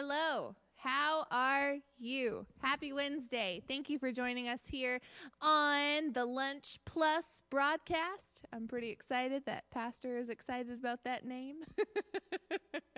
Hello. How are you? Happy Wednesday. Thank you for joining us here on the Lunch Plus broadcast. I'm pretty excited that Pastor is excited about that name.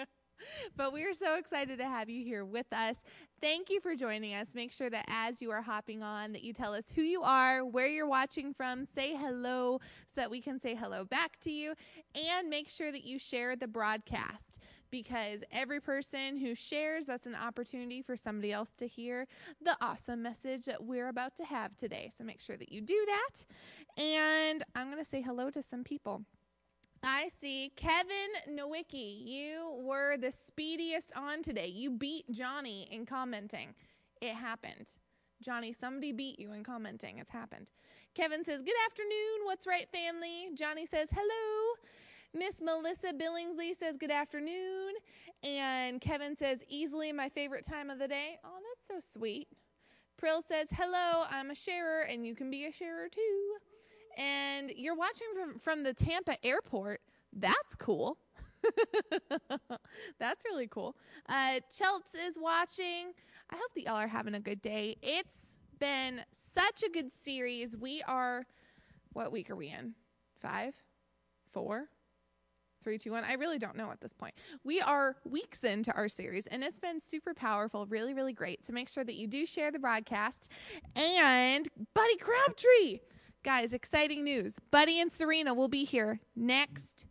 but we're so excited to have you here with us. Thank you for joining us. Make sure that as you are hopping on that you tell us who you are, where you're watching from, say hello so that we can say hello back to you and make sure that you share the broadcast because every person who shares, that's an opportunity for somebody else to hear the awesome message that we're about to have today. So make sure that you do that. And I'm going to say hello to some people. I see Kevin Nowicki. You were the speediest on today. You beat Johnny in commenting. It happened. Johnny, somebody beat you in commenting. It's happened. Kevin says, Good afternoon. What's right, family? Johnny says, Hello. Miss Melissa Billingsley says, Good afternoon. And Kevin says, Easily my favorite time of the day. Oh, that's so sweet. Prill says, Hello, I'm a sharer, and you can be a sharer too and you're watching from, from the Tampa airport. That's cool. That's really cool. Uh, Chelts is watching. I hope that y'all are having a good day. It's been such a good series. We are, what week are we in? Five? Four? Three, two, one. I really don't know at this point. We are weeks into our series, and it's been super powerful, really, really great. So make sure that you do share the broadcast. And Buddy Crabtree Guys, exciting news. Buddy and Serena will be here next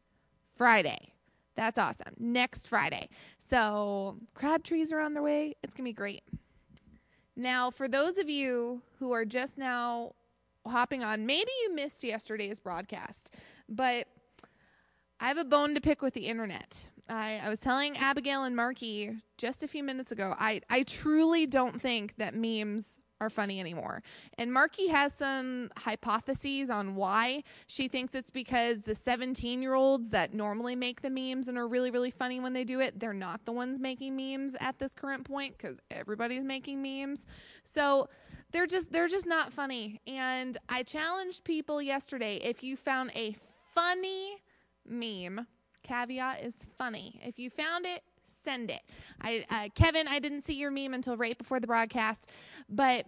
Friday. That's awesome. Next Friday. So, Crabtrees are on their way. It's to be great. Now, for those of you who are just now hopping on, maybe you missed yesterday's broadcast, but I have a bone to pick with the internet. I, I was telling Abigail and Marky just a few minutes ago, I, I truly don't think that memes are funny anymore. And Marky has some hypotheses on why. She thinks it's because the 17 year olds that normally make the memes and are really, really funny when they do it, they're not the ones making memes at this current point because everybody's making memes. So they're just they're just not funny. And I challenged people yesterday if you found a funny meme, caveat is funny. If you found it, send it. I uh, Kevin, I didn't see your meme until right before the broadcast, but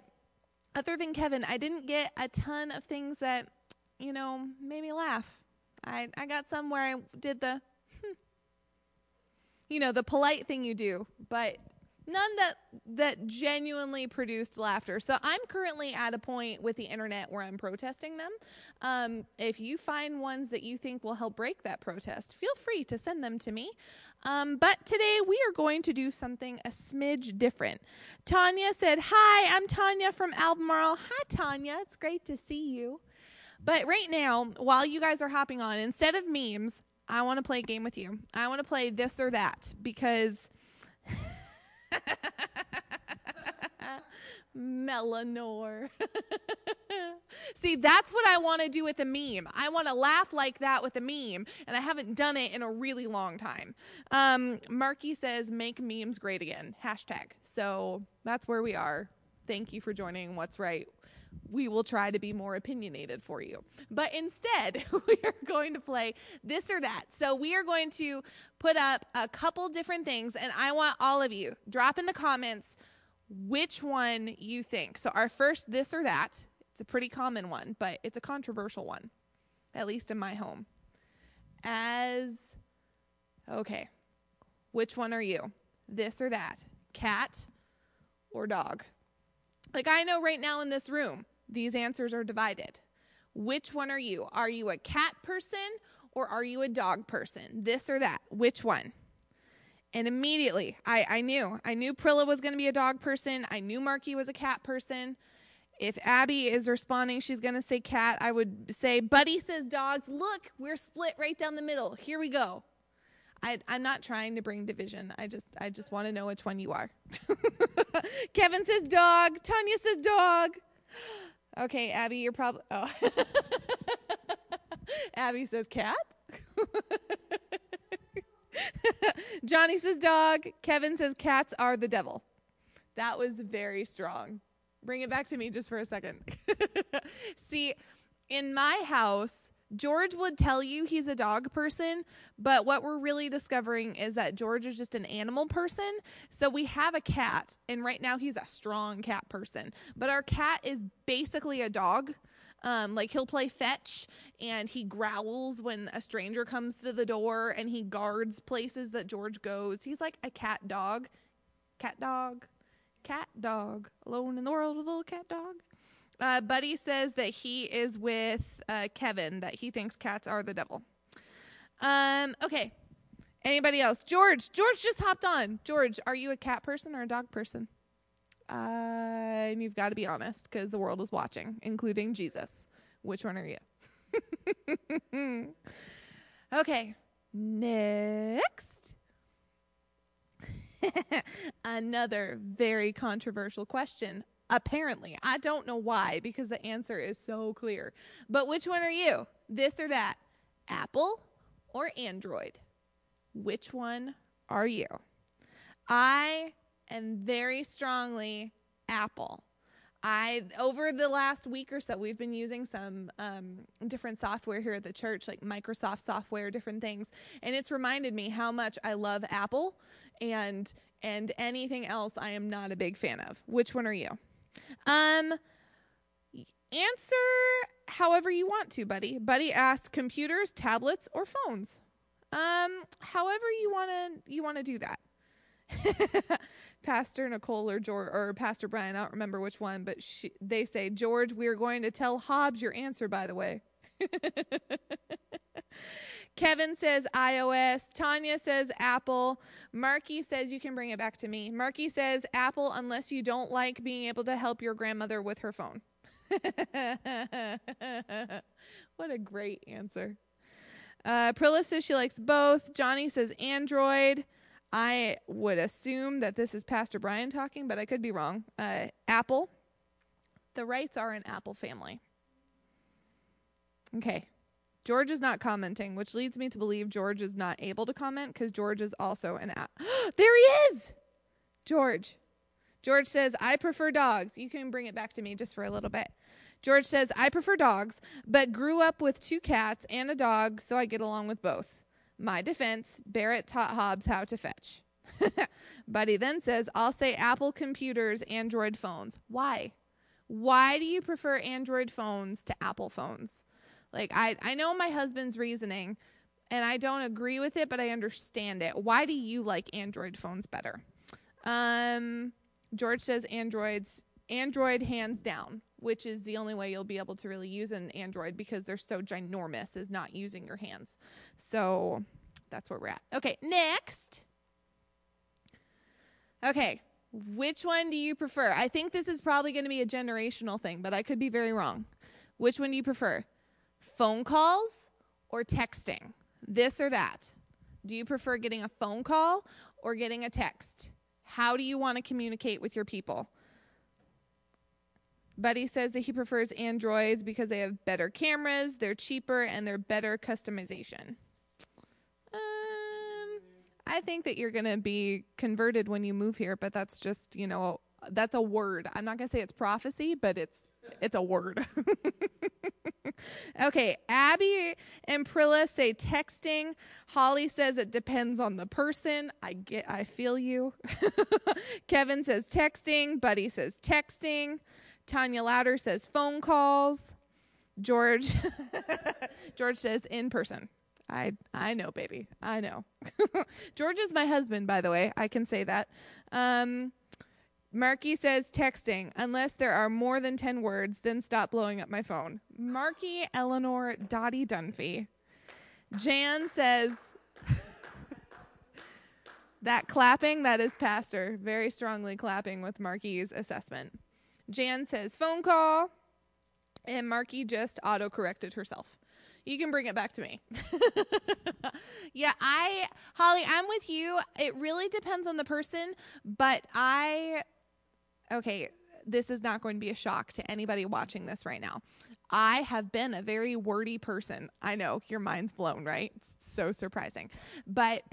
other than Kevin, I didn't get a ton of things that you know made me laugh. I I got some where I did the hmm, you know the polite thing you do, but none that that genuinely produced laughter. So I'm currently at a point with the internet where I'm protesting them. Um, if you find ones that you think will help break that protest, feel free to send them to me. Um, but today we are going to do something a smidge different. Tanya said, "Hi, I'm Tanya from Albemarle. Hi, Tanya. It's great to see you." But right now, while you guys are hopping on, instead of memes, I want to play a game with you. I want to play this or that because Melanor. See, that's what I want to do with a meme. I want to laugh like that with a meme, and I haven't done it in a really long time. Um, Marky says, make memes great again. Hashtag. So that's where we are. Thank you for joining What's Right we will try to be more opinionated for you. But instead, we are going to play this or that. So we are going to put up a couple different things, and I want all of you drop in the comments which one you think. So our first this or that, it's a pretty common one, but it's a controversial one, at least in my home. As okay, which one are you? This or that? Cat or dog? Like I know right now in this room, these answers are divided. Which one are you? Are you a cat person or are you a dog person? This or that? Which one? And immediately, I, I knew. I knew Prilla was going to be a dog person. I knew Marky was a cat person. If Abby is responding, she's going to say cat. I would say, Buddy says dogs. Look, we're split right down the middle. Here we go. I, I'm not trying to bring division. I just I just want to know which one you are. Kevin says dog. Tanya says dog. Okay, Abby, you're probably. Oh. Abby says cat. Johnny says dog. Kevin says cats are the devil. That was very strong. Bring it back to me just for a second. See, in my house, George would tell you he's a dog person, but what we're really discovering is that George is just an animal person. So we have a cat, and right now he's a strong cat person. But our cat is basically a dog. Um, like he'll play fetch and he growls when a stranger comes to the door and he guards places that George goes. He's like a cat dog. Cat dog. Cat dog. Alone in the world, with a little cat dog. Uh, Buddy says that he is with uh, Kevin, that he thinks cats are the devil. Um, okay. Anybody else? George. George just hopped on. George, are you a cat person or a dog person? Uh, and you've got to be honest because the world is watching, including Jesus. Which one are you? okay. Next. Another very controversial question. Apparently, I don't know why because the answer is so clear. But which one are you? This or that? Apple or Android? Which one are you? I am very strongly Apple. I over the last week or so, we've been using some um, different software here at the church, like Microsoft software, different things, and it's reminded me how much I love Apple, and and anything else I am not a big fan of. Which one are you? Um, answer however you want to, buddy. Buddy asked computers, tablets, or phones. Um, however you wanna you wanna do that. Pastor Nicole or George or Pastor Brian, I don't remember which one, but she, they say, George, we are going to tell Hobbs your answer, by the way. Kevin says iOS. Tanya says Apple. Marky says you can bring it back to me. Marky says Apple unless you don't like being able to help your grandmother with her phone. what a great answer. Uh, Prilla says she likes both. Johnny says Android. I would assume that this is Pastor Brian talking, but I could be wrong. Uh, Apple. The Wrights are an Apple family. Okay. George is not commenting, which leads me to believe George is not able to comment because George is also an app. there he is! George. George says, I prefer dogs. You can bring it back to me just for a little bit. George says, I prefer dogs, but grew up with two cats and a dog, so I get along with both. My defense Barrett taught Hobbs how to fetch. Buddy then says, I'll say Apple computers, Android phones. Why? Why do you prefer Android phones to Apple phones? Like, I, I know my husband's reasoning, and I don't agree with it, but I understand it. Why do you like Android phones better? Um, George says Androids, Android hands down which is the only way you'll be able to really use an Android because they're so ginormous, is not using your hands. So that's where we're at. Okay, next. Okay, which one do you prefer? I think this is probably going to be a generational thing, but I could be very wrong. Which one do you prefer? Phone calls or texting? This or that? Do you prefer getting a phone call or getting a text? How do you want to communicate with your people? Buddy says that he prefers Androids because they have better cameras, they're cheaper, and they're better customization. Um, I think that you're going to be converted when you move here, but that's just, you know, that's a word. I'm not going to say it's prophecy, but it's it's a word. okay, Abby and Prilla say texting. Holly says it depends on the person. I get I feel you. Kevin says texting, Buddy says texting. Tanya Louder says phone calls. George George says in person. I I know, baby. I know. George is my husband, by the way. I can say that. Um, Marky says texting. Unless there are more than ten words, then stop blowing up my phone. Marky Eleanor Dottie Dunphy. Jan says that clapping, that is Pastor, very strongly clapping with Marky's assessment. Jan says phone call, and Marky just auto corrected herself. You can bring it back to me. yeah, I, Holly, I'm with you. It really depends on the person, but I, okay, this is not going to be a shock to anybody watching this right now. I have been a very wordy person. I know your mind's blown, right? It's so surprising. But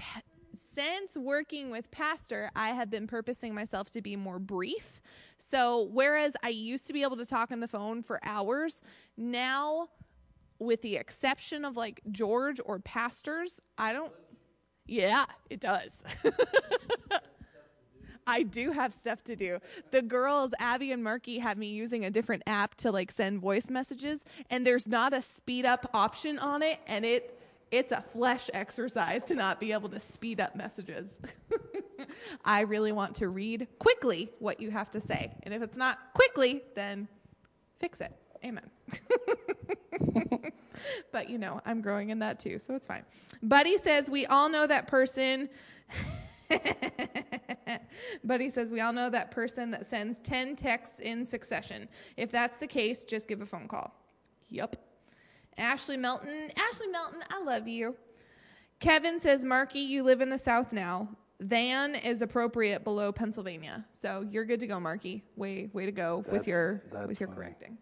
since working with Pastor, I have been purposing myself to be more brief. So, whereas I used to be able to talk on the phone for hours, now with the exception of like George or pastors, I don't. Yeah, it does. I do have stuff to do. The girls, Abby and Marky, have me using a different app to like send voice messages, and there's not a speed up option on it, and it it's a flesh exercise to not be able to speed up messages. I really want to read quickly what you have to say, and if it's not quickly, then fix it. Amen. but you know, I'm growing in that too, so it's fine. Buddy says we all know that person. Buddy says we all know that person that sends 10 texts in succession. If that's the case, just give a phone call. Yup. Ashley Melton, Ashley Melton, I love you. Kevin says, Marky, you live in the South now. Than is appropriate below Pennsylvania. So you're good to go, Marky. Way, way to go That's- with your with your funny. correcting.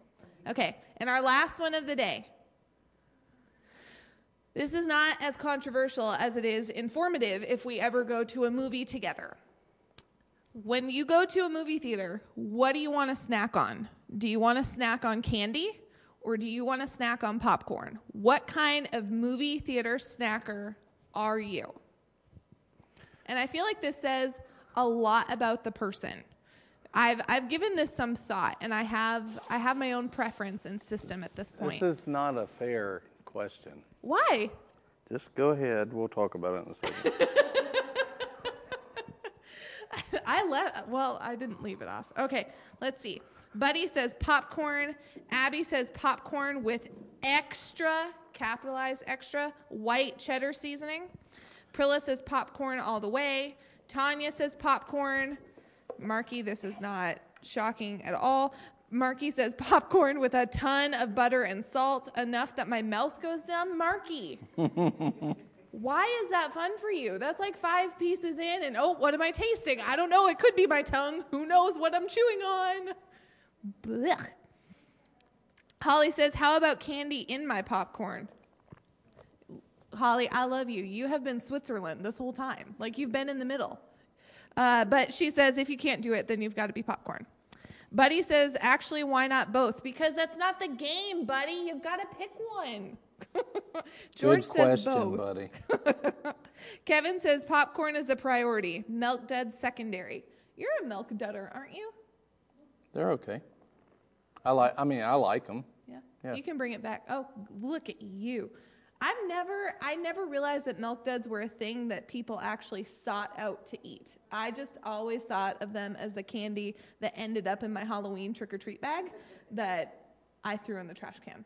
Okay, and our last one of the day. This is not as controversial as it is informative if we ever go to a movie together. When you go to a movie theater, what do you want to snack on? Do you want to snack on candy or do you want to snack on popcorn? What kind of movie theater snacker are you? And I feel like this says a lot about the person. I've I've given this some thought and I have I have my own preference and system at this point. This is not a fair question. Why? Just go ahead. We'll talk about it in a second. I left. Well, I didn't leave it off. Okay, let's see. Buddy says popcorn. Abby says popcorn with extra, capitalized extra, white cheddar seasoning. Prilla says popcorn all the way. Tanya says popcorn. Marky, this is not shocking at all. Marky says popcorn with a ton of butter and salt, enough that my mouth goes numb. Marky. Why is that fun for you? That's like five pieces in, and oh, what am I tasting? I don't know. It could be my tongue. Who knows what I'm chewing on? Blech. Holly says, How about candy in my popcorn? Holly, I love you. You have been Switzerland this whole time. Like you've been in the middle. Uh, but she says, If you can't do it, then you've got to be popcorn. Buddy says, Actually, why not both? Because that's not the game, buddy. You've got to pick one. George Good says question, both. buddy. Kevin says popcorn is the priority, milk dud secondary. You're a milk dudder, aren't you? They're okay. I like. I mean, I like them. Yeah. Yeah. You can bring it back. Oh, look at you. I've never I never realized that milk duds were a thing that people actually sought out to eat. I just always thought of them as the candy that ended up in my Halloween trick or treat bag that I threw in the trash can.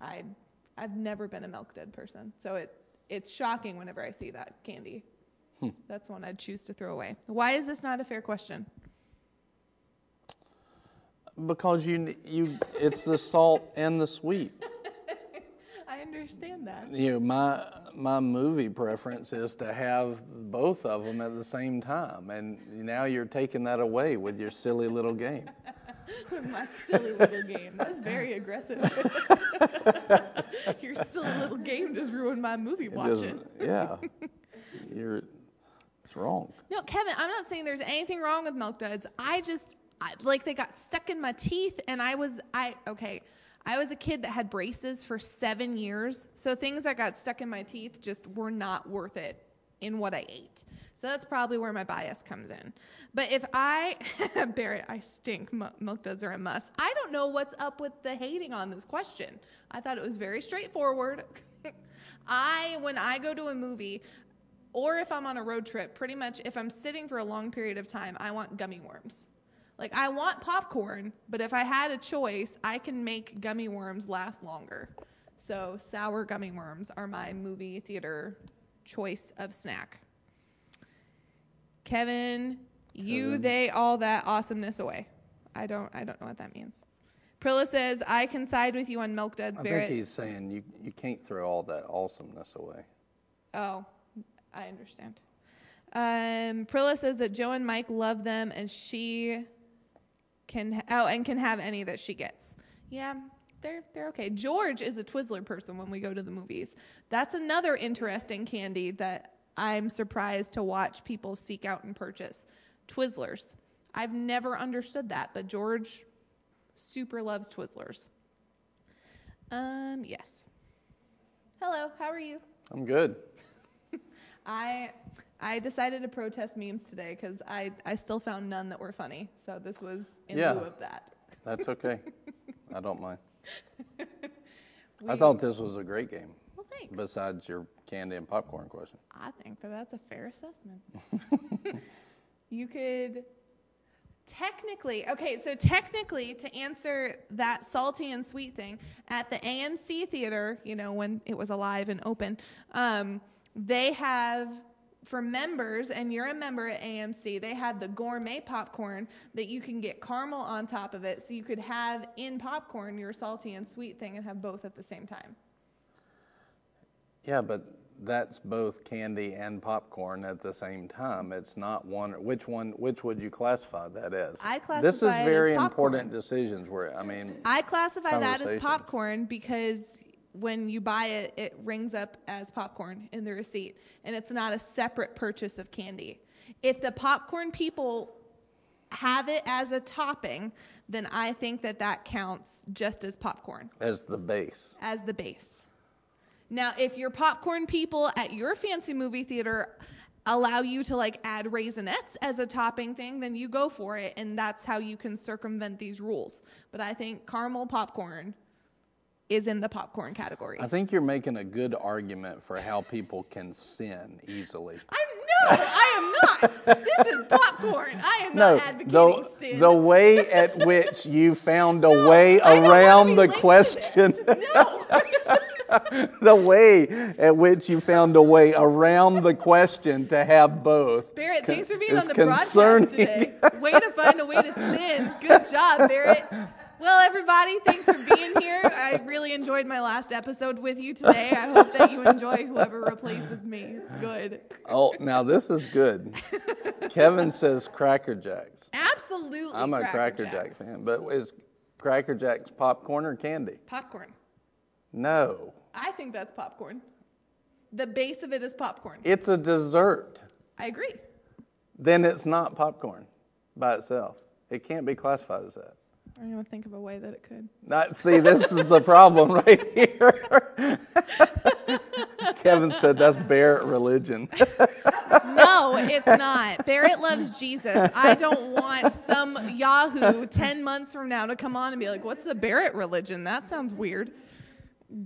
I I've never been a milk dud person. So it it's shocking whenever I see that candy. Hmm. That's one I'd choose to throw away. Why is this not a fair question? Because you, you, it's the salt and the sweet. I understand that. You know, my my movie preference is to have both of them at the same time, and now you're taking that away with your silly little game. My silly little game. That's very aggressive. Your silly little game just ruined my movie It watching. yeah, you're. It's wrong. No, Kevin, I'm not saying there's anything wrong with milk duds. I just I, like they got stuck in my teeth, and I was I okay. I was a kid that had braces for seven years, so things that got stuck in my teeth just were not worth it in what I ate. So that's probably where my bias comes in. But if I, Barrett, I stink. Milk duds are a must. I don't know what's up with the hating on this question. I thought it was very straightforward. I, when I go to a movie, or if I'm on a road trip, pretty much if I'm sitting for a long period of time, I want gummy worms. Like I want popcorn, but if I had a choice, I can make gummy worms last longer. So sour gummy worms are my movie theater choice of snack. Kevin, you, Kevin. they, all that awesomeness away. I don't, I don't know what that means. Prilla says, "I can side with you on milk duds, I Barrett." think he's saying you you can't throw all that awesomeness away. Oh, I understand. Um, Prilla says that Joe and Mike love them, and she can oh and can have any that she gets. Yeah, they're they're okay. George is a Twizzler person when we go to the movies. That's another interesting candy that I'm surprised to watch people seek out and purchase. Twizzlers. I've never understood that, but George super loves Twizzlers. Um, yes. Hello, how are you? I'm good. I I decided to protest memes today because I, I still found none that were funny. So this was in Yeah. lieu of that. That's okay. I don't mind. I thought this was a great game, Well, thanks. besides your candy and popcorn question. I think that that's a fair assessment. you could technically, okay, so technically, to answer that salty and sweet thing, at the AMC theater, you know, when it was alive and open, um, they have. For members, and you're a member at AMC, they had the gourmet popcorn that you can get caramel on top of it. So you could have in popcorn your salty and sweet thing and have both at the same time. Yeah, but that's both candy and popcorn at the same time. It's not one. Which one? Which would you classify that as? I classify This is classify it as very important decisions. Where I mean, I classify that as popcorn because when you buy it, it rings up as popcorn in the receipt, and it's not a separate purchase of candy. If the popcorn people have it as a topping, then I think that that counts just as popcorn, as the base. as the base. Now, if your popcorn people at your fancy movie theater allow you to like add raisinets as a topping thing, then you go for it, and that's how you can circumvent these rules. But I think caramel popcorn is in the popcorn category. I think you're making a good argument for how people can sin easily. I'm no, I am not. This is popcorn. I am No, not advocating the, sin. the way at which you found a No, way I don't wanna around the question. No. the way at which you found a way around the question to have both. Barrett, thanks for being on the broadcast today. Way to find a way to sin. Good job, Barrett. Well, everybody, thanks for being here. I really enjoyed my last episode with you today. I hope that you enjoy whoever replaces me. It's good. Oh, now this is good. Kevin says Cracker Jacks. Absolutely. I'm a Cracker Jack fan, but is Cracker Jacks popcorn or candy? Popcorn. No, I think that's popcorn. The base of it is popcorn. it's a dessert. I agree. Then it's not popcorn by itself. It can't be classified as that. I don't even think of a way that it could. Not, see, this is the problem right here. Kevin said that's Barrett religion. No, it's not. Barrett loves Jesus. I don't want some Yahoo 10 months from now to come on and be like, what's the Barrett religion? That sounds weird.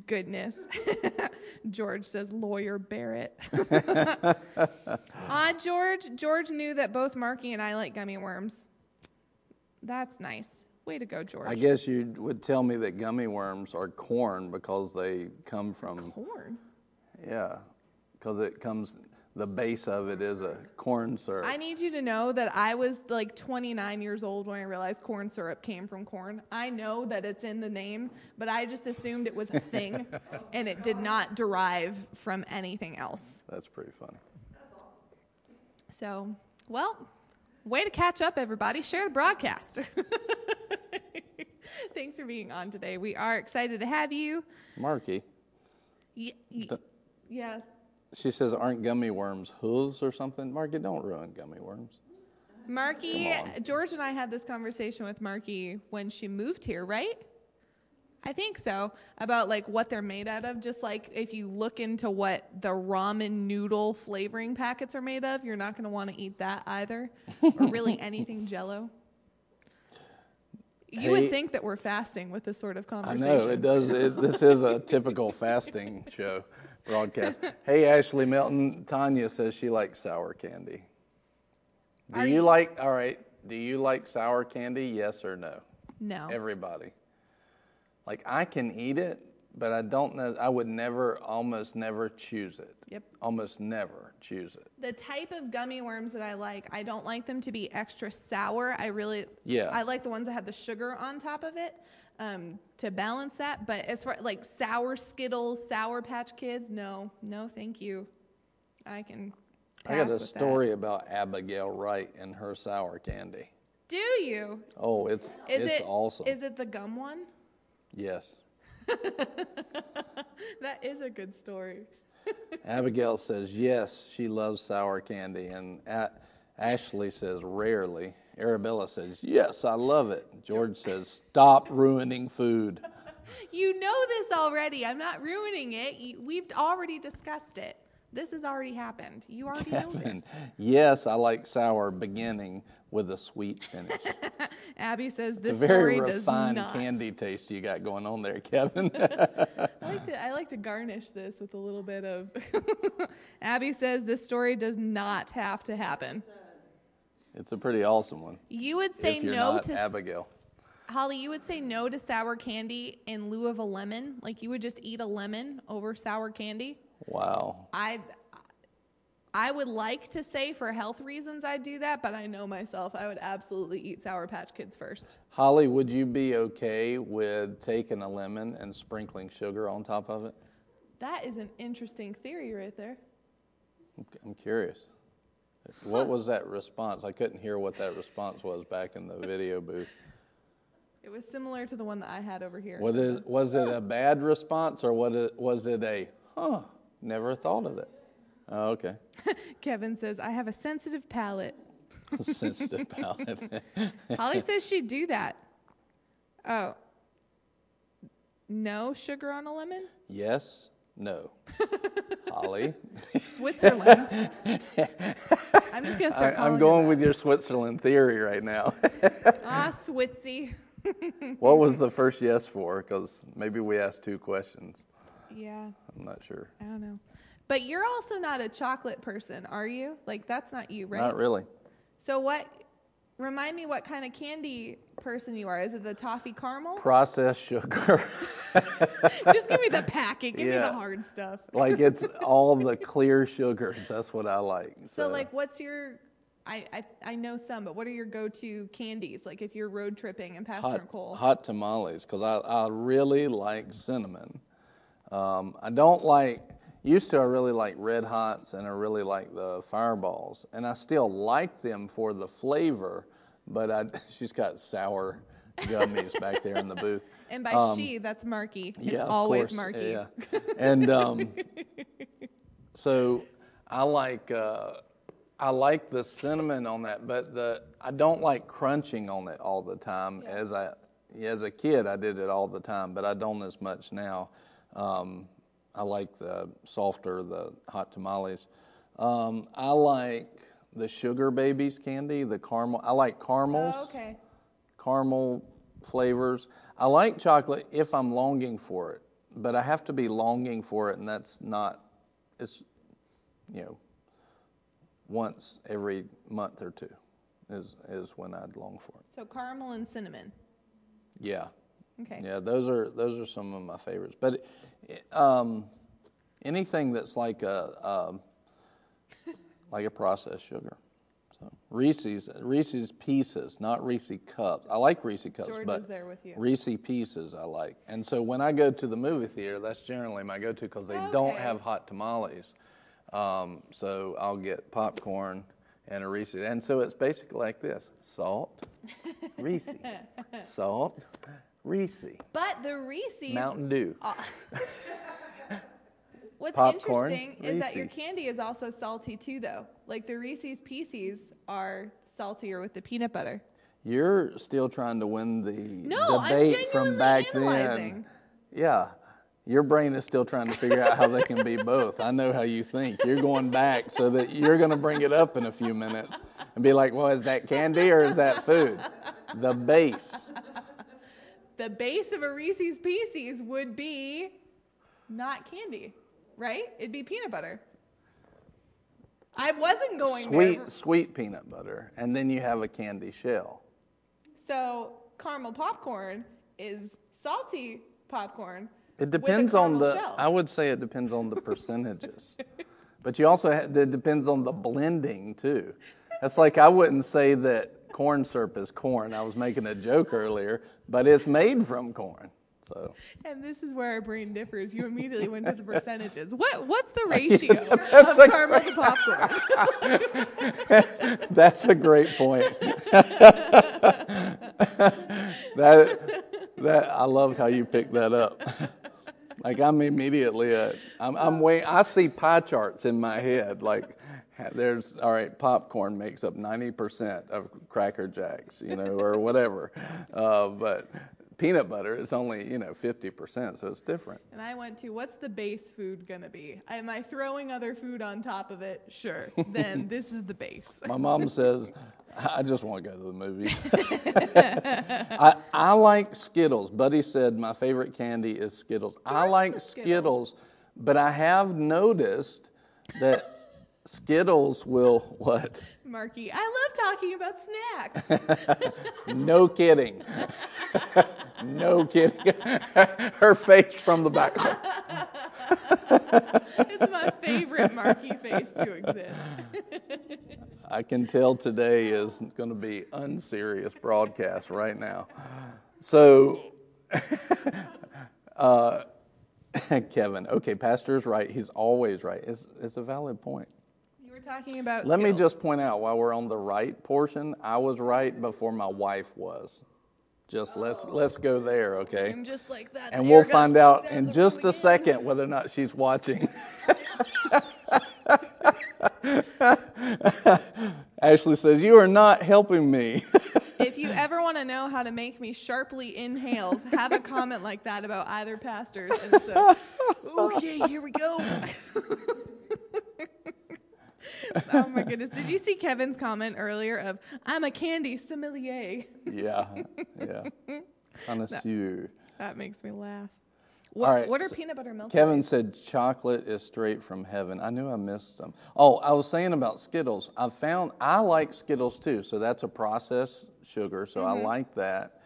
Goodness. George says, lawyer Barrett. Ah, George. George knew that both Marky and I like gummy worms. That's nice. Way to go, George. I guess you would tell me that gummy worms are corn because they come from, Corn. yeah, because it comes, the base of it is a corn syrup. I need you to know that I was like 29 years old when I realized corn syrup came from corn. I know that it's in the name, but I just assumed it was a thing and it did not derive from anything else. That's pretty funny. So, well, way to catch up, everybody. Share the broadcast. Thanks for being on today. We are excited to have you. Marky, Y- y- The- yeah. she says, aren't gummy worms hooves or something? Marky, don't ruin gummy worms. Marky, George and I had this conversation with Marky when she moved here, right? I think so. About like what they're made out of. Just like if you look into what the ramen noodle flavoring packets are made of, you're not going to want to eat that either. or really anything jello. You Hey- would think that we're fasting with this sort of conversation. I conversation. know it does. It, this is a typical fasting show broadcast. Hey, Ashley Melton. Tanya says she likes sour candy. Do Are you you- like? All right. Do you like sour candy? Yes or no? No. Everybody. Like I can eat it, but I don't know. I would never, almost never choose it. Yep. Almost never choose it. The type of gummy worms that I like, I don't like them to be extra sour. I really, Yeah. I like the ones that have the sugar on top of it um, to balance that. But as far like sour Skittles, Sour Patch Kids, no, no, thank you. I can. I got a with that. story about Abigail Wright and her sour candy. Do you? Oh, it's Is it's it awesome. Is it the gum one? Yes. That is a good story. Abigail says yes, she loves sour candy, and A- Ashley says rarely. Arabella says yes, I love it. George says stop ruining food. you know this already. I'm not ruining it. We've already discussed it. This has already happened. You already know this. Yes, I like sour beginning with a sweet finish. Abby says It's this a very story does refined not. candy taste you got going on there, Kevin. I like to I like to garnish this with a little bit of. Abby says this story does not have to happen. it's a pretty awesome one. You would say no to Abigail. Holly. You would say no to sour candy in lieu of a lemon. Like you would just eat a lemon over sour candy. Wow. I I would like to say for health reasons I'd do that, but I know myself I would absolutely eat Sour Patch Kids first. Holly, would you be okay with taking a lemon and sprinkling sugar on top of it? That is an interesting theory right there. I'm curious. What was that response? I couldn't hear what that response was back in the video booth. It was similar to the one that I had over here. What is, was it a bad response or what was it a, huh, never thought of it? Oh, okay. Kevin says, I have a sensitive palate. Sensitive palate. Holly says she'd do that. Oh. No sugar on a lemon? yes, no. Holly? Switzerland. I'm just going to I, start calling I'm going with your Switzerland theory right now. Ah, Switzy. what was the first yes for? Because maybe we asked two questions. Yeah, I'm not sure. I don't know. But you're also not a chocolate person, are you? Like, that's not you, right? Not really. So, what, remind me what kind of candy person you are. Is it the toffee caramel? Processed sugar. just give me the packet. Give me the hard stuff. like it's all the clear sugars. That's what I like. So, like, what's your? I, I I know some, but what are your go-to candies? Like, if you're road tripping in Pastor hot, hot tamales because I, I really like cinnamon. Um, I don't like, used to, I really like red hots and I really like the fireballs. And I still like them for the flavor, but I, she's got sour gummies back there in the booth. And by she, that's Marky. It's Um, yeah, of always course. Marky. Yeah. And um, so I like uh, I like the cinnamon on that, but the I don't like crunching on it all the time. As I as a kid, I did it all the time, but I don't as much now. Um, I like the softer, the hot tamales. Um, I like the sugar babies candy, the caramel. I like caramels Oh, okay. caramel flavors. I like chocolate if I'm longing for it, but I have to be longing for it, and that's not, it's, you know, once every month or two is, is when I'd long for it. So caramel and cinnamon. Yeah. Okay. Yeah, those are those are some of my favorites. But um, anything that's like a um, like a processed sugar. So Reese's Reese's Pieces, not Reese cups. I like Reese cups, George but is there with you. Reese Pieces I like. And so when I go to the movie theater, that's generally my go-to because they don't have hot tamales. Um, so I'll get popcorn and a Reese. And so it's basically like this: salt, Reese, salt, Reese, But the Reese's. Mountain Dew. What's popcorn, interesting is that your candy is also salty too, though. Like the Reese's Pieces are saltier with the peanut butter. You're still trying to win the No, I'm debate from genuinely back analyzing. then. Yeah. Your brain is still trying to figure out how they can be both. I know how you think. You're going back so that you're going to bring it up in a few minutes and be like, well, is that candy or is that food? The base. The base of a Reese's Pieces would be not candy, right? It'd be peanut butter. I wasn't going Sweet, there. sweet peanut butter. And then you have a candy shell. So caramel popcorn is salty popcorn. It depends on the, shell. I would say it depends on the percentages. but you also, ha- it depends on the blending too. That's like, I wouldn't say that corn syrup is corn. I was making a joke earlier, but it's made from corn. So And this is where our brain differs. You immediately went to the percentages. What what's the ratio of a caramel to popcorn? that's a great point. that, that, I love how you picked that up. Like I'm immediately, uh, I'm, I'm way, I see pie charts in my head. Like there's, all right, popcorn makes up 90% of Cracker Jacks, you know, or whatever. Uh, but peanut butter is only you know 50%, so it's different. And I went to what's the base food gonna be? Am I throwing other food on top of it? Sure. then this is the base. My mom says, I just want to go to the movies. I, I like Skittles. Buddy said my favorite candy is Skittles. I like Skittles. Skittles. but I have noticed that Skittles will what? Marky, I love talking about snacks. No kidding. no kidding. Her face from the back. it's my favorite Marky face to exist. I can tell today is going to be unserious broadcast right now. So, uh, Kevin, okay, Pastor's right. He's always right. It's, it's a valid point. Talking about. Let me just point out while we're on the right portion, I was right before my wife was. Just let's oh. let's go there, okay? I'm just like that. And we'll find out out in just a again. second whether or not she's watching. Ashley says, You are not helping me. If you ever want to know how to make me sharply inhale, have a comment like that about either pastors. And so, okay, here we go. oh my goodness. Did you see Kevin's comment earlier of, I'm a candy sommelier? yeah, yeah. Connoisseur. That makes me laugh. What, right, what are so peanut butter milk? Kevin said chocolate is straight from heaven. I knew I missed them. Oh, I was saying about Skittles. I found I like Skittles too, so that's a processed sugar, so Mm-hmm. I like that.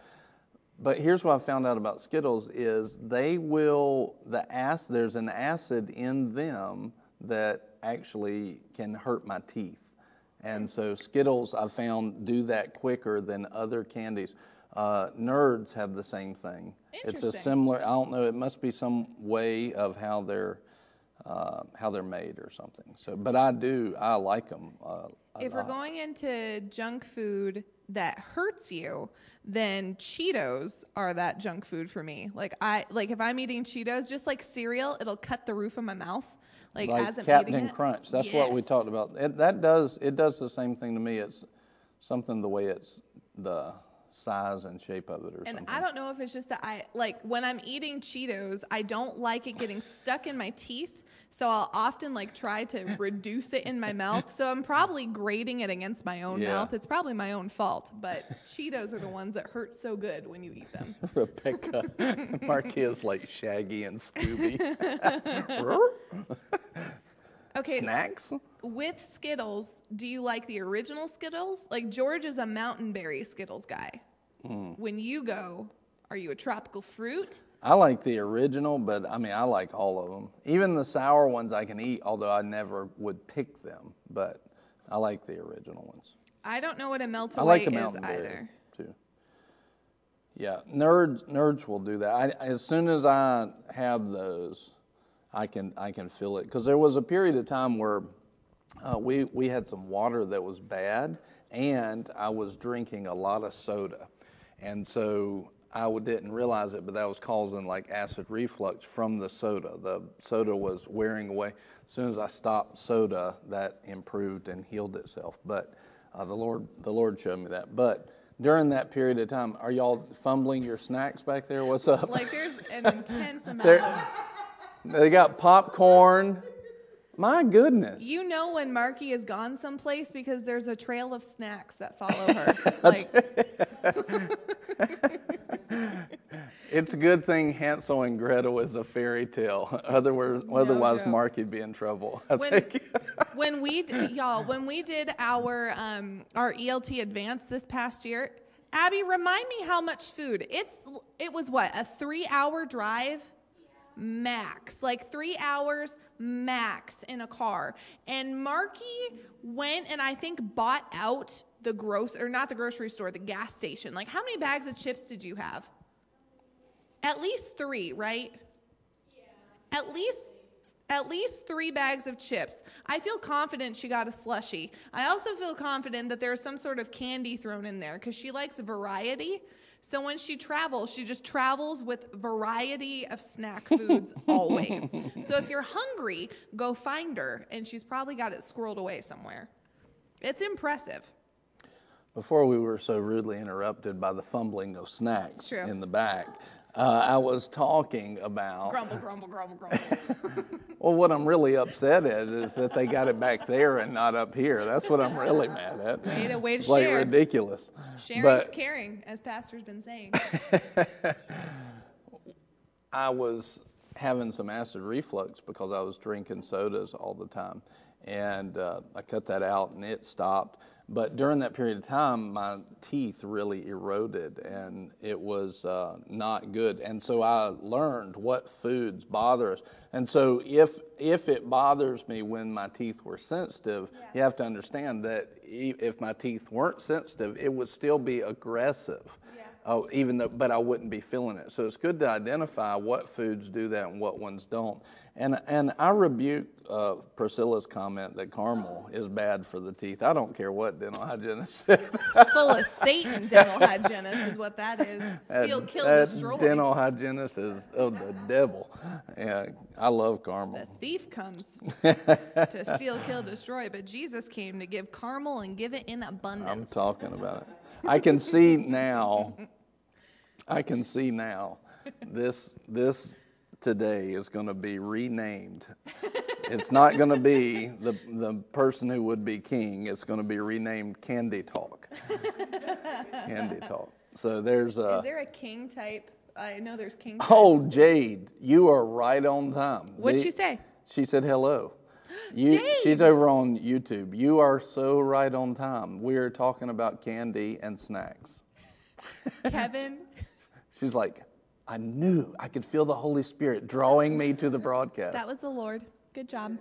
But here's what I found out about Skittles is they will the acid there's an acid in them that actually can hurt my teeth. And so Skittles I found do that quicker than other candies. Uh, nerds have the same thing. It's a similar. I don't know. It must be some way of how they're uh, how they're made or something. So, but I do. I like them. Uh, if we're going into junk food that hurts you, then Cheetos are that junk food for me. Like I like if I'm eating Cheetos, just like cereal, it'll cut the roof of my mouth. Like, like as I'm Captain. Crunch. That's what we talked about. It, that does it does the same thing to me. It's something the way it's the size and shape of it or And something. I don't know if it's just that I like when I'm eating Cheetos, I don't like it getting stuck in my teeth. So I'll often like try to reduce it in my mouth. So I'm probably grating it against my own Yeah. mouth. It's probably my own fault. But Cheetos are the ones that hurt so good when you eat them. Rebecca Marquis is like Shaggy and Scooby. Okay, Snacks? with Skittles, do you like the original Skittles? Like George is a mountain berry Skittles guy. Hmm. When you go, are you a tropical fruit? I like the original, but I mean, I like all of them. Even the sour ones I can eat, although I never would pick them. But I like the original ones. I don't know what a melt I away like the is mountain berry either. too. Yeah, nerds nerds will do that. I, as soon as I have those, I can I can feel it because there was a period of time where uh, we we had some water that was bad, and I was drinking a lot of soda, and so I didn't realize it, but that was causing like acid reflux from the soda. The soda was wearing away. As soon as I stopped soda, that improved and healed itself. But uh, the Lord the Lord showed me that. But during that period of time, are y'all fumbling your snacks back there? What's up? Like there's an intense amount There- They got popcorn. My goodness. You know when Marky has gone someplace because there's a trail of snacks that follow her. like It's a good thing Hansel and Gretel is a fairy tale. Otherwise, otherwise joke. Marky'd be in trouble. I when when we y'all when we did our um, our ELT advance this past year, Abby, remind me how much food. It's it was what a three hour drive max, like three hours max in a car. And Marky went and I think bought out the gross or not the grocery store, the gas station. Like how many bags of chips did you have? At least three, right? Yeah. At least at least three bags of chips. I feel confident she got a slushy. I also feel confident that there's some sort of candy thrown in there because she likes variety. So when she travels, she just travels with variety of snack foods always. So if you're hungry, go find her, and she's probably got it squirreled away somewhere. It's impressive. before we were so rudely interrupted by the fumbling of snacks in the back, uh, I was talking about. Grumble, grumble, grumble, grumble. Well, what I'm really upset at is that they got it back there and not up here. That's what I'm really mad at. Way to- way to it's like share. ridiculous. Sharing's But caring, as Pastor's been saying. I was having some acid reflux because I was drinking sodas all the time. And uh, I cut that out and it stopped. But during that period of time, my teeth really eroded and it was uh, not good. And so I learned what foods bother us. And so if, if it bothers me when my teeth were sensitive, you have to understand that if my teeth weren't sensitive, it would still be aggressive. Oh, even though, but I wouldn't be feeling it. So it's good to identify what foods do that and what ones don't. And and I rebuke uh, Priscilla's comment that caramel is bad for the teeth. I don't care what dental hygienist said. Full of Satan dental hygienist is what that is. Steal, kill, that destroy. dental hygienist is of the devil. Yeah, I love caramel. The thief comes to steal, kill, destroy, but Jesus came to give caramel and give it in abundance. I'm talking about it. I can see now. I can see now. This this today is going to be renamed. It's not going to be the the person who would be king. It's going to be renamed Candy Talk. Candy Talk. So there's a. Is there a king type? I know there's king. Oh, Jade, you are right on time. What'd The- she say? She said hello. You, Jade! she's over on YouTube. You are so right on time. We are talking about candy and snacks. Kevin. She's like, I knew I could feel the Holy Spirit drawing me to the broadcast. That was the Lord. Good job.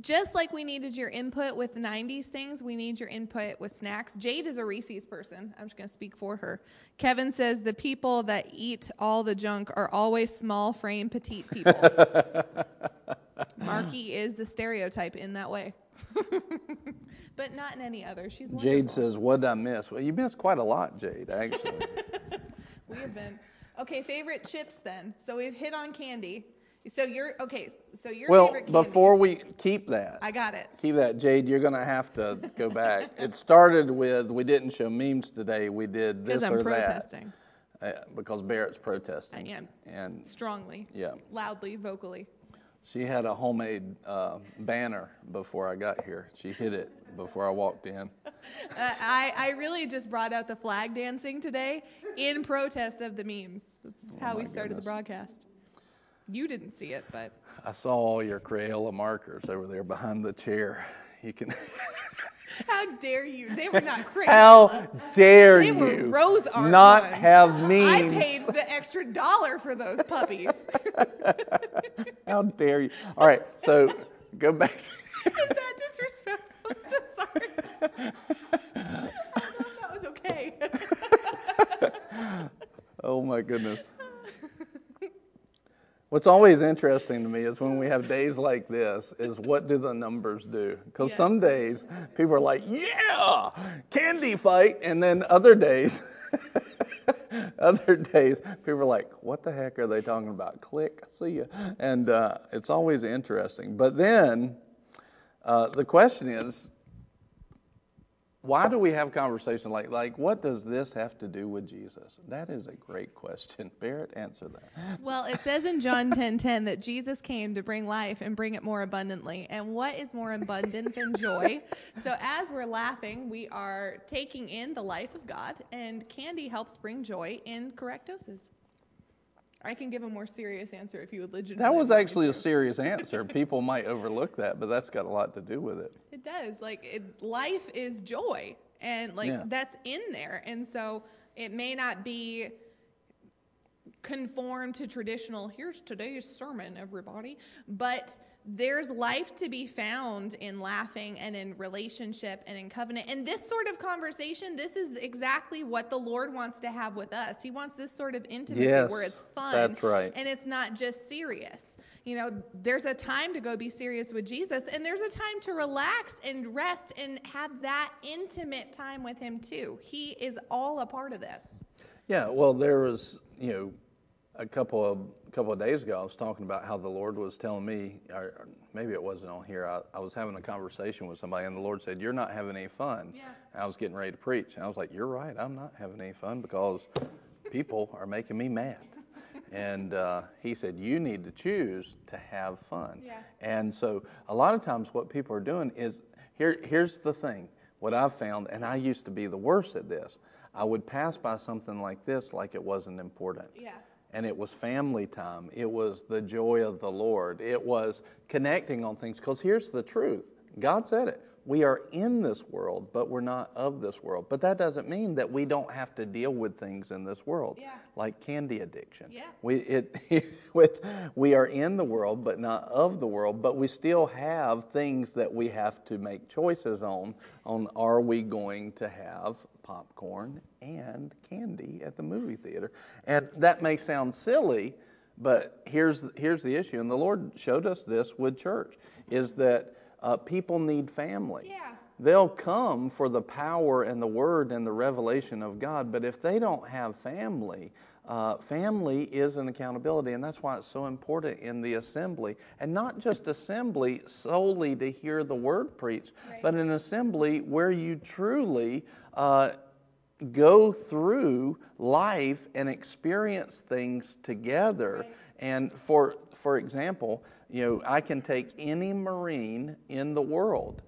Just like we needed your input with 90s things, we need your input with snacks. Jade is a Reese's person. I'm just going to speak for her. Kevin says the people that eat all the junk are always small frame, petite people. Marky is the stereotype in that way, but not in any other. She's wonderful. Jade says, What did I miss? Well, you missed quite a lot, Jade, actually. We have been. Okay, favorite chips then. So we've hit on candy. So you're okay. So your well, favorite candy. before we keep that, I got it. keep that, Jade, you're going to have to go back. it started with, we didn't show memes today. We did this Because I'm or protesting. that. Uh, because Barrett's protesting. I am. And Strongly. Yeah. Loudly, vocally. She had a homemade uh, banner before I got here. She hid it before I walked in. Uh, I, I really just brought out the flag dancing today in protest of the memes. That's how Oh my we started goodness. the broadcast. You didn't see it, but I saw all your Crayola markers over there behind the chair. You can. how dare you? They were not crazy. How dare They were you rose art not ones. have memes. I paid the extra dollar for those puppies. How dare you? All right, so go back. Is that disrespectful? I'm so sorry. I don't know if that was okay. Oh my goodness. What's always interesting to me is when we have days like this, is what do the numbers do? Because Yes. some days people are like, yeah, candy fight. And then other days, other days, people are like, what the heck are they talking about? Click, see ya. And uh, it's always interesting. But then uh, the question is, why do we have conversations like like what does this have to do with Jesus? That is a great question. Barrett, answer that. Well, it says in John 10:10 that Jesus came to bring life and bring it more abundantly. And what is more abundant than joy? So as we're laughing, we are taking in the life of God, and candy helps bring joy in correct doses. I can give a more serious answer if you would legitimately. That was actually a serious answer. People might overlook that, but that's got a lot to do with it. It does. Like it, life is joy, and like Yeah. that's in there. And so it may not be conform to traditional. Here's today's sermon, everybody. But there's life to be found in laughing and in relationship and in covenant. And this sort of conversation, this is exactly what the Lord wants to have with us. He wants this sort of intimacy Yes, where it's fun. that's right. And it's not just serious. You know, there's a time to go be serious with Jesus, and there's a time to relax and rest and have that intimate time with Him too. He is all a part of this. Yeah, well, there was, you know, a couple of a couple of days ago, I was talking about how the Lord was telling me, or maybe it wasn't on here. I, I was having a conversation with somebody, and the Lord said, "You're not having any fun." Yeah. I was getting ready to preach, and I was like, "You're right. I'm not having any fun because people are making me mad." And uh, he said, You need to choose to have fun. Yeah. And so, a lot of times, what people are doing is here, here's the thing what I've found, and I used to be the worst at this. I would pass by something like this like it wasn't important. Yeah. And it was family time. It was the joy of the Lord. It was connecting on things. Because here's the truth God said it. We are in this world, but we're not of this world. But that doesn't mean that we don't have to deal with things in this world, Yeah. like candy addiction. Yeah. We, it, with, we are in the world, but not of the world, but we still have things that we have to make choices on. On are we going to have popcorn and candy at the movie theater? And that may sound silly, but here's, here's the issue, and the Lord showed us this with church, is that uh, people need family. Yeah. They'll come for the power and the word and the revelation of God, but if they don't have family, uh, family is an accountability, and that's why it's so important in the assembly. And not just assembly solely to hear the word preached, Right. but an assembly where you truly uh, go through life and experience things together. Right. And for for example, you know, I can take any Marine in the world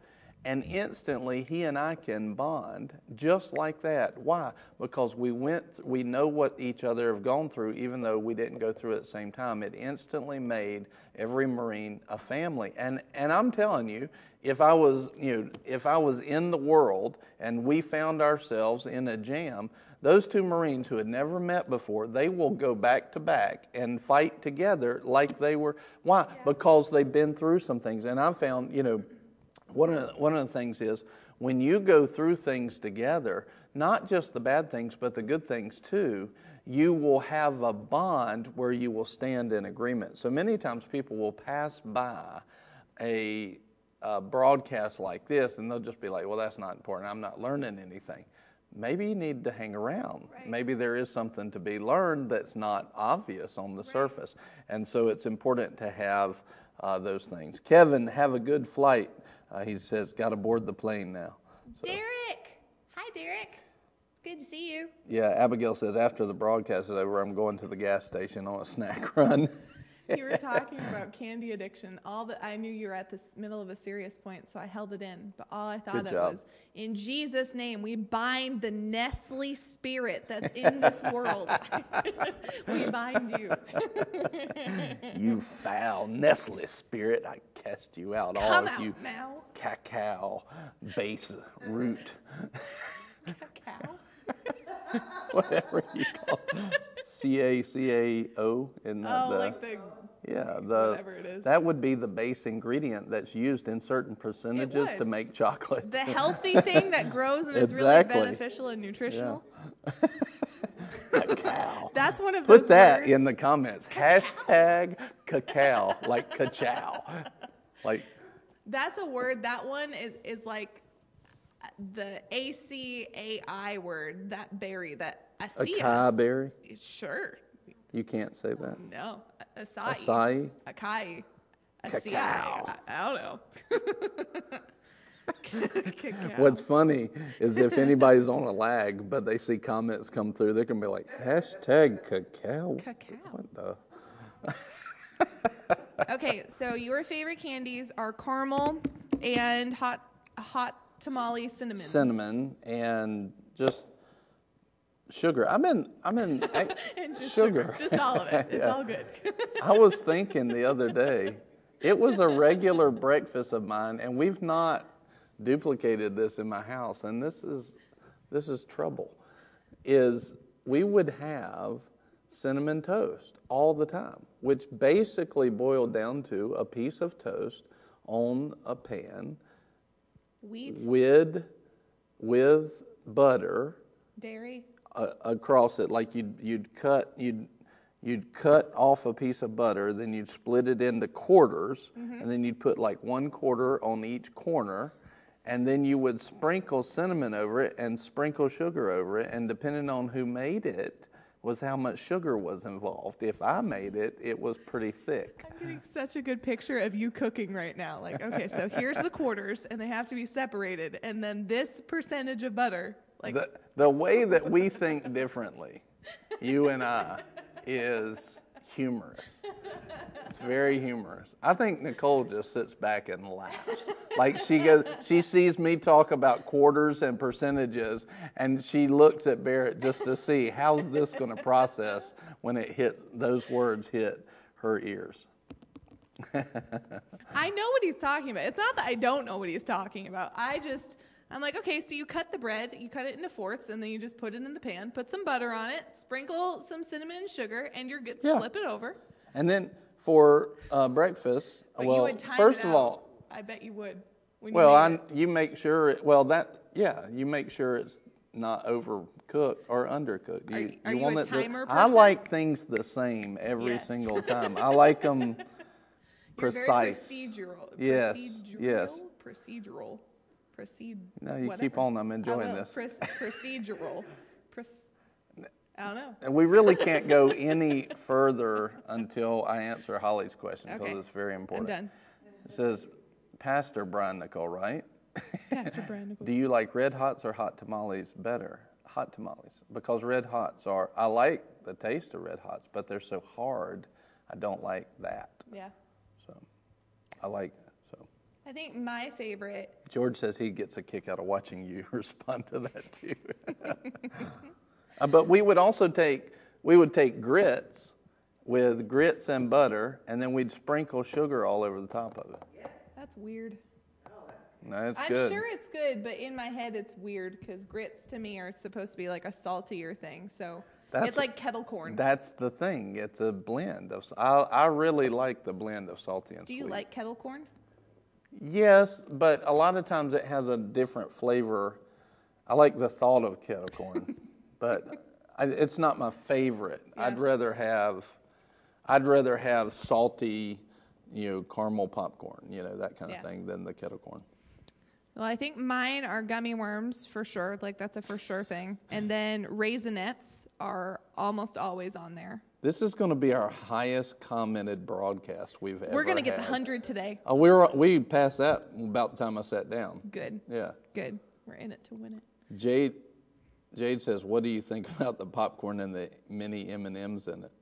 and instantly he and I can bond just like that. Why? Because we went we know what each other have gone through even though we didn't go through it at the same time. It instantly made every Marine a family. And and I'm telling you, if I was, you know, if I was in the world and we found ourselves in a jam, those two Marines who had never met before, they will go back to back and fight together like they were. Why? Because they've been through some things. And I found, you know, one of, the, one of the things is when you go through things together, not just the bad things, but the good things too, you will have a bond where you will stand in agreement. So many times people will pass by a, a broadcast like this and they'll just be like, well, that's not important. I'm not learning anything. Maybe you need to hang around. Right. Maybe there is something to be learned that's not obvious on the surface. And so it's important to have uh, those things. Kevin, have a good flight. Uh, he says, got to board the plane now. Derek. Hi, Derek. It's good to see you. Yeah, Abigail says, after the broadcast is over, I'm going to the gas station on a snack run. You were talking about candy addiction. All that I knew you were at the middle of a serious point, so I held it in. But all I thought Good of job. was, in Jesus' name, we bind the Nestle spirit that's in this world. we bind you. you foul Nestle spirit, I cast you out, all Come of out you now. cacao base root, Cacao. whatever you call it. C A C A O in the, Oh, the like the yeah the whatever it is. that would be the base ingredient that's used in certain percentages to make chocolate. the healthy thing that grows and is really beneficial and nutritional. cacao. That's one of those Put that words. in the comments. Hashtag cacao, like cacao, like That's a word. That one is, is like the A C A I word. That berry. That acai berry. Sure. You can't say that. No. Acai. Acai. Acai. Acai. Cacao. I, I don't know. What's funny is if anybody's on a lag, but they see comments come through, they're gonna be like, hashtag cacao. Cacao. What the? okay, so your favorite candies are caramel and hot hot tamale cinnamon. Cinnamon and just sugar. I'm in. I'm in. just sugar. sugar. Just all of it. It's Yeah. all good. I was thinking the other day, it was a regular breakfast of mine, and we've not duplicated this in my house, and this is this is trouble. Is we would have cinnamon toast all the time, which basically boiled down to a piece of toast on a pan Wheat, with with butter dairy. Uh, across it like you'd you'd cut you'd you'd cut off a piece of butter then you'd split it into quarters and then you'd put like one quarter on each corner and then you would sprinkle cinnamon over it and sprinkle sugar over it and depending on who made it was how much sugar was involved. If I made it, it was pretty thick. I'm getting such a good picture of you cooking right now. Like, okay, so here's the quarters, and they have to be separated, and then this percentage of butter. Like, The, the way that we think differently, you and I, is humorous. It's very humorous. I think Nicole just sits back and laughs. Like she goes, she sees me talk about quarters and percentages, and she looks at Barrett just to see how's this going to process when it hit those words hit her ears. I know what he's talking about. It's not that I don't know what he's talking about. I just, I'm like, okay, so you cut the bread, you cut it into fourths, and then you just put it in the pan, put some butter on it, sprinkle some cinnamon and sugar, and you're good. Yeah. Flip it over. And then for uh, breakfast, But well, you would time first of all, I bet you would. Well, you I, you make sure, it, well, that, yeah, you make sure it's not overcooked or undercooked. Are You, you- are you a want it to- timer I like things the same every Yes. single time. I like them precise. Procedural. Yes, Procedural, yes. Procedural. Proceed. No, you whatever. keep on. I'm enjoying this. Proce- procedural. Proce- I don't know. And we really can't go any further until I answer Holly's question because Okay. it's very I'm important. done. It says, Pastor Brian Nicole, right? Pastor Brandon. Do you like red hots or hot tamales better? Hot tamales. Because red hots are, I like the taste of red hots, but they're so hard. I don't like that. Yeah. So I like, so. I think my favorite. George says he gets a kick out of watching you respond to that too. Uh, but we would also take, we would take grits with grits and butter, and then we'd sprinkle sugar all over the top of it. That's weird. No, it's I'm good. sure it's good, but in my head it's weird because grits to me are supposed to be like a saltier thing. So That's- it's like kettle corn. That's the thing. It's a blend of. I, I really like the blend of salty and sweet. Do sweet. you like kettle corn? Yes, but a lot of times it has a different flavor. I like the thought of kettle corn, but I, it's not my favorite. I'd rather have, I'd rather have salty, you know, caramel popcorn, you know, that kind of Yeah. thing than the kettle corn. Well, I think mine are gummy worms for sure. Like that's a for sure thing. And then raisinets are almost always on there. This is going to be our highest commented broadcast we've ever. We're gonna get the hundred today. Oh, we were we passed that about the time I sat down. Good. Yeah. Good. We're in it to win it. Jade, Jade says, "What do you think about the popcorn and the mini M and M's in it?"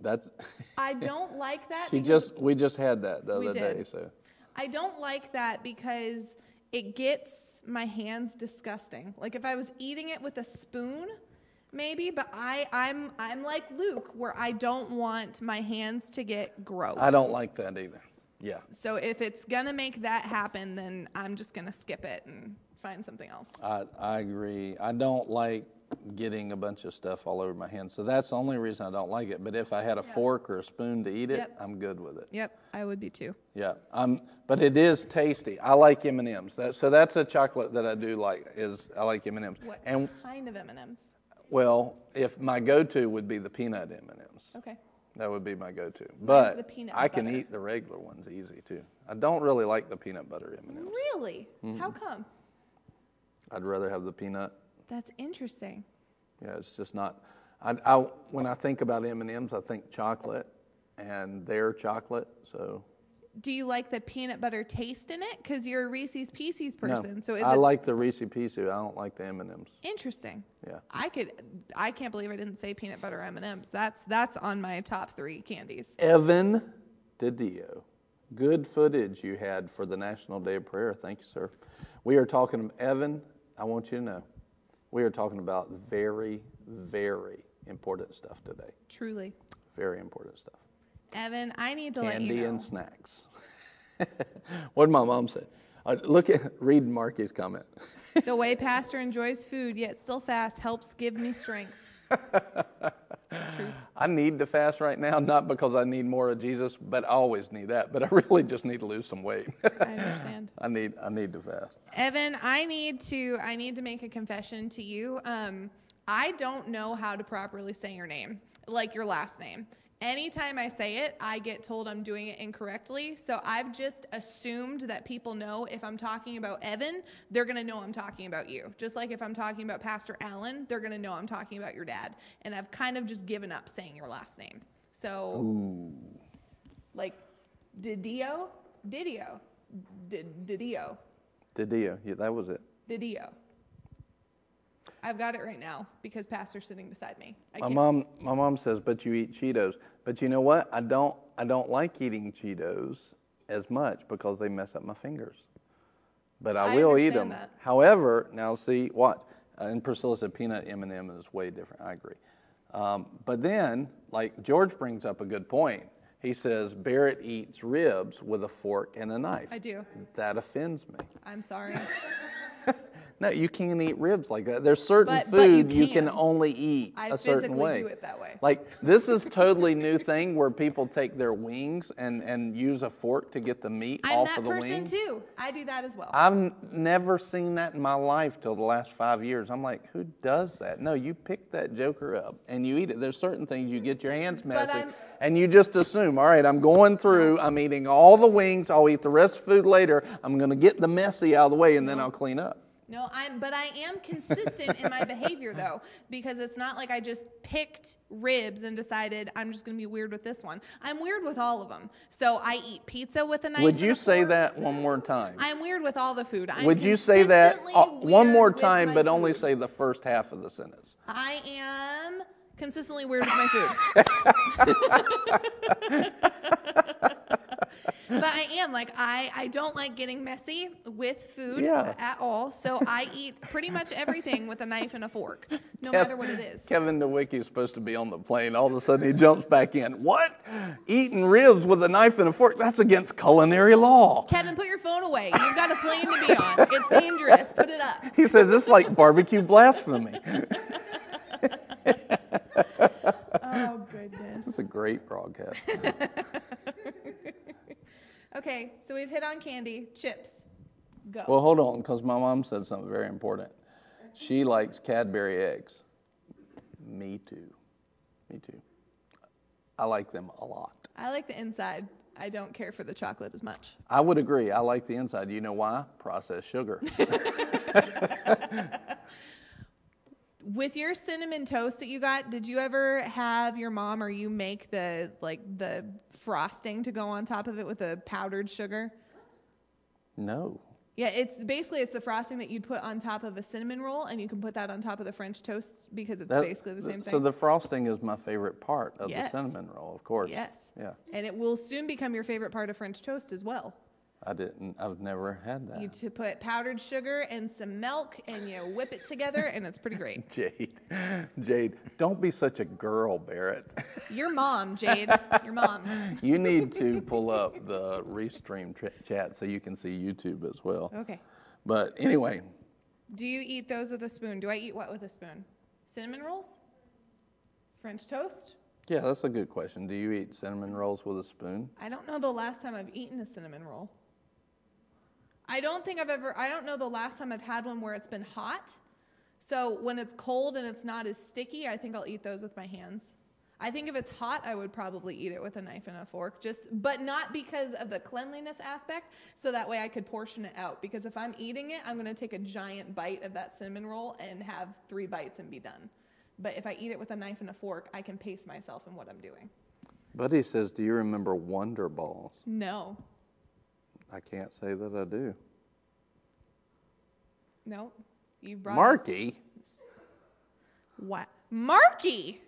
That's I don't like that. she just we just had that the other did. day. So I don't like that because it gets my hands disgusting. Like if I was eating it with a spoon, maybe, but I I'm I'm like Luke where I don't want my hands to get gross. I don't like that either. Yeah, So if it's going to make that happen, then I'm just going to skip it and find something else. I I agree. I don't like getting a bunch of stuff all over my hands. So that's the only reason I don't like it. But if I had a fork or a spoon to eat it, Yep. I'm good with it. Yep, I would be too. Yeah, um, but it is tasty. I like M and M's. That, so that's a chocolate that I do like. Is I like M and M's. What And kind of M&Ms? Well, if my go-to would be the peanut M and M's. Okay. That would be my go-to. But I can butter. eat the regular ones easy too. I don't really like the peanut butter M&Ms. Really? Mm-hmm. How come? I'd rather have the peanut. That's interesting. Yeah, it's just not. I, I when I think about M&Ms, I think chocolate, and they're chocolate. So Do you like the peanut butter taste in it? Because you're a Reese's Pieces person. no, So is I it like the Reese's Pieces. I don't like the M&Ms. interesting? Yeah. I could. I can't believe I didn't say peanut butter M and M's. That's that's on my top three candies. Evan DiDio. Good footage you had for the National Day of Prayer. Thank you, sir. We are talking, Evan, I want you to know, we are talking about very, very important stuff today. Truly, Very important stuff. Evan, I need to let Candy you know. and snacks. what did my mom say? Uh, look at, read Marky's comment. the way Pastor enjoys food, yet still fast, helps give me strength. Truth. I need to fast right now, not because I need more of Jesus, but I always need that. But I really just need to lose some weight. I understand. I need, I need to fast. Evan, I need to I need to make a confession to you. Um, I don't know how to properly say your name, like your last name. Anytime I say it, I get told I'm doing it incorrectly. So I've just assumed that people know if I'm talking about Evan, they're going to know I'm talking about you. Just like if I'm talking about Pastor Allen, they're going to know I'm talking about your dad. And I've kind of just given up saying your last name. So, Ooh. like, Didio? Didio. Didio. Didio. Yeah, that was it. Didio. I've got it right now because Pastor's sitting beside me. I My can't- mom, my mom says, "But you eat Cheetos." But you know what? I don't. I don't like eating Cheetos as much because they mess up my fingers. But I, I will eat them. that. However, now see what? Uh, and Priscilla said peanut M and m is way different. I agree. Um, but then, like George brings up a good point. He says Barrett eats ribs with a fork and a knife. I do. That offends me. I'm sorry. No, you can't eat ribs like that. There's certain But- but you food you can can. only eat I a certain way physically way. do it that way. Like this is totally new thing where people take their wings and and use a fork to get the meat I'm off that of the person wing. too. I do that as well. I've n- never seen that in my life till the last five years. I'm like, who does that? No, you pick that joker up and you eat it. There's certain things you get your hands messy. I'm- And you just assume, all right, I'm going through, I'm eating all the wings, I'll eat the rest of the food later, I'm gonna get the messy out of the way and then I'll clean up. No, I'm but I am consistent in my behavior though, because it's not like I just picked ribs and decided I'm just going to be weird with this one. I'm weird with all of them. So I eat pizza with a knife. Would you say fork. that one more time? I'm weird with all the food. I'm Would you say that uh, one more time, but only say the first half of the sentence? I am consistently weird with my food. but I am like I I don't like getting messy with food Yeah. at all. So I eat pretty much everything with a knife and a fork, no matter what it is. Kevin DeWicki is supposed to be on the plane. All of a sudden, he jumps back in. What? Eating ribs with a knife and a fork? That's against culinary law. Kevin, put your phone away. You've got a plane to be on. It's dangerous. Put it up. He says it's like barbecue blasphemy. Oh goodness. It's a great broadcast. Okay, so we've hit on candy, chips. Go. Well, hold on, because my mom said something very important. She likes Cadbury eggs. Me too. Me too. I like them a lot. I like the inside. I don't care for the chocolate as much. I would agree. I like the inside. You know why? Processed sugar. With your cinnamon toast that you got, did you ever have your mom or you make the like the frosting to go on top of it with the powdered sugar? no. Yeah, it's basically it's the frosting that you'd put on top of a cinnamon roll, and you can put that on top of the French toast because it's That- basically the same thing. So the frosting is my favorite part of Yes. the cinnamon roll, of course. yes. Yeah. And it will soon become your favorite part of French toast as well. I didn't. I've never had that. You to put powdered sugar and some milk, and you whip it together, and it's pretty great. Jade, Jade, don't be such a girl, Barrett. Your mom, Jade. Your mom. you need to pull up the restream tr- chat so you can see YouTube as well. Okay. But anyway, Do you eat those with a spoon? Do I eat what with a spoon? Cinnamon rolls? French toast? yeah, that's a good question. Do you eat cinnamon rolls with a spoon? I don't know the last time I've eaten a cinnamon roll. I don't think I've ever, I don't know the last time I've had one where it's been hot. So when it's cold and it's not as sticky, I think I'll eat those with my hands. I think if it's hot, I would probably eat it with a knife and a fork, just but not because of the cleanliness aspect. So that way I could portion it out. Because if I'm eating it, I'm going to take a giant bite of that cinnamon roll and have three bites and be done. But if I eat it with a knife and a fork, I can pace myself in what I'm doing. Buddy says, Do you remember Wonder Balls? No, I can't say that I do. no, you brought us- Marky? What? Marky.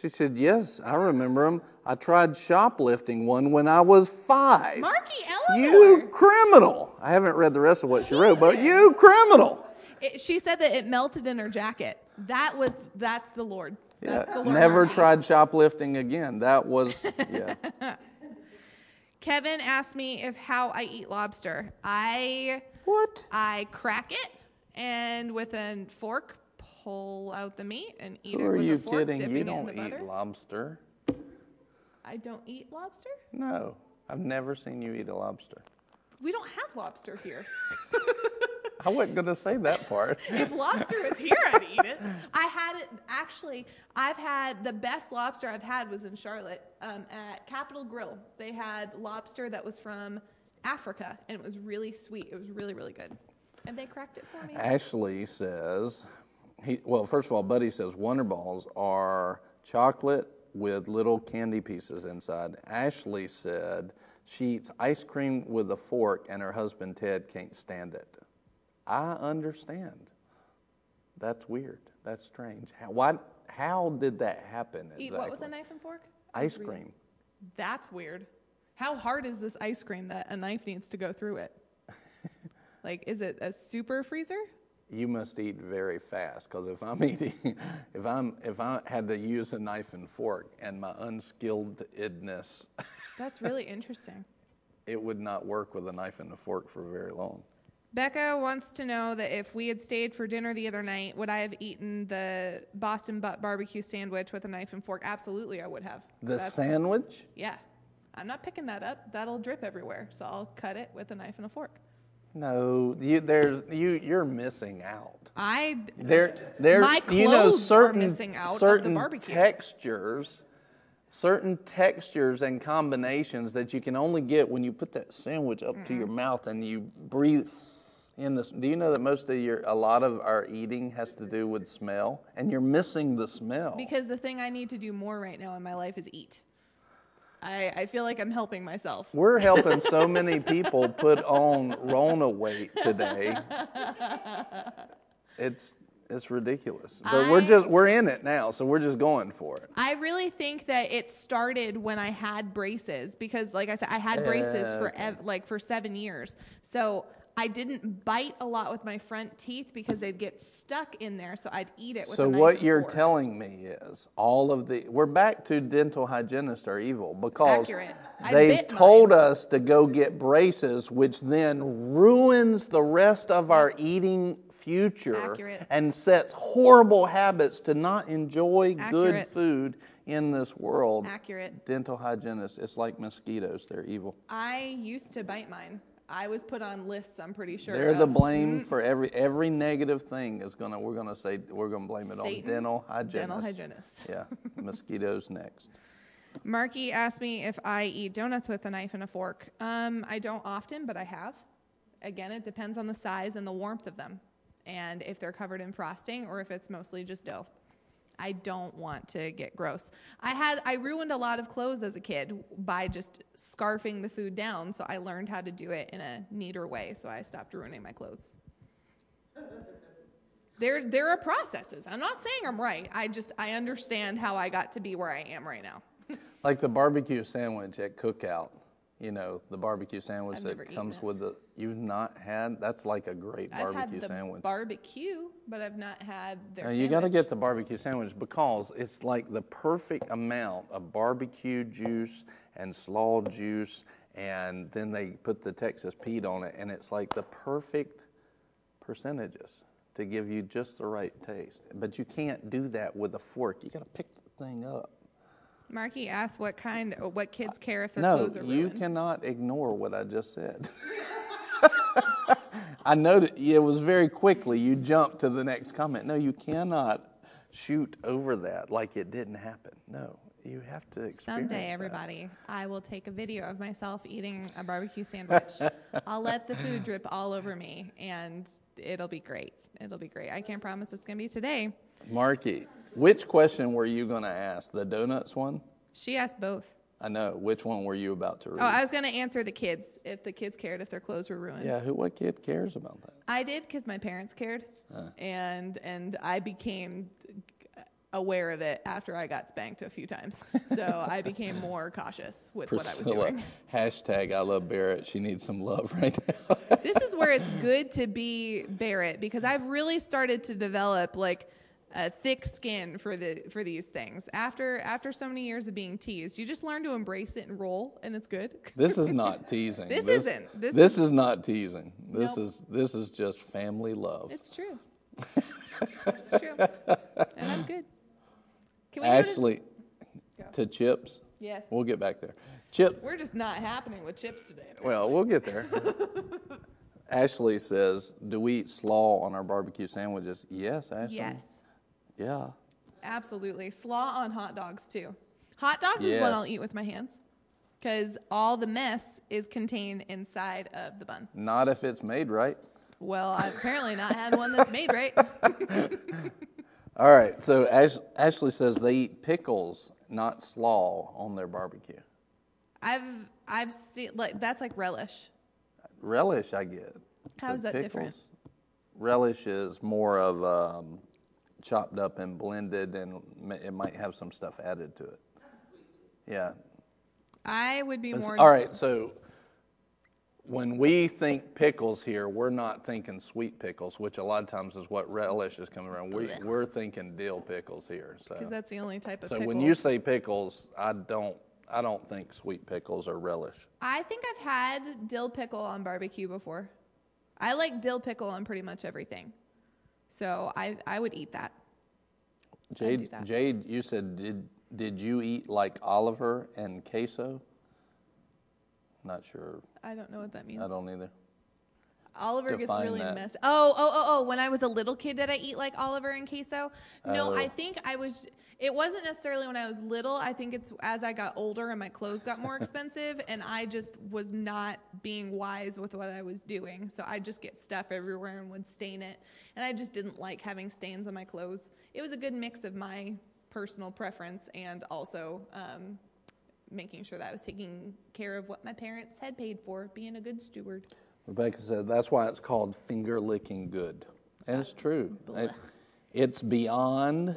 She said, Yes, I remember him. I tried shoplifting one when I was five. Marky Eleanor. You criminal. I haven't read the rest of what she wrote, but you criminal. It, she said that it melted in her jacket. That was that's the Lord. That's the Lord never Marky. tried shoplifting again. That was, yeah. Kevin asked me if how I eat lobster. I what? I crack it and with a fork pull out the meat and eat Who it are with you a fork, kidding? dipping You it in don't eat butter. lobster. I don't eat lobster. No, I've never seen you eat a lobster. We don't have lobster here. I wasn't going to say that part. if lobster was here, I'd eat it. I had it actually. I've had the best lobster I've had was in Charlotte um, at Capital Grille. They had lobster that was from Africa, and it was really sweet. It was really really good, and they cracked it for me. Ashley says, he, well, first of all, Buddy says Wonder Balls are chocolate with little candy pieces inside. Ashley said she eats ice cream with a fork and her husband Ted can't stand it. I understand. That's weird. That's strange. How, why, how did that happen? Exactly? Eat what with a knife and fork? Ice cream. That's weird. How hard is this ice cream that a knife needs to go through it? like, is it a super freezer? You must eat very fast because if I'm eating, if I'm if I had to use a knife and fork and my unskilledness, That's really interesting. it would not work with a knife and a fork for very long. Becca wants to know that if we had stayed for dinner the other night, would I have eaten the Boston butt barbecue sandwich with a knife and fork? Absolutely, I would have. The That's- sandwich? Yeah. I'm not picking that up. That'll drip everywhere. So I'll cut it with a knife and a fork. No, you there's you you're missing out. I There there My you know clothes are certain missing out of the certain barbecue. textures certain textures and combinations that you can only get when you put that sandwich up to your mouth and you breathe in this do you know that most of your a lot of our eating has to do with smell and you're missing the smell because the thing I need to do more right now in my life is eat. I, I feel like I'm helping myself. We're helping so many people put on Rona weight today. It's it's ridiculous. But we're just we're in it now, so we're just going for it. I really think that it started when I had braces because, like I said, I had braces for oh, ev- like for seven years. So I didn't bite a lot with my front teeth because they'd get stuck in there. So I'd eat it with So what you're telling me is all of the we're back to dental hygienists are evil because they told mine. us to go get braces, which then ruins the rest of our eating future Accurate. and sets horrible habits to not enjoy good food in this world. Accurate. Dental hygienists, it's like mosquitoes, they're evil. I used to bite mine. I was put on lists. I'm pretty sure. They're the of blame for every every negative thing is gonna we're gonna say we're gonna blame it Satan, on dental hygienists. dental hygienists. Yeah, mosquitoes next. Marky asked me if I eat donuts with a knife and a fork. Um, I don't often, but I have. Again, it depends on the size and the warmth of them, and if they're covered in frosting or if it's mostly just dough. I don't want to get gross. I had I ruined a lot of clothes as a kid by just scarfing the food down, so I learned how to do it in a neater way. So I stopped ruining my clothes. There, there are processes. I'm not saying I'm right. I just I understand how I got to be where I am right now. Like the barbecue sandwich at Cookout, you know, the barbecue sandwich I've that never eaten comes it. with the you've not had that's like a great I've barbecue had the sandwich. barbecue, but I've not had their. Now, you got to sandwich. get the barbecue sandwich because it's like the perfect amount of barbecue juice and slaw juice, and then they put the Texas Pete on it, and it's like the perfect percentages to give you just the right taste. But you can't do that with a fork. You got to pick the thing up. Marky asked what kind, what kids care if their No, clothes are ruined. No, you cannot ignore what I just said. I know that it was very quickly you jumped to the next comment. No, you cannot shoot over that like it didn't happen. No, you have to experience Someday, that. everybody, I will take a video of myself eating a barbecue sandwich. I'll let the food drip all over me, and it'll be great. It'll be great. I can't promise it's gonna be today. Marky, which question were you going to ask? The donuts one? She asked both. I know. Which one were you about to read? Oh, I was gonna answer the kids if the kids cared if their clothes were ruined. yeah, who? What kid cares about that? I did because my parents cared, and and I became aware of it after I got spanked a few times. So I became more cautious with what I was doing. hashtag I love Barrett. She needs some love right now. This is where it's good to be Barrett because I've really started to develop like a thick skin for the for these things. After after so many years of being teased, you just learn to embrace it and roll, and it's good. This is not teasing. This isn't. This This, is- is not teasing. This Nope. is this is just family love. It's true. it's true, and I'm good. Can we to- Ashley, Go. to chips. Yes. We'll get back there. Chip. We're just not happening with chips today. Well, we'll get there. Ashley says, "Do we eat slaw on our barbecue sandwiches?" Yes, Ashley. Yes, Yeah. absolutely. Slaw on hot dogs too. Hot dogs is what I'll eat with my hands because all the mess is contained inside of the bun. Not if it's made right. Well, I've apparently not had one that's made right. All right. So Ash, Ashley says they eat pickles, not slaw, on their barbecue. I've I've seen like that's like relish. Relish, I get. How is that different? Relish is more of um, chopped up and blended, and it might have some stuff added to it. Yeah. I would be more. all right. So when we think pickles here, we're not thinking sweet pickles, which a lot of times is what relish is coming around. We, we're thinking dill pickles here. So, because that's the only type of so pickle. when you say pickles, I don't. I don't think sweet pickles or relish. I think I've had dill pickle on barbecue before. I like dill pickle on pretty much everything, so I I would eat that. Jade, that. Jade, you said did did you eat like Oliver and queso? Not sure. I don't know what that means. I don't either. Oliver gets really that. messy. Oh, oh, oh, oh! When I was a little kid, did I eat like Oliver and queso? No, Oh. I think I was. It wasn't necessarily when I was little. I think it's as I got older and my clothes got more expensive, and I just was not being wise with what I was doing. So I just get stuff everywhere and would stain it, and I just didn't like having stains on my clothes. It was a good mix of my personal preference and also um, making sure that I was taking care of what my parents had paid for, being a good steward. Rebecca said that's why it's called finger licking good, and it's true. It- it's beyond.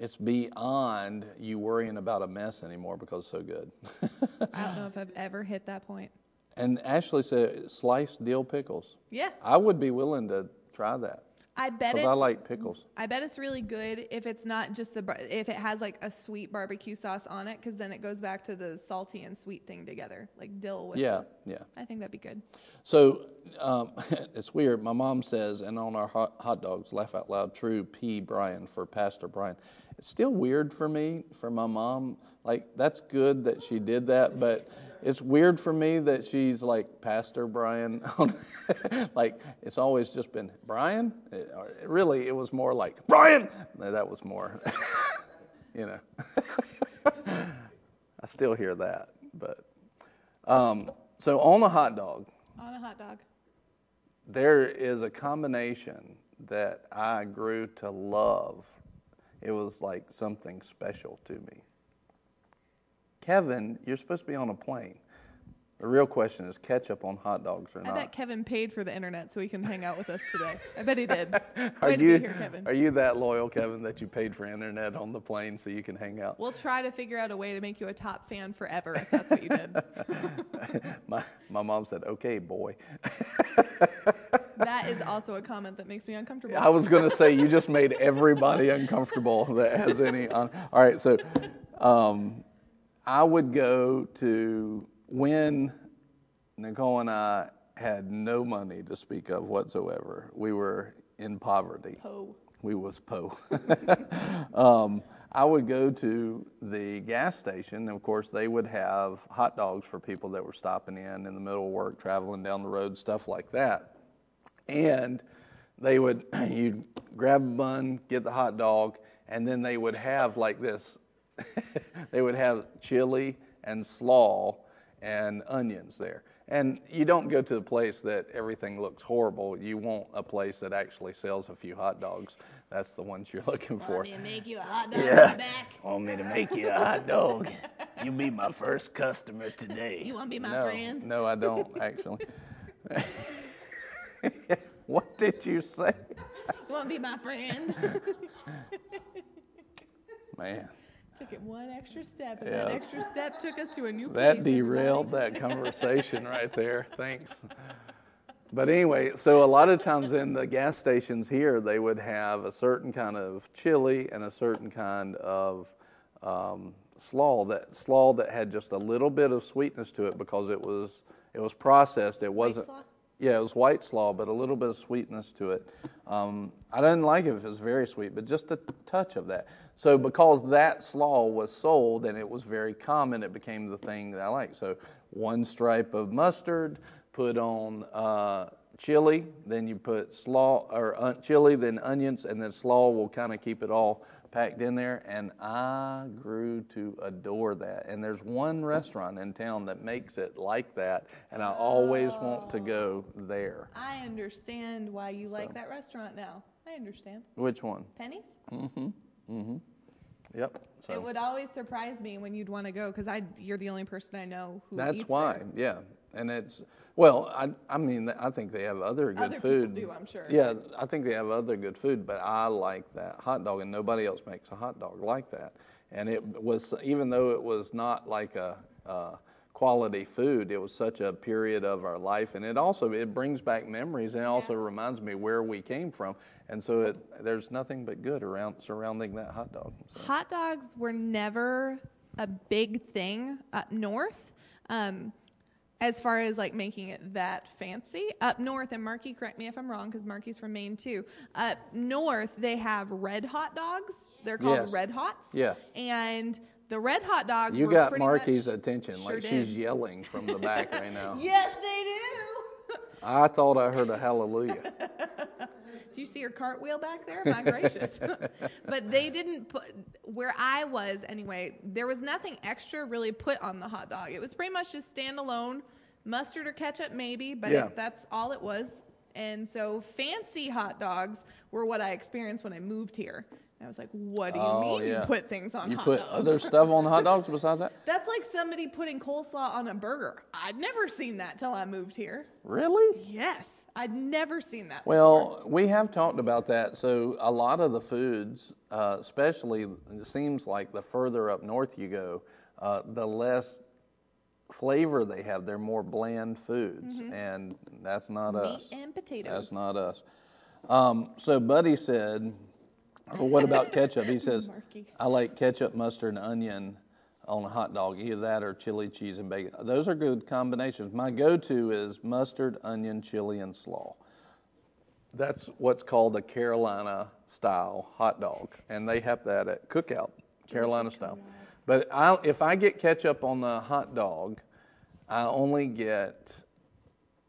It's beyond you worrying about a mess anymore because it's so good. I don't know if I've ever hit that point. and Ashley said sliced dill pickles. Yeah, I would be willing to try that I bet it's. I like pickles. I bet it's really good if it's not just the if it has like a sweet barbecue sauce on it because then it goes back to the salty and sweet thing together, like dill with. Yeah, the- yeah. I think that'd be good. So um, it's weird. My mom says, and on our hot, hot dogs, laugh out loud, true P. Brian for Pastor Brian. It's still weird for me, for my mom. Like, that's good that she did that, but it's weird for me that she's like Pastor Brian. like, it's always just been Brian. It, really, it was more like Brian. That was more, you know. I still hear that, but. Um, so on a hot dog, On a hot dog. there is a combination that I grew to love. It was like something special to me. Kevin, you're supposed to be on a plane. The real question is ketchup on hot dogs or I not. I bet Kevin paid for the internet so he can hang out with us today. I bet he did. are Way you here, are you that loyal, Kevin, that you paid for internet on the plane so you can hang out? We'll try to figure out a way to make you a top fan forever if that's what you did. My my mom said, "Okay, boy." that is also a comment that makes me uncomfortable. I was going to say you just made everybody uncomfortable that has any. On. All right, so um, I would go to when Nicole and I had no money to speak of whatsoever. We were in poverty. Poe. We was po. um, I would go to the gas station, and of course, they would have hot dogs for people that were stopping in in the middle of work, traveling down the road, stuff like that. And they would, you'd grab a bun, get the hot dog, and then they would have like this they would have chili and slaw and onions there. And you don't go to the place that everything looks horrible. You want a place that actually sells a few hot dogs. That's the ones you're looking for. Want me to make you a hot dog Yeah. in the back? Want me to make you a hot dog? You'll be my first customer today. You want to be my no, friend? No, I don't actually. what did you say? You want to be my friend? Man, took it one extra step, and that extra step took us to a new that derailed that conversation right there. Thanks. But anyway, so a lot of times in the gas stations here, they would have a certain kind of chili and a certain kind of um, slaw that slaw that had just a little bit of sweetness to it because it was it was processed. It wasn't. slaw? Yeah, it was white slaw, but a little bit of sweetness to it. Um, I didn't like it if it was very sweet, but just a touch of that. So because that slaw was sold and it was very common, it became the thing that I like. So one stripe of mustard, put on uh, chili, then you put slaw or uh, chili, then onions, and then slaw will kind of keep it all packed in there. And I grew to adore that. And there's one restaurant in town that makes it like that, and I always want to go there. I understand why you like that restaurant now. I understand. Which one? Pennies? Mm hmm. Mm hmm. Yep. So It would always surprise me when you'd want to go because I you're the only person I know who that's why. there. Yeah. And it's well, I I mean I think they have other good Other food. do, I'm sure. Yeah, I think they have other good food, but I like that hot dog, and nobody else makes a hot dog like that. And it was even though it was not like a. Uh, quality food it was such a period of our life and it also it brings back memories and it also reminds me where we came from and so it, there's nothing but good around surrounding that hot dog so. Hot dogs were never a big thing up north. Um, as far as like making it that fancy. Up north and marky correct me if i'm wrong because marky's from maine too. Up north they have red hot dogs. They're called Yes. red hots. Yeah. and the red hot dogs you were got marky's attention Sure like did. she's yelling from the back right now. Yes they do. I thought i heard a hallelujah you see her cartwheel back there? My gracious. but they didn't put, where I was anyway, there was nothing extra really put on the hot dog. It was pretty much just standalone, mustard or ketchup maybe, but Yeah. it, that's all it was. And so fancy hot dogs were what I experienced when I moved here. I was like, what do you Oh, mean yeah. you put things on you hot put dogs? other stuff on the hot dogs besides that That's like somebody putting coleslaw on a burger. I'd never seen that till I moved here. really Yes, I'd never seen that. Well, we have talked about that. So a lot of the foods, uh, especially, it seems like the further up north you go, uh, the less flavor they have. They're more bland foods, and that's not Mm-hmm. Meat us. and potatoes. That's not us. Um, so Buddy said, or what about ketchup? He says, Marky. I like ketchup, mustard, and onion on a hot dog. Either that or chili, cheese, and bacon. Those are good combinations. My go-to is mustard, onion, chili, and slaw. That's what's called a Carolina style hot dog, and they have that at Cookout, Carolina style. But I, if I get ketchup on the hot dog, I only get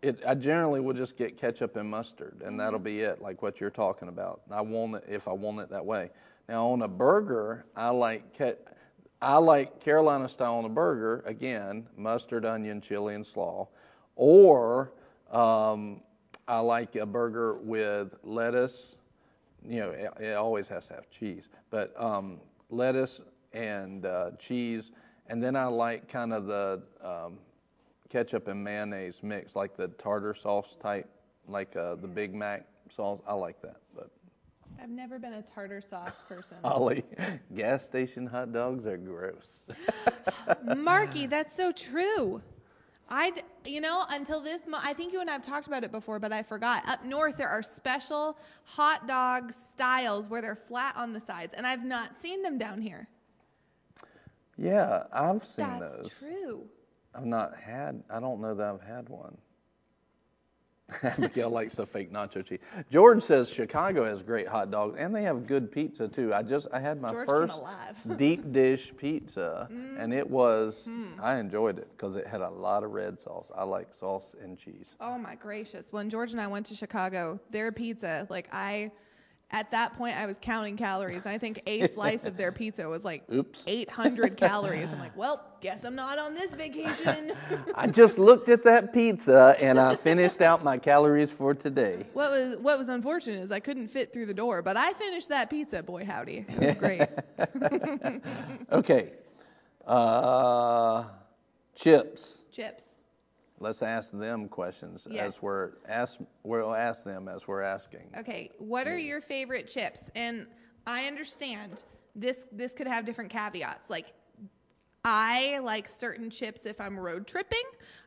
it. I generally will just get ketchup and mustard, and mm-hmm. that'll be it. Like what you're talking about. I want it if I want it that way. Now on a burger, I like ket. I like Carolina style on a burger. Again, mustard, onion, chili, and slaw. Or um, I like a burger with lettuce. You know, it, it always has to have cheese, but um, lettuce and uh, cheese. And then I like kind of the um, ketchup and mayonnaise mix, like the tartar sauce type, like uh, the Big Mac sauce. I like that. I've never been a tartar sauce person. Ollie, gas station hot dogs are gross. Marky, that's so true. I, you know, until this, mo- I think you and I have talked about it before, but I forgot. Up north, there are special hot dog styles where they're flat on the sides, and I've not seen them down here. yeah, I've seen That's those. true. I've not had. I don't know that I've had one. Abigail likes the fake nacho cheese. George says Chicago has great hot dogs and they have good pizza too. I just I had my George first deep dish pizza Mm. and it was Hmm. I enjoyed it because it had a lot of red sauce. I like sauce and cheese. Oh my gracious. When George and I went to Chicago, their pizza, like I, at that point, I was counting calories. And I think a slice of their pizza was like Oops. 800 calories. I'm like, well, guess I'm not on this vacation. I just looked at that pizza and I finished out my calories for today. What was what was unfortunate is I couldn't fit through the door, but I finished that pizza. Boy, howdy, it was great. Okay. Uh, chips. Chips. Let's ask them questions Yes. as we're ask. We'll ask them as we're asking. Okay, what are your favorite chips? And I understand this this could have different caveats. Like I like certain chips if I'm road tripping.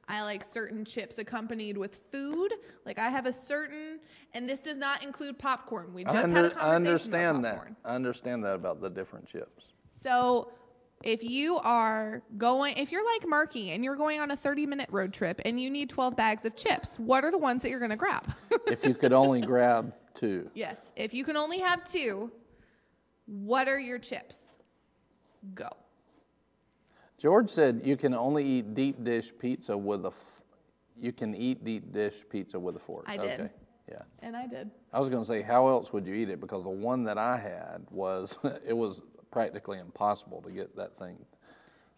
I like certain chips accompanied with food. Like I have a certain, and this does not include popcorn. We just I, had a under- conversation I understand about that. I understand that about the different chips. So if you are going, if you're like Marky and you're going on a 30 minute road trip and you need 12 bags of chips, what are the ones that you're going to grab? if you could only grab two, yes. If you can only have two, what are your chips? Go. George said you can only eat deep dish pizza with a. F- you can eat deep dish pizza with a fork. I did. Okay. Yeah. And I did. I was going to say, how else would you eat it? Because the one that I had was, it was practically impossible to get that thing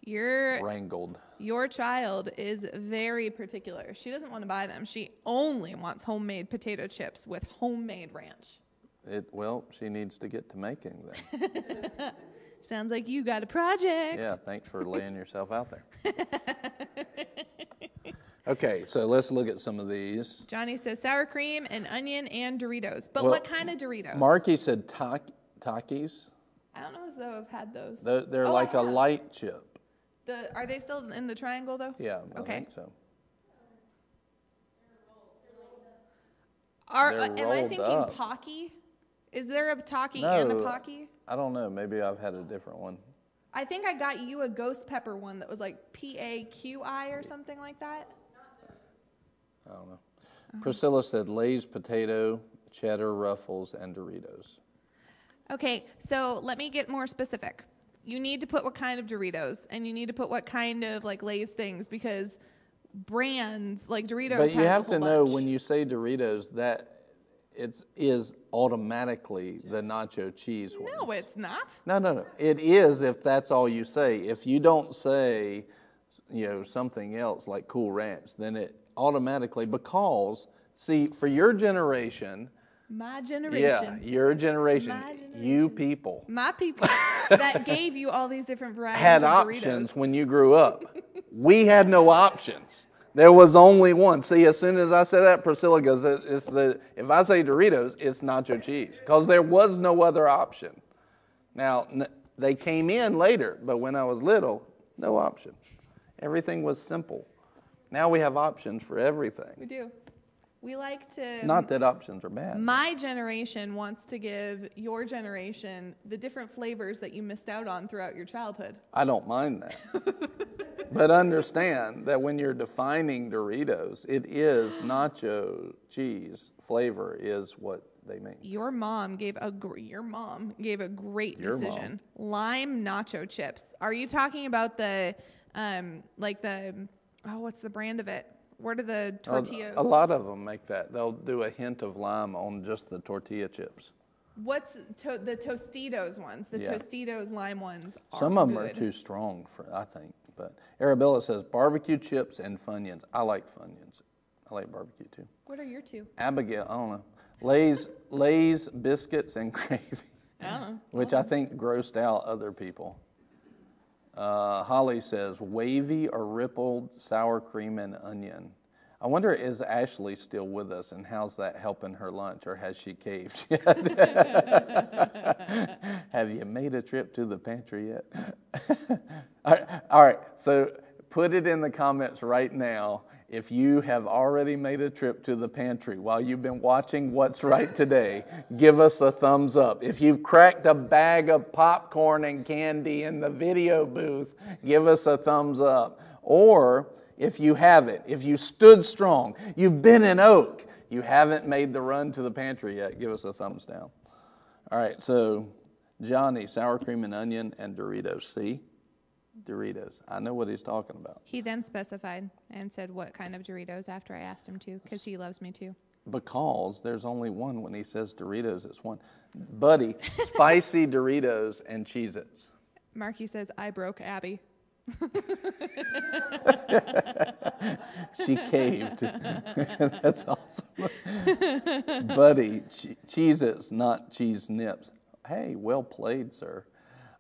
Your wrangled. your child is very particular. She doesn't want to buy them. She only wants homemade potato chips with homemade ranch. It well, she needs to get to making them. Sounds like you got a project. Yeah, thanks for laying yourself out there. Okay, so let's look at some of these. Johnny says sour cream and onion and Doritos. But Well, what kind of Doritos? Marky said tak- Takis. I don't know as though I've had those. They're, they're Oh, like a light chip. The, are they still in the triangle though? Yeah, I Okay. think so. Are, uh, am I thinking up. Pocky? Is there a Taki and a No. Pocky? I don't know. Maybe I've had a different one. I think I got you a ghost pepper one that was like P A Q I or something like that. I don't know. Uh-huh. Priscilla said Lay's potato, cheddar, ruffles, and Doritos. Okay, so let me get more specific. You need to put what kind of Doritos, and you need to put what kind of like Lay's things because brands like Doritos. But you have to know bunch. when you say Doritos that it's automatically the nacho cheese one. No, it's not. No, no, no. It is if that's all you say. If you don't say, you know, something else like Cool Ranch, then it automatically because see for your generation, My generation. yeah, generation, your generation, My you people my people that gave you all these different varieties had of options when you grew up. we had no options. There was only one. See, as soon as I say that, Priscilla goes, "It's the if I say Doritos, it's nacho cheese because there was no other option." Now n- they came in later, but when I was little, no option. Everything was simple. Now we have options for everything. We do. We like to. Not that options are bad. My generation wants to give your generation the different flavors that you missed out on throughout your childhood. I don't mind that. but understand that when you're defining Doritos, it is nacho cheese flavor is what they mean. Your mom gave a gr- your mom gave a great Your decision. Lime nacho chips. Are you talking about the um like the oh what's the brand of it? Where do the tortilla? A lot of them make that. They'll do a hint of lime on just the tortilla chips. What's to, the Tostitos ones? The Yeah. Tostitos lime ones. Are Some of them good. are too strong for, I think. But Arabella says barbecue chips and Funyuns. I like Funyuns. I like barbecue too. What are your two? Abigail, I don't know. Lay's, Lay's biscuits and gravy, Oh. which I think grossed out other people. Uh, Holly says wavy or rippled sour cream and onion. I wonder is Ashley still with us and how's that helping her lunch or has she caved yet? Have you made a trip to the pantry yet? all, right, all right, so put it in the comments right now if you have already made a trip to the pantry while you've been watching What's Right Today. Give us a thumbs up. If you've cracked a bag of popcorn and candy in the video booth, give us a thumbs up. Or if you haven't, if you stood strong, you've been in Oak, you haven't made the run to the pantry yet, give us a thumbs down. All right, so Johnny, sour cream and onion and Doritos. See? Doritos. I know what he's talking about. He then specified and said what kind of Doritos after I asked him to because he loves me too. Because there's only one when he says Doritos, it's one. Buddy, spicy Doritos and Cheez Its. Marky says I broke Abby. She caved. That's awesome. Buddy, che- Cheez Its, not cheese nips. Hey, well played, sir.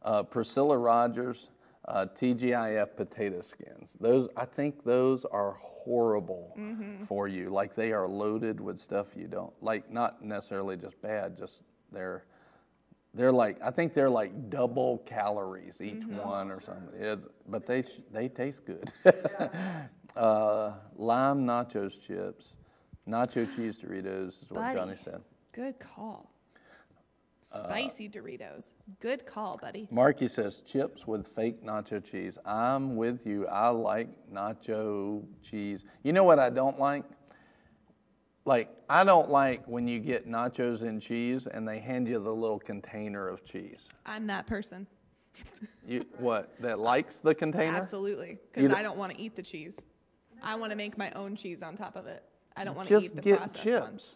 Uh, Priscilla Rogers, uh, TGIF potato skins. Those, I think those are horrible for you. Like they are loaded with stuff you don't like. Not necessarily just bad, just they're they're like I think they're like double calories each one or something. It's, but they they taste good. uh, lime nachos chips, nacho cheese Doritos is what Buddy. Johnny said. Good call. Uh, Spicy Doritos. Good call, buddy. Marky says chips with fake nacho cheese. I'm with you. I like nacho cheese. You know what I don't like? Like I don't like when you get nachos and cheese and they hand you the little container of cheese. I'm that person. You what? That likes the container? Absolutely. Because I don't want to eat the cheese. I want to make my own cheese on top of it. I don't want to eat the get processed chips.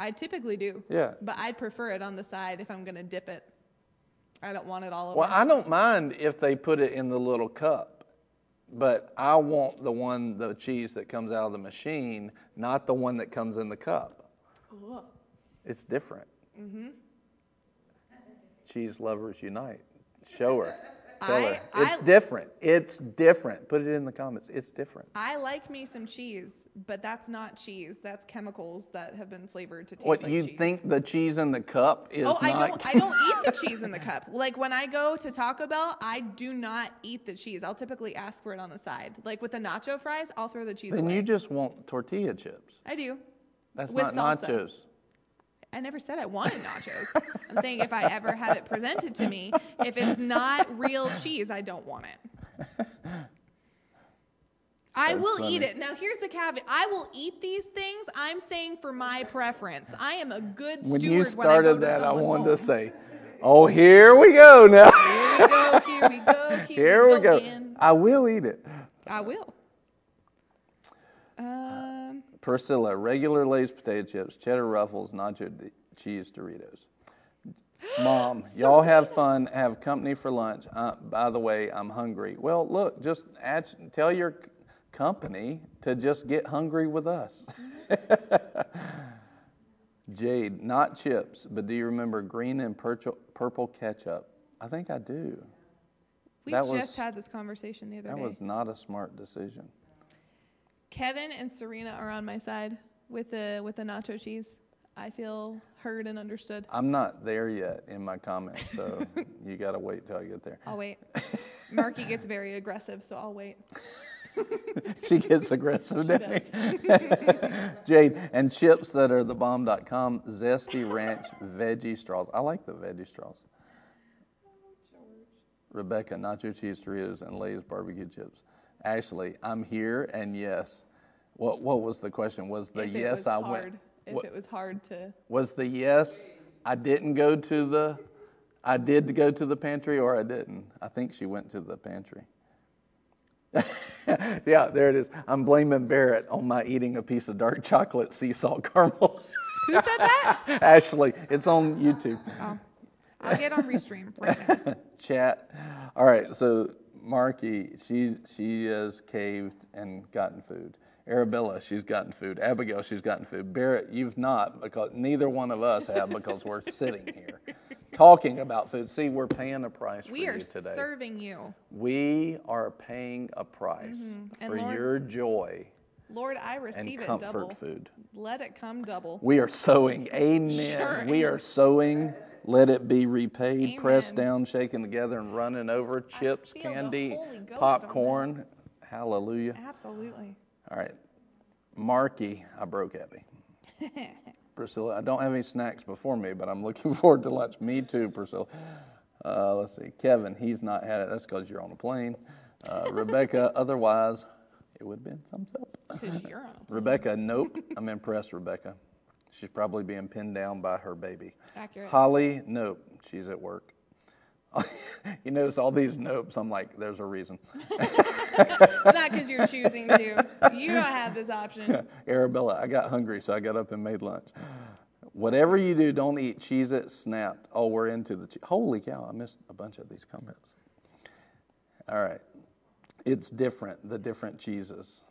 I typically do. Yeah. But I'd prefer it on the side if I'm going to dip it. I don't want it all over. Well, I don't mind if they put it in the little cup, but I want the one, the cheese that comes out of the machine, not the one that comes in the cup. It's different. Mm-hmm. Cheese lovers unite. Show her. Tell I- her. I- It's different. It's different. Put it in the comments. It's different. I like me some cheese, but that's not cheese. That's chemicals that have been flavored to taste like cheese. What like you cheese. think the cheese in the cup is Oh, not? I don't. I don't eat the cheese in the cup. Like when I go to Taco Bell, I do not eat the cheese. I'll typically ask for it on the side. Like with the nacho fries, I'll throw the cheese then away. you just want tortilla chips. I do. That's With not salsa. nachos. I never said I wanted nachos. I'm saying if I ever have it presented to me, if it's not real cheese, I don't want it. I That's will eat it. Now, here's the caveat I will eat these things. I'm saying for my preference. I am a good When steward you when I go started to that, I wanted home. to say, "Oh, here we go now. Here we go, here we go, here, Here we go. again. I will eat it." I will. Um, Priscilla, regular Lay's potato chips, cheddar ruffles, nacho d- cheese Doritos. Mom, y'all have fun, have company for lunch. Uh, by the way, I'm hungry. Well, look, just add, tell your c- company to just get hungry with us. Jade, not chips, but do you remember green and purple, purple ketchup? I think I do. we That just was- had this conversation the other That day. That was not a smart decision. Kevin and Serena are on my side with the with the nacho cheese. I feel heard and understood. I'm not there yet in my comments, so you got to wait till I get there. I'll wait. Marky gets very aggressive, so I'll wait. She gets aggressive, doesn't Jade, and chips that are the bomb.com, zesty ranch veggie straws. I like the veggie straws. Rebecca, nacho cheese Doritos and Lay's barbecue chips. Ashley, I'm here and yes. What what was the question? Was the if yes was I hard, went if what- it was hard to was the yes I didn't go to the I did go to the pantry or I didn't. I think she went to the pantry. yeah, there it is. I'm blaming Barrett on my eating a piece of dark chocolate sea salt caramel. Who said that? Ashley, it's on YouTube. Oh. I'll get on restream right now. Chat. All right, so Marky, she she has caved and gotten food. Arabella, she's gotten food. Abigail, she's gotten food. Barrett, you've not because neither one of us have because we're sitting here talking about food. See, we're paying a price We for are you today. serving you. we are paying a price Mm-hmm. For Lord- your joy Lord, I and receive it comfort double. food. Let it come double. We are sowing. Amen. Sure. We are sowing. Let it be repaid, pressed down, shaken together, and running over. Chips, candy, Holy Ghost on popcorn. Hallelujah. Absolutely. All right. Marky, I broke Abby. Priscilla, I don't have any snacks before me, but I'm looking forward to lunch. Me too, Priscilla. Uh, let's see. Kevin, he's not had it. That's because you're on a plane. Uh, Rebecca, otherwise, it would have been thumbs up. Because you're on a Rebecca, nope. I'm impressed, Rebecca. She's probably being pinned down by her baby. Accurate. Holly, nope. She's at work. you notice all these nopes. I'm like, there's a reason. Not because you're choosing to. You don't have this option. Arabella, I got hungry, so I got up and made lunch. Whatever you do, don't eat Cheez It snapped. Oh, we're into the. che- Holy cow, I missed a bunch of these comments. All right. It's different, the different cheeses.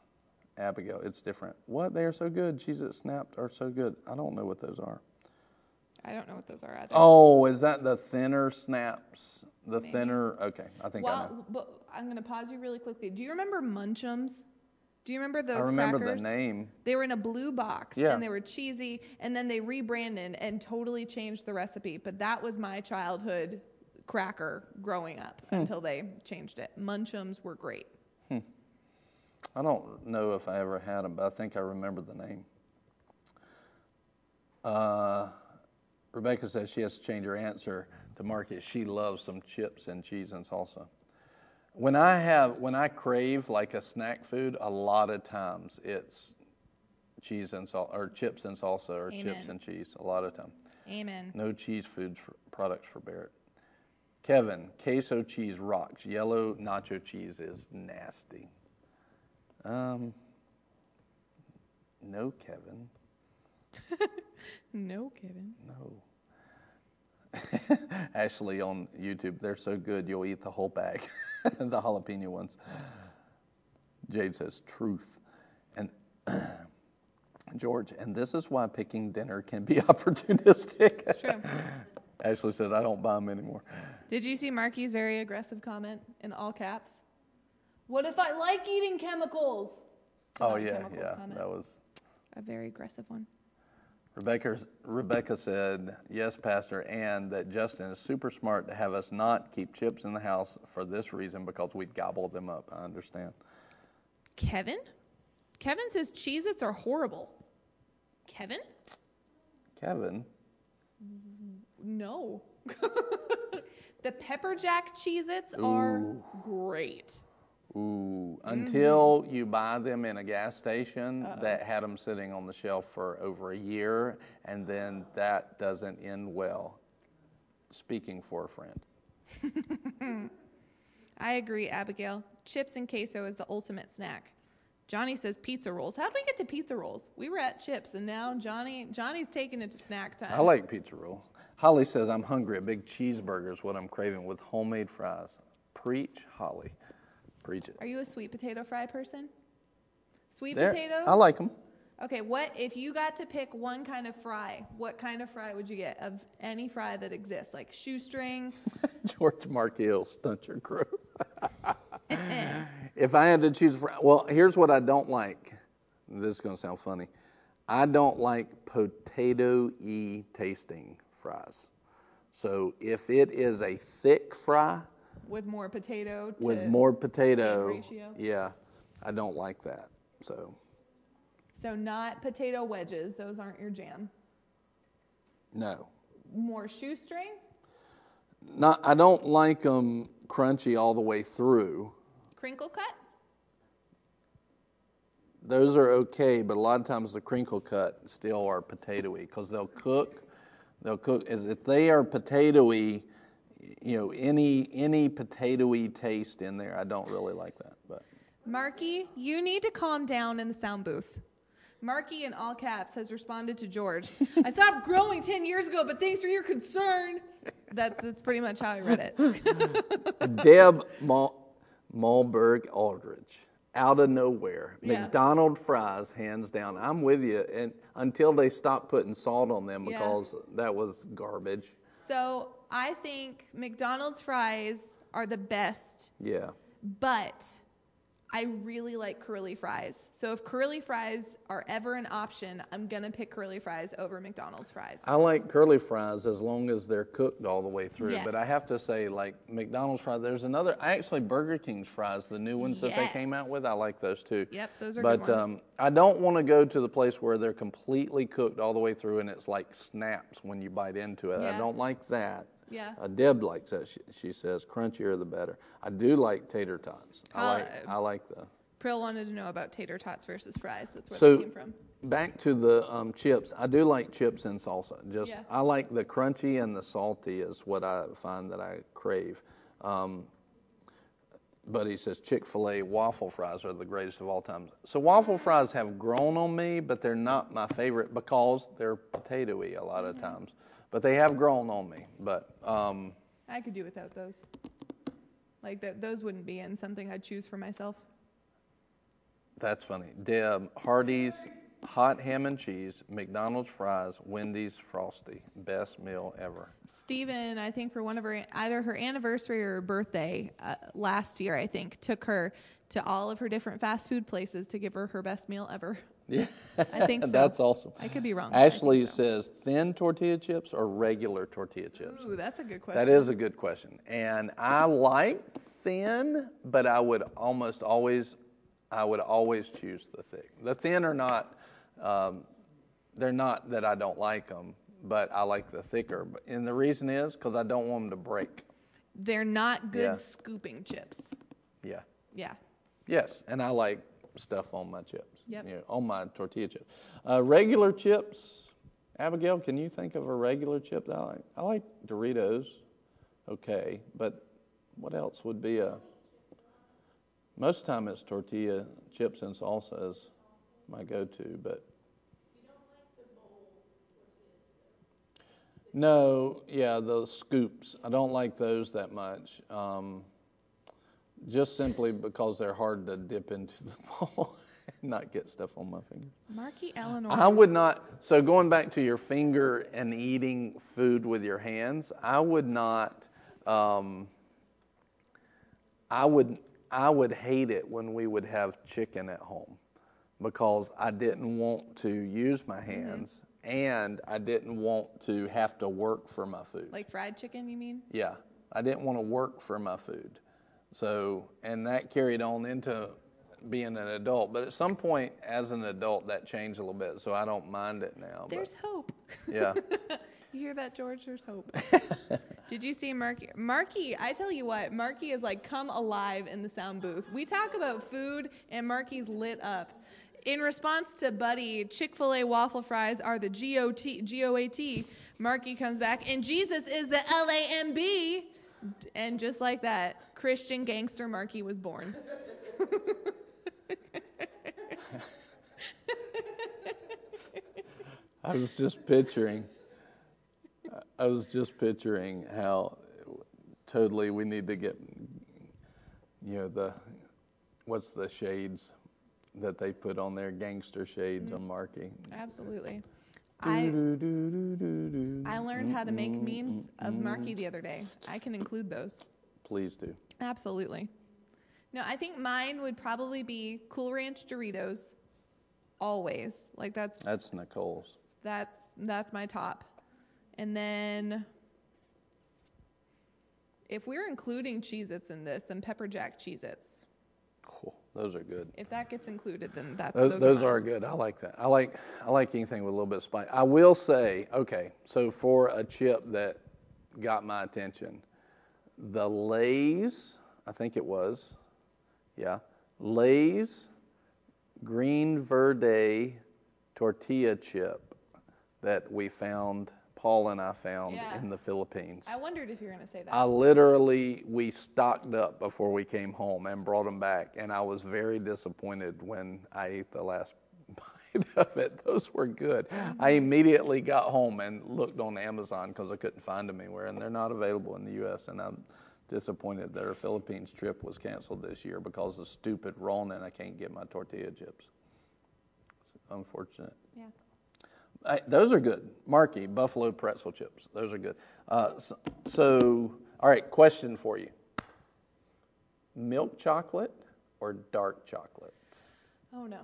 Abigail, it's different. What? They are so good. It snapped are so good. I don't know what those are. I don't know what those are either. Oh, is that the thinner snaps? The thinner. Okay, I think I know. well, but I'm going to pause you really quickly. Do you remember Munchums? Do you remember those crackers? I remember crackers? the name. They were in a blue box Yeah. and they were cheesy, and then they rebranded and totally changed the recipe. But that was my childhood cracker growing up Hmm. until they changed it. Munchums were great. I don't know if I ever had them, but I think I remember the name. Uh, Rebecca says she has to change her answer to market. She loves some chips and cheese and salsa. When I have, when I crave like a snack food, a lot of times it's cheese and salt or chips and salsa or chips and cheese. A lot of time. Amen. No cheese foods for, products for Barrett. Kevin, queso cheese rocks. Yellow nacho cheese is nasty. Um, No, Kevin. No, Kevin. No. Ashley on YouTube, they're so good you'll eat the whole bag, the jalapeno ones. Jade says truth. And George, and this is why picking dinner can be opportunistic. It's true. Ashley said, I don't buy them anymore. Did you see Marky's very aggressive comment in all caps? What if I like eating chemicals? It's Oh, yeah, chemicals yeah. comment. That was. a very aggressive one. Rebecca, Rebecca said, Yes, Pastor, and that Justin is super smart to have us not keep chips in the house for this reason because we'd gobble them up. I understand. Kevin? Kevin says Cheez Its are horrible. Kevin? Kevin, No. the pepper jack Cheez Its are great. Ooh, mm-hmm. until you buy them in a gas station that had them sitting on the shelf for over a year, and then that doesn't end well. Speaking for a friend. I agree, Abigail. Chips and queso is the ultimate snack. Johnny says pizza rolls. How did we get to pizza rolls? We were at chips, and now Johnny Johnny's taking it to snack time. I like pizza roll. Holly says, I'm hungry. A big cheeseburger is what I'm craving with homemade fries. Preach, Holly. Preach it. Are you a sweet potato fry person? Sweet There- potato? I like them. Okay, what if you got to pick one kind of fry? What kind of fry would you get of any fry that exists? Like shoestring? George Markell, stunt your growth. if I had to choose, a fr- well, here's what I don't like. This is going to sound funny. I don't like potato-y tasting fries. So if it is a thick fry with more potato to with more potato, ratio? yeah, I don't like that. So So not potato wedges, those aren't your jam. no, More shoestring? not. I don't like them crunchy all the way through. Crinkle cut? Those are okay, but a lot of times the crinkle cut still are potatoy because they'll cook. They'll cook as if they are potatoy. You know, any any potatoy taste in there, I don't really like that. But Marky, you need to calm down in the sound booth. Marky in all caps has responded to George. I stopped growing 10 years ago, but thanks for your concern. That's that's pretty much how I read it. Deb Mal- Malberg Aldrich, out of nowhere, Yeah. McDonald fries, hands down. I'm with you, and until they stop putting salt on them Yeah. because that was garbage. So I think McDonald's fries are the best, Yeah. but I really like curly fries. So if curly fries are ever an option, I'm gonna pick curly fries over McDonald's fries. I like curly fries as long as they're cooked all the way through. Yes. But I have to say, like McDonald's fries, there's another. Actually Burger King's fries, the new ones that they came out Yes. with, I like those too. Yep, those are But good ones. Um, I don't want to go to the place where they're completely cooked all the way through and it's like snaps when you bite into it. I don't like that. Yeah. Uh, Deb likes that. She, she says crunchier the better. I do like tater tots. I Uh, like. I like the. Prill wanted to know about tater tots versus fries. That's where So they came from. back to the um, chips. I do like chips and salsa. Just Yeah. I like the crunchy and the salty is what I find that I crave. Um, but he says Chick Fil A waffle fries are the greatest of all time. So waffle fries have grown on me, but they're not my favorite because they're potatoy a lot Mm-hmm. of times. But they have grown on me. But um, I could do without those. Like that, those wouldn't be in something I'd choose for myself. that's funny. Deb Hardee's hot ham and cheese, McDonald's fries, Wendy's frosty, best meal ever. Steven, I think for one of her either her anniversary or her birthday uh, last year, I think took her to all of her different fast food places to give her her best meal ever. Yeah, I think so. that's awesome. I could be wrong. but I think Ashley so. says thin tortilla chips or regular tortilla chips. "Ooh, that's a good question." That is a good question, and I like thin, but I would almost always, I would always choose the thick. The thin are not, um, they're not that I don't like them, but I like the thicker. And the reason is because I don't want them to break. They're not good Yeah. scooping chips. Yeah. Yeah. Yes, and I like stuff on my chips. Yep. You know, on my tortilla chips. Uh, regular chips. Abigail, can you think of a regular chip that I like? I like Doritos. Okay, but what else would be a? Most time it's tortilla chips and salsas. my go-to, but. No, yeah, the scoops. I don't like those that much. Um, just simply because they're hard to dip into the bowl not get stuff on my finger. Marky Eleanor. I would not. So going back to your finger and eating food with your hands, I would not. Um, I would. I would hate it when we would have chicken at home because I didn't want to use my hands and I didn't want to have to work for my food. like fried chicken, you mean? Yeah, I didn't want to work for my food. So, and that carried on into being an adult. But at some point, as an adult, that changed a little bit. So I don't mind it now. but- There's hope. yeah. You hear that, George? There's hope. Did you see Marky? Marky, I tell you what, Marky is like come alive in the sound booth. We talk about food, and Marky's lit up. In response to Buddy, Chick fil A waffle fries are the G O T G O A T. Marky comes back, and Jesus is the L A M B. And just like that, Christian gangster Marky was born. I was just picturing. I was just picturing how totally we need to get, you know, the what's the shades that they put on there, gangster shades mm-hmm. on Marky. Absolutely. I, I learned how to make memes of Marky the other day. I can include those. Please do. Absolutely. No, I think mine would probably be Cool Ranch Doritos. Always. Like that's That's Nicole's. that's that's my top. And then if we're including Cheez Its in this, then Pepper Jack Cheez Its. Cool. Those are good. If that gets included, then that Those, those, those are, are good. I like that. I like I like anything with a little bit of spice. I will say, okay, so for a chip that got my attention, the Lay's, I think it was, yeah, Lay's Green Verde tortilla chip that we found, Paul and I found Yeah. in the Philippines. I wondered if you were going to say that. I literally we stocked up before we came home and brought them back, and I was very disappointed when I ate the last bite of it. Those were good. I mm-hmm. immediately got home and looked on Amazon because I couldn't find them anywhere, and they're not available in the U.S. And I'm disappointed that our Philippines trip was canceled this year because of stupid Rona, and I can't get my tortilla chips. It's unfortunate. yeah. I, those are good. Marky, buffalo pretzel chips. Those are good. Uh, so, so, all right, question for you milk chocolate or dark chocolate? Oh no.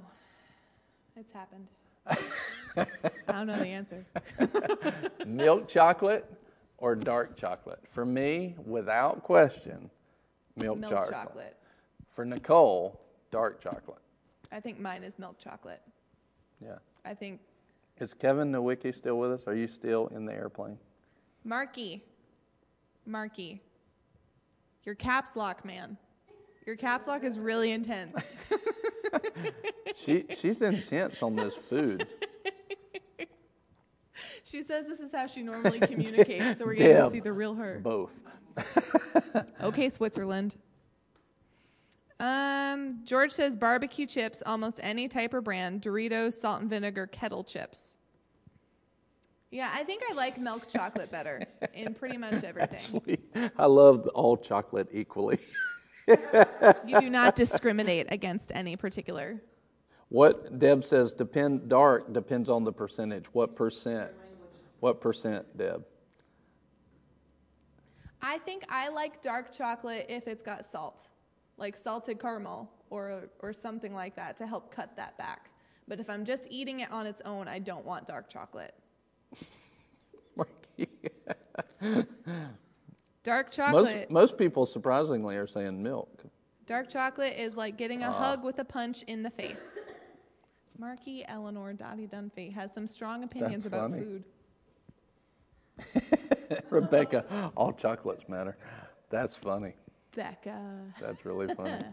It's happened. I don't know the answer. milk chocolate or dark chocolate? For me, without question, milk, Milk chocolate. chocolate. For Nicole, dark chocolate. I think mine is milk chocolate. Yeah. I think Is Kevin Nowicki still with us? Are you still in the airplane? Marky. Marky. Your caps lock, man. Your caps lock is really intense. She, she's intense on this food. She says this is how she normally communicates, so we're getting to Deb. see the real her. Both. Okay, Switzerland. Um, George says barbecue chips, almost any type or brand, Doritos, salt and vinegar, kettle chips. Yeah, I think I like milk chocolate better in pretty much everything. I love all chocolate equally. You do not discriminate against any particular. What Deb says depend dark depends on the percentage. What percent? What percent, Deb? I think I like dark chocolate if it's got salt, like salted caramel or or something like that to help cut that back. But if I'm just eating it on its own, I don't want dark chocolate. Marky Dark chocolate. most people surprisingly are saying milk. Dark chocolate is like getting a ah. hug with a punch in the face. Marky Eleanor Dottie Dunphy has some strong opinions That's about funny. food. Rebecca, all chocolates matter. That's funny. Becca. That's really funny.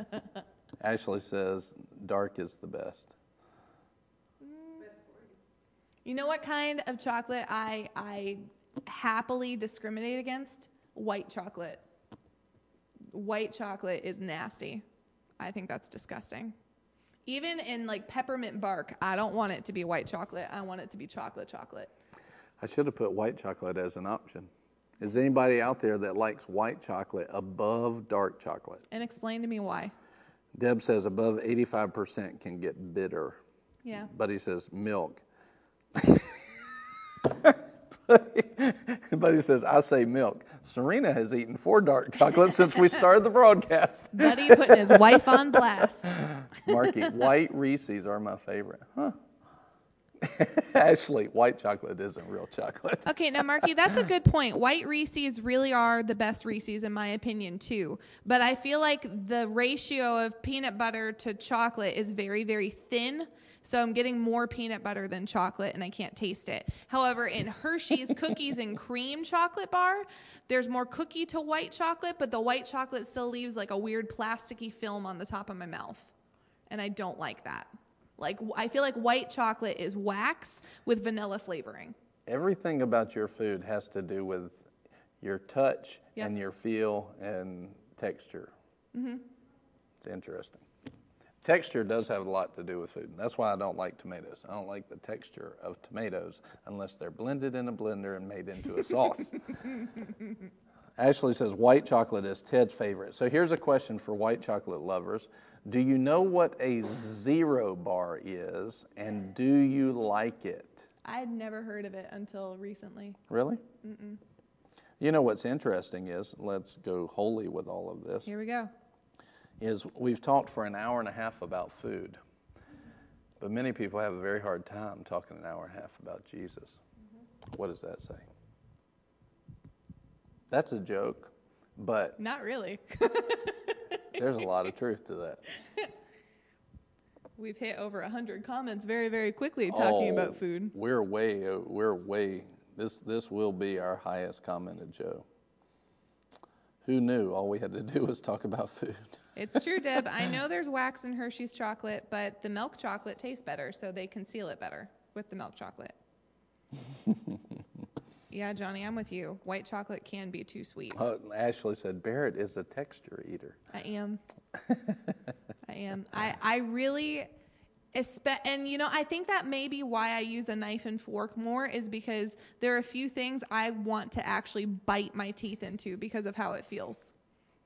Ashley says dark is the best. You know what kind of chocolate I I happily discriminate against? White chocolate. White chocolate is nasty. I think that's disgusting. Even in like peppermint bark, I don't want it to be white chocolate. I want it to be chocolate chocolate. I should have put white chocolate as an option. Is anybody out there that likes white chocolate above dark chocolate? And explain to me why. Deb says above 85% can get bitter. Yeah. Buddy says milk. Buddy says, I say milk. Serena has eaten four dark chocolates since we started the broadcast. Buddy putting his wife on blast. Marky, white Reese's are my favorite. Huh. Ashley, white chocolate isn't real chocolate. Okay, now Marky, that's a good point. White Reese's really are the best Reese's in my opinion too. But I feel like the ratio of peanut butter to chocolate is very, very thin. So I'm getting more peanut butter than chocolate and I can't taste it. However, in Hershey's cookies and cream chocolate bar, there's more cookie to white chocolate, but the white chocolate still leaves like a weird plasticky film on the top of my mouth. And I don't like that. Like I feel like white chocolate is wax with vanilla flavoring. Everything about your food has to do with your touch Yep. and your feel and texture. Mm-hmm. It's interesting. Texture does have a lot to do with food. That's why I don't like tomatoes. I don't like the texture of tomatoes unless they're blended in a blender and made into a sauce. Ashley says white chocolate is Ted's favorite. So here's a question for white chocolate lovers. Do you know what a zero bar is and do you like it? I had never heard of it until recently. Really? You know what's interesting is, let's go holy with all of this, Here we go. is we've talked for an hour and a half about food. But many people have a very hard time talking an hour and a half about Jesus. Mm-hmm. What does that say? That's a joke, but Not really. there's a lot of truth to that. We've hit over 100 comments very, very quickly talking Oh, about food. We're way, we're way, this, this will be our highest commented show. Who knew? All we had to do was talk about food. It's true, Deb. I know there's wax in Hershey's chocolate, but the milk chocolate tastes better, so they conceal it better with the milk chocolate. yeah, Johnny, I'm with you. White chocolate can be too sweet. Uh, Ashley said Barrett is a texture eater. I am. I am. I, I really, espe- and you know, I think that may be why I use a knife and fork more is because there are a few things I want to actually bite my teeth into because of how it feels.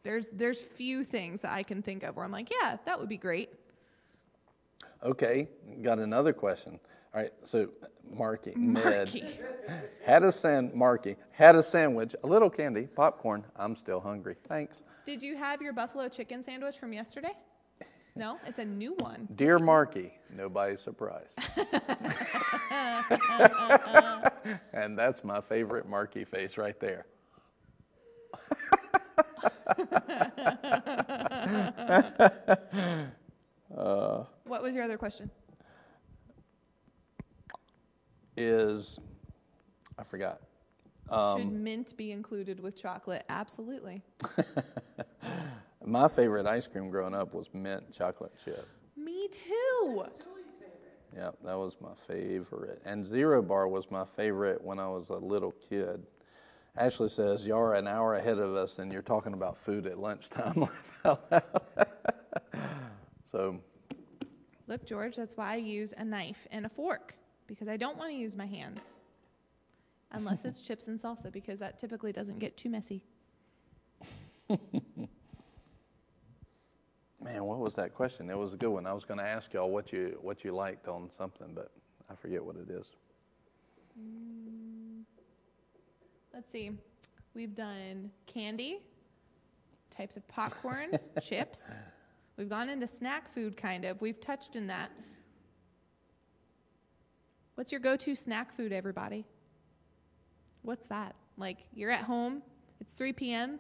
There's there's few things that I can think of where I'm like, yeah, that would be great. Okay, got another question. All right, so Marky, Marky. had a san- Marky had a sandwich, a little candy, popcorn. I'm still hungry. Thanks, Did you have your buffalo chicken sandwich from yesterday? No, it's a new one. dear Marky. Nobody's surprised. and that's my favorite Marky face right there. What was your other question? Is I forgot. Um, Should mint be included with chocolate? Absolutely. My favorite ice cream growing up was mint chocolate chip. Me too. Yeah, that was my favorite. And Zero Bar was my favorite when I was a little kid. Ashley says, Y'all are an hour ahead of us and you're talking about food at lunchtime. Laugh out loud. so, Look, George, that's why I use a knife and a fork because I don't want to use my hands. Unless it's chips and salsa because that typically doesn't get too messy. man, what was that question? It was a good one. I was going to ask y'all what you what you liked on something, but I forget what it is. Mm, let's see. We've done candy, types of popcorn, chips. We've gone into snack food kind of. We've touched in that. What's your go-to snack food, everybody? What's that? Like you're at home, it's 3 p.m.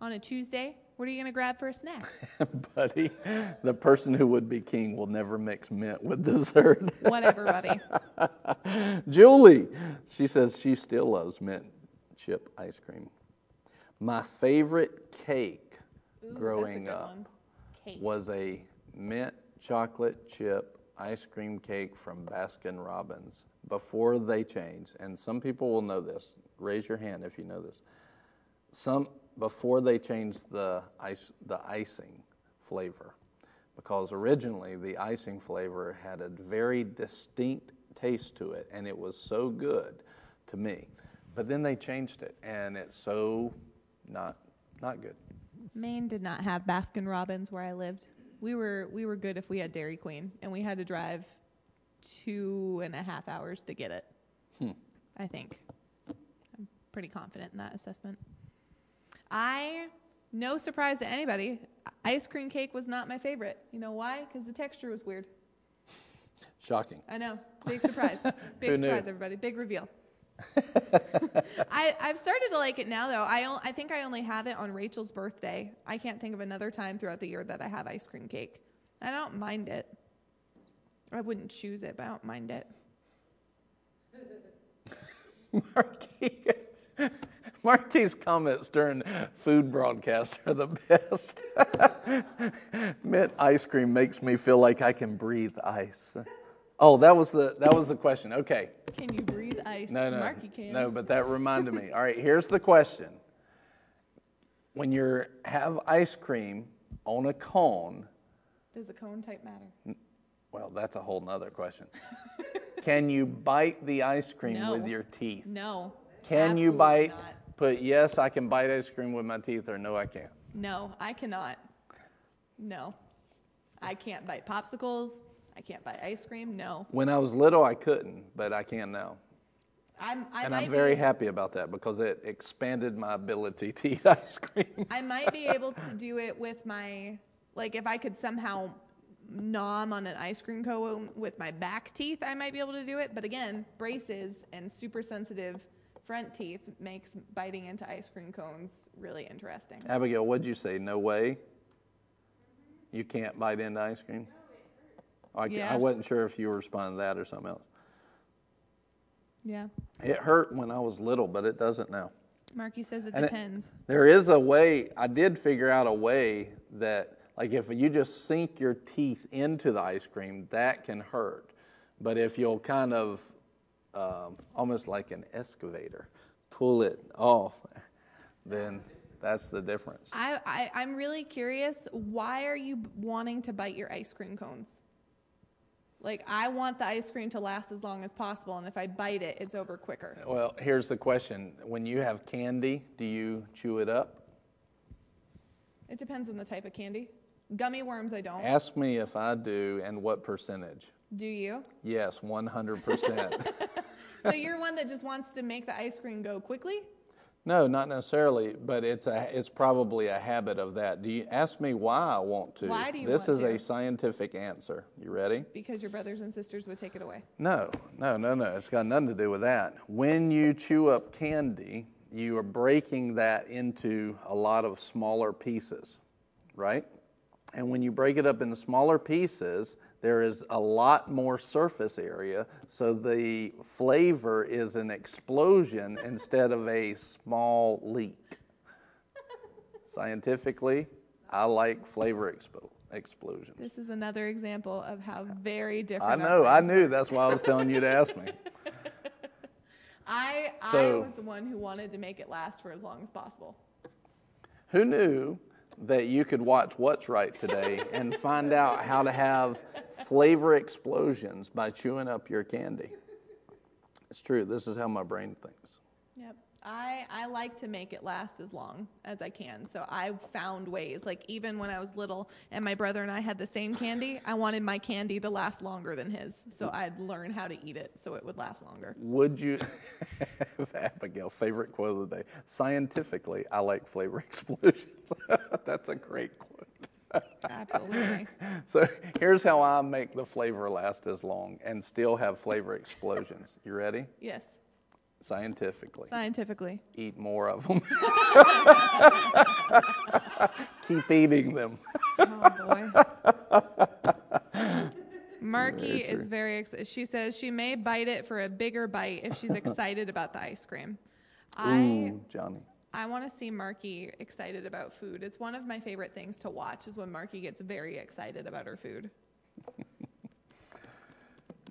on a Tuesday. What are you gonna grab for a snack? Buddy, the person who would be king will never mix mint with dessert. Whatever, buddy. Julie, she says she still loves mint chip ice cream. My favorite cake growing a good up. Was a mint chocolate chip ice cream cake from Baskin Robbins before they change, And some people will know this. Raise your hand if you know this. Some before they changed the ice the icing flavor. because originally the icing flavor had a very distinct taste to it, and it was so good to me. But then they changed it, and it's so not not good. Maine did not have Baskin Robbins where I lived. We were we were good if we had Dairy Queen, and we had to drive two and a half hours to get it. Hmm. I think. I'm pretty confident in that assessment. I, no surprise to anybody, ice cream cake was not my favorite. You know why? Because the texture was weird. Shocking. I know. Big surprise. Big Who knew? surprise, everybody. Big reveal. I, I've started to like it now, though. I, o- I think I only have it on Rachel's birthday. I can't think of another time throughout the year that I have ice cream cake. I don't mind it. I wouldn't choose it, but I don't mind it. Marky's comments during food broadcasts are the best. Mint ice cream makes me feel like I can breathe ice. Oh, that was the that was the question. Okay. Can you breathe ice? No, no, Marky can. no. But that reminded me. All right, here's the question: When you have ice cream on a cone, Does the cone type matter? well, that's a whole nother question. Can you bite the ice cream No. with your teeth? No. Can you bite? not. Put yes, I can bite ice cream with my teeth, or no, I can't. No, I cannot. No. I can't bite popsicles. I can't bite ice cream. No. When I was little, I couldn't, but I can now. I'm, I and I'm very be, happy about that because it expanded my ability to eat ice cream. I might be able to do it with my, like, if I could somehow nom on an ice cream cone with my back teeth, I might be able to do it. But again, braces and super sensitive front teeth makes biting into ice cream cones really interesting. Abigail, what'd you say? No way? You can't bite into ice cream? I, Yeah. I wasn't sure if you were responding to that or something else. Yeah. It hurt when I was little, but it doesn't now. Marky says it And it- depends. There is a way, I did figure out a way that, like, if you just sink your teeth into the ice cream, that can hurt. But if you'll kind of, um, almost like an excavator, pull it off, then that's the difference. I, I, I'm really curious. Why are you wanting to bite your ice cream cones? Like, I want the ice cream to last as long as possible, and if I bite it, it's over quicker. Well, here's the question When you have candy, do you chew it up? It depends on the type of candy. Gummy worms, I don't. Ask me if I do and what percentage. Do you? Yes, 100%. so you're one that just wants to make the ice cream go quickly? No, not necessarily, but it's a it's probably a habit of that. Do you ask me why I want to? Why do you This want is to? a scientific answer. You ready? Because your brothers and sisters would take it away. No, no, no, no. It's got nothing to do with that. When you chew up candy, you are breaking that into a lot of smaller pieces, right? And when you break it up into smaller pieces, there is a lot more surface area, so the flavor is an explosion instead of a small leak. Scientifically, I like flavor expo- explosions. This is another example of how very different. I know, I knew. That's why I was telling you to ask me. I, I was the one who wanted to make it last for as long as possible. Who knew that you could watch What's Right today and find out how to have flavor explosions by chewing up your candy? It's true. This is how my brain thinks. I, I like to make it last as long as I can. So I found ways. Like even when I was little and my brother and I had the same candy, I wanted my candy to last longer than his. So mm. I'd learn how to eat it so it would last longer. Would you, Abigail, favorite quote of the day? Scientifically, I like flavor explosions. That's a great quote. Absolutely. So here's how I make the flavor last as long and still have flavor explosions. You ready? yes. Scientifically. Scientifically. eat more of them. Keep eating them. Oh boy. Marky is very excited. She says she may bite it for a bigger bite if she's excited about the ice cream. I Ooh, Johnny. I want to see Marky excited about food. It's one of my favorite things to watch is when Marky gets very excited about her food.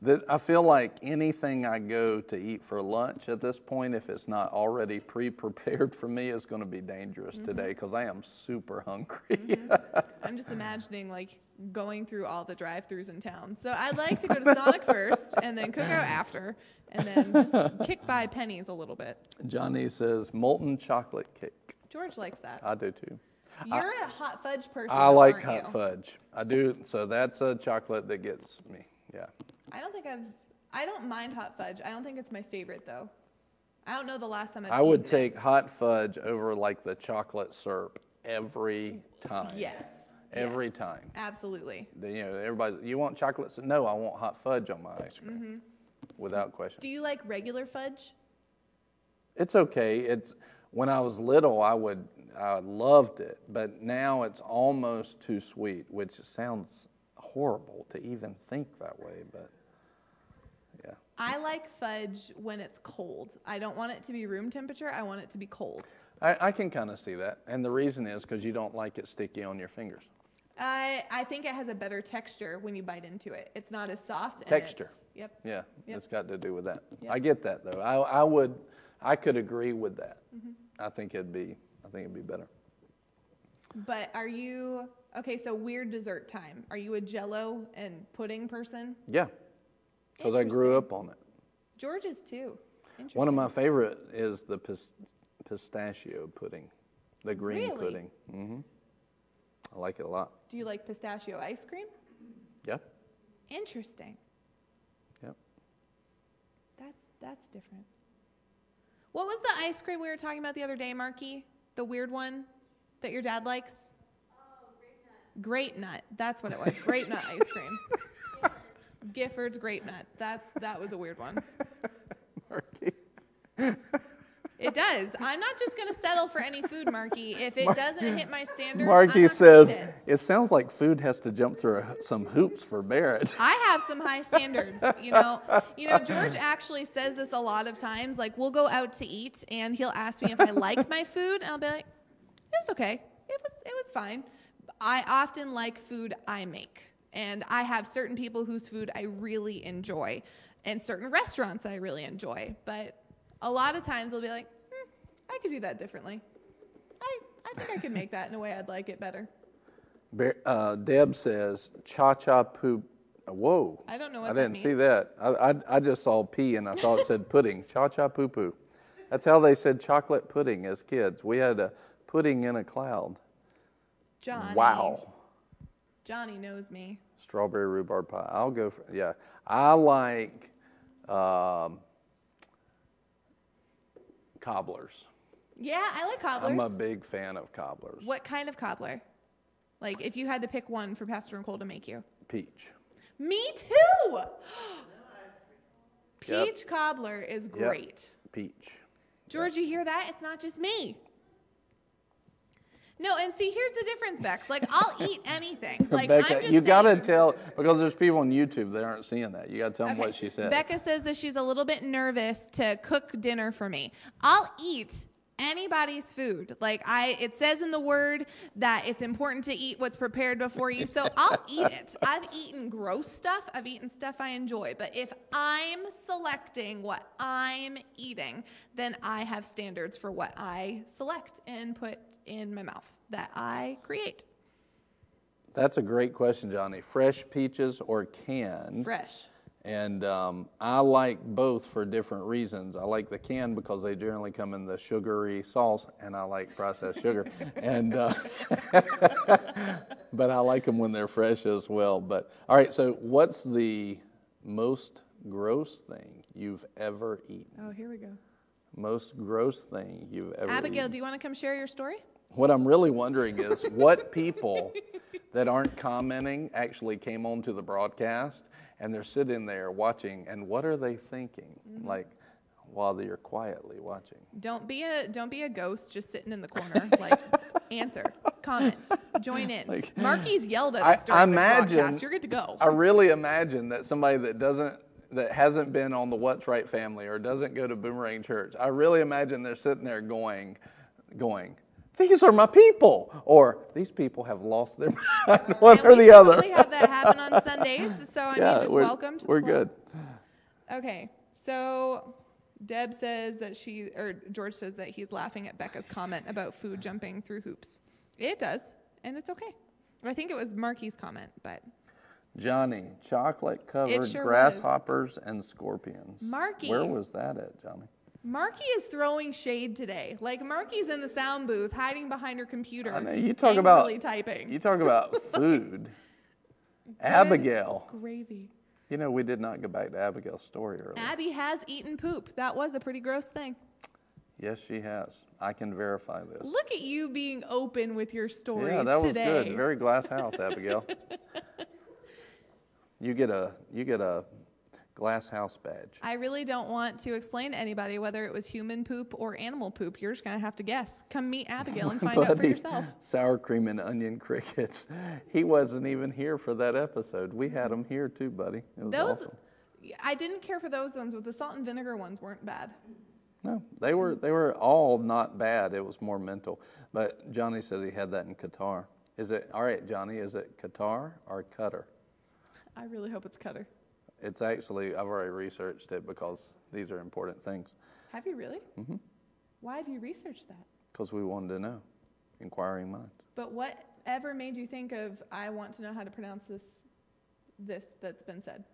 That I feel like anything I go to eat for lunch at this point, if it's not already pre-prepared for me, is going to be dangerous Mm-hmm. today because I am super hungry. I'm just imagining like going through all the drive-throughs in town. So I'd like to go to Sonic first, and then Cookout after, and then just kick by pennies a little bit. Johnny says molten chocolate cake. George likes that. I do too. You're a hot fudge person. I though, like hot you? fudge. I do. So that's a chocolate that gets me. Yeah. I don't think I've. I don't mind hot fudge. I don't think it's my favorite though. I don't know the last time I've. I would eaten take hot fudge over like the chocolate syrup every time. Yes. Every yes. time. Absolutely. The- You know, everybody, you want chocolate? syrup? No, I want hot fudge on my ice cream. Mm-hmm. Without question. Do you like regular fudge? It's okay. It's when I was little, I would I loved it, but now it's almost too sweet, which sounds horrible to even think that way. But I like fudge when it's cold. I don't want it to be room temperature. I want it to be cold. I, I can kind of see that, and the reason is because you don't like it sticky on your fingers. I I think it has a better texture when you bite into it. It's not as soft. Texture. Yep. Yeah, Yep. it's got to do with that. Yep. I get that though. I I would I could agree with that. Mm-hmm. I think it'd be I think it'd be better. But are you okay? So weird dessert time. Are you a Jello and pudding person? Yeah, because I grew up on it. George's is too. One of my favorite is the pis- pistachio pudding, the green Really? pudding. hmm I like it a lot. Do you like pistachio ice cream? Yeah. Interesting. Yep. That's that's different. What was the ice cream we were talking about the other day, Marky? The weird one that your dad likes? Oh, grape nut. Grape nut. That's what it was. Grape nut ice cream. Gifford's grape nut. That's that was a weird one. Marky. It does. I'm not just gonna settle for any food, Marky. If it doesn't hit my standards, Marky says it. it sounds like food has to jump through a, some hoops for Barrett. I have some high standards, you know. You know, George actually says this a lot of times. Like, we'll go out to eat, and he'll ask me if I like my food, and I'll be like, "It was okay. It was it was fine." I often like food I make, and I have certain people whose food I really enjoy, and certain restaurants I really enjoy. But a lot of times, I'll be like, hmm, "I could do that differently. I I think I could make that in a way I'd like it better." Uh, Deb says cha cha poop. Whoa. I don't know what I didn't see that. I, I, I just saw P and I thought it said pudding. Cha cha poo poo. That's how they said chocolate pudding as kids. We had a pudding in a cloud. John. Wow. Johnny knows me. Strawberry rhubarb pie. I'll go for yeah. I like um, cobblers. Yeah, I like cobblers. I'm a big fan of cobblers. What kind of cobbler? Like, if you had to pick one for Pastor Nicole to make you. Peach. Me too. Yep. Peach cobbler is Yep. great. Peach. George, you hear that? It's not just me. No, and see, here's the difference, Bex. Like, I'll eat anything. Like, Becca, you gotta tell because there's people on YouTube that aren't seeing that. You gotta tell them Okay, what she said. Becca says that she's a little bit nervous to cook dinner for me. I'll eat anybody's food. Like I it says in the word that it's important to eat what's prepared before you. So I'll eat it. I've eaten gross stuff. I've eaten stuff I enjoy. But if I'm selecting what I'm eating, then I have standards for what I select and put in my mouth that I create. That's a great question, Johnny. Fresh peaches or canned? Fresh. And um, I like both for different reasons. I like the can because they generally come in the sugary sauce, and I like processed sugar. And uh, but I like them when they're fresh as well. But all right, so what's the most gross thing you've ever eaten? Oh, here we go. Most gross thing you've ever Abigail, eaten? do you want to come share your story? What I'm really wondering is what people that aren't commenting actually came onto the broadcast and they're sitting there watching, and what are they thinking? Mm-hmm. Like while they're quietly watching. Don't be a don't be a ghost just sitting in the corner. Like answer, comment, join in. Like- Marky's yelled at us during I the imagine- broadcast. You're good to go. I really imagine that somebody that doesn't that hasn't been on the What's Right family or doesn't go to Boomerang Church, I really imagine they're sitting there going, going, these are my people, or these people have lost their mind, one or the other. typically have that happen on Sundays, so I mean, just we're, welcome to we're good. Okay, so Deb says that she, or George says that he's laughing at Becca's comment about food jumping through hoops. It does, and it's okay. I think it was Marky's comment, but Johnny, chocolate covered sure was. grasshoppers and scorpions. Marky. Where was that at, Johnny? Marky is throwing shade today. Like Marky's in the sound booth, hiding behind her computer. I know you talk about typing. You talk about food. Abigail. Gravy. You know, we did not go back to Abigail's story earlier. Abby has eaten poop. That was a pretty gross thing. yes, she has. I can verify this. Look at you being open with your stories yeah, that was today. good. Very glass house, Abigail. you get a you get a glass house badge. I really don't want to explain to anybody whether it was human poop or animal poop. You're just going to have to guess. Come meet Abigail and find out for yourself. Sour cream and onion crickets. He wasn't even here for that episode. We had him here too, buddy. It was Those, awesome. I didn't care for those ones, but the salt and vinegar ones weren't bad. No, they were they were all not bad. It was more mental. But Johnny says he had that in Qatar. Is it all right, Johnny? Is it Qatar or Qatar? I really hope it's Cutter. It's actually I've already researched it because these are important things Have you really? Mm-hmm. Why have you researched that? because we wanted to know. Inquiring minds. But whatever made you think of, I want to know how to pronounce this, this that's been said?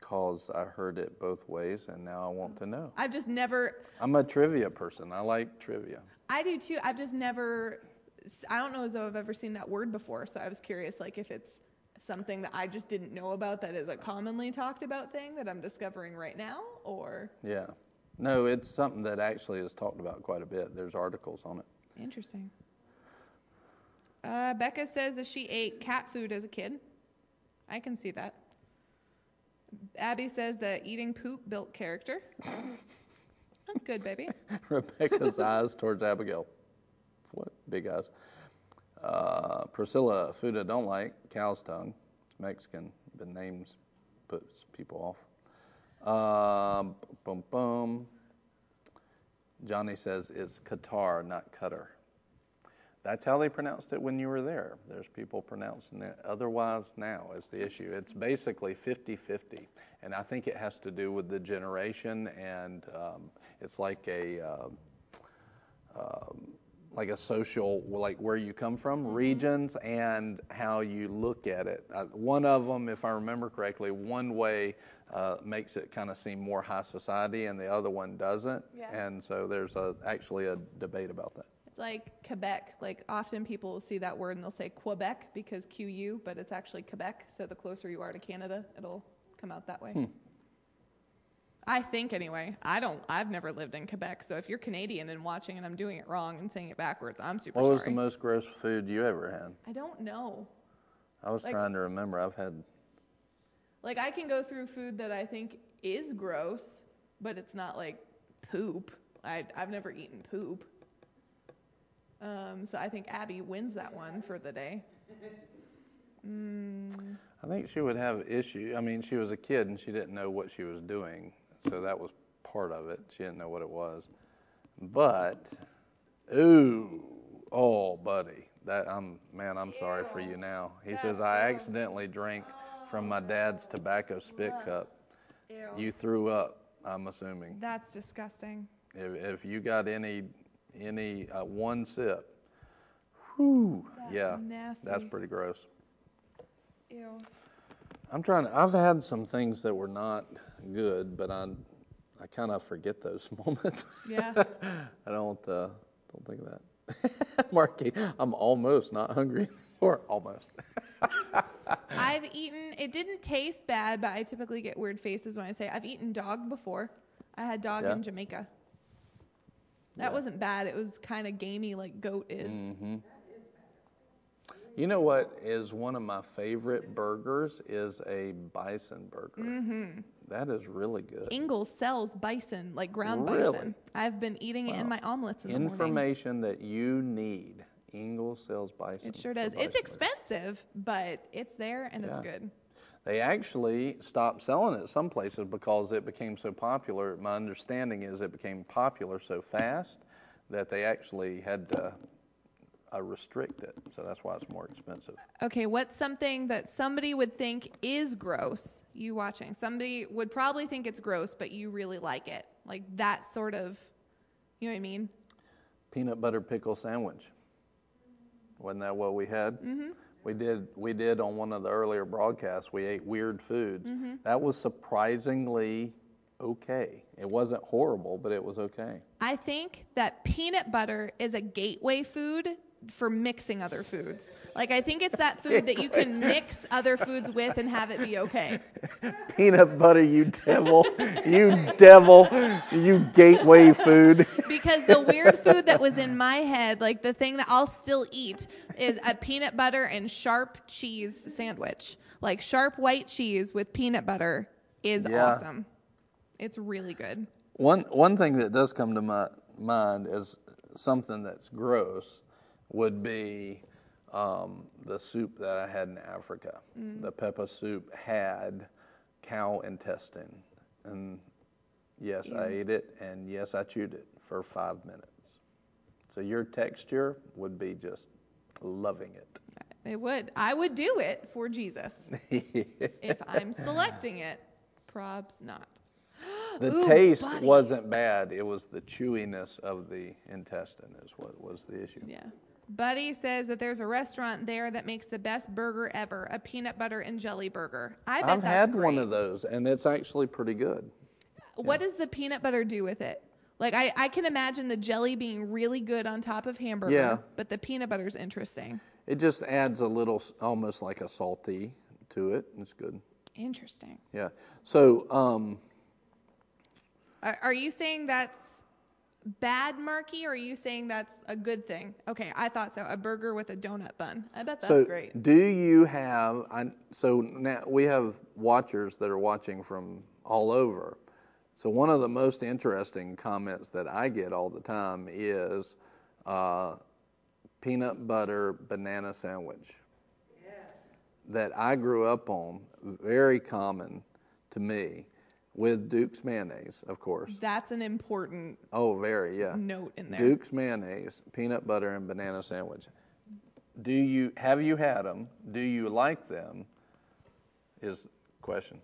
Cause I heard it both ways and now I want to know. I've just never, I'm a trivia person. I like trivia. I do too. I've just never, I don't know as though I've ever seen that word before. So I was curious, like, if it's something that I just didn't know about that is a commonly talked about thing that I'm discovering right now, or Yeah. No, it's something that actually is talked about quite a bit. There's articles on it. interesting. Uh, Becca says that she ate cat food as a kid. I can see that. Abby says that eating poop built character. That's good, baby. Rebecca's eyes towards Abigail. What? Big eyes. Uh, Priscilla, food I don't like, cow's tongue. It's Mexican. The names puts people off. Um, boom, boom. Johnny says it's Qatar, not Qatar. That's how they pronounced it when you were there. There's people pronouncing it otherwise now is the issue. It's basically 50 50. And I think it has to do with the generation, and um, it's like a. Uh, um, like a social, like where you come from, regions, and how you look at it. Uh, one of them, if I remember correctly, one way uh, makes it kind of seem more high society, and the other one doesn't. Yeah. And so there's a, actually a debate about that. It's like Quebec. Like often people will see that word and they'll say Quebec because QU, but it's actually Quebec. So the closer you are to Canada, it'll come out that way. Hmm. I think anyway. I don't. I've never lived in Quebec, so if you're Canadian and watching and I'm doing it wrong and saying it backwards, I'm super sorry. What was sorry. the most gross food you ever had? I don't know. I was Like- trying to remember. I've had Like I can go through food that I think is gross, but it's not like poop. I I've never eaten poop. Um, so I think Abby wins that one for the day. I think she would have issue. I mean, she was a kid and she didn't know what she was doing, so that was part of it. She didn't know what it was. But, ooh, oh, buddy, that I'm man. I'm sorry for you now. He says I accidentally drank from my dad's tobacco spit cup. You threw up. I'm assuming. That's disgusting. If, if you got any any uh, one sip, whew, That's yeah, nasty. that's pretty gross. Ew. I'm trying to. I've had some things that were not good, but I, I kind of forget those moments. Yeah. I don't, uh, don't think of that. Marky, I'm almost not hungry anymore. Almost. I've eaten. It didn't taste bad, but I typically get weird faces when I say I've eaten dog before. I had dog Yeah? in Jamaica. That Yeah. wasn't bad. It was kind of gamey like goat is. Mm-hmm. You know what is one of my favorite burgers is a bison burger. Mm-hmm. That is really good. Ingles sells bison, like ground Really? bison. I've been eating it in my omelets in the morning. Information that you need. Ingles sells bison. It sure does. It's expensive, but it's there and it's good. They actually stopped selling it some places because it became so popular. My understanding is it became popular so fast that they actually had to uh, restrict it. So that's why it's more expensive. Okay, what's something that somebody would think is gross? You watching. Somebody would probably think it's gross, but you really like it. Like that sort of, you know what I mean? Peanut butter pickle sandwich. Wasn't that what we had? Mm-hmm. We did. We did on one of the earlier broadcasts. We ate weird foods. Mm-hmm. That was surprisingly okay. It wasn't horrible, but it was okay. I think that peanut butter is a gateway food for mixing other foods. Like I think it's that food that you can mix other foods with and have it be okay. Peanut butter, you devil. you devil. You gateway food. because the weird food that was in my head, like the thing that I'll still eat is a peanut butter and sharp cheese sandwich. Like sharp white cheese with peanut butter is yeah. awesome. It's really good. One one thing that does come to my mind is something that's gross would be um, the soup that I had in Africa. Mm. The peppah soup had cow intestine. And yes. I ate it, and yes, I chewed it for five minutes. So your texture would be just loving it. It would. I would do it for Jesus. if I'm selecting it, probs not. The Ooh, taste buddy. wasn't bad. It was the chewiness of the intestine is what was the issue. Yeah. Buddy says that there's a restaurant there that makes the best burger ever, a peanut butter and jelly burger. I bet I've that's had great. one of those, and it's actually pretty good. What does the peanut butter do with it? Like I, I can imagine the jelly being really good on top of hamburger, yeah. but the peanut butter's interesting. It just adds a little, almost like a salty to it. It's good. Interesting. Yeah. So, um, are, are you saying that's bad, Marky, or are you saying that's a good thing? Okay, I thought so. A burger with a donut bun. I bet that's so great. Do you have? I, so now we have watchers that are watching from all over. So one of the most interesting comments that I get all the time is uh, peanut butter banana sandwich. Yeah. That I grew up on, very common to me with Duke's mayonnaise, of course. That's an important oh, very yeah note in there. Duke's mayonnaise, peanut butter, and banana sandwich. Do you have you had them? Do you like them? Is question.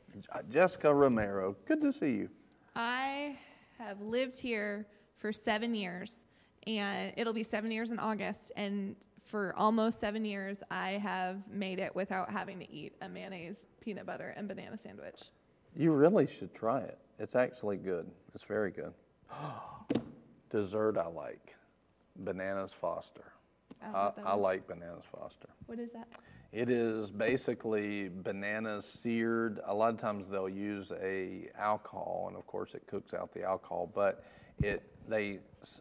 Jessica Romero, good to see you. I have lived here for seven years, and it'll be seven years in August. And for almost seven years, I have made it without having to eat a mayonnaise, peanut butter, and banana sandwich. You really should try it. It's actually good. It's very good. Dessert I like. Bananas Foster. I, I like bananas Foster. What is that? It is basically bananas seared. A lot of times they'll use a alcohol, and of course it cooks out the alcohol. But it they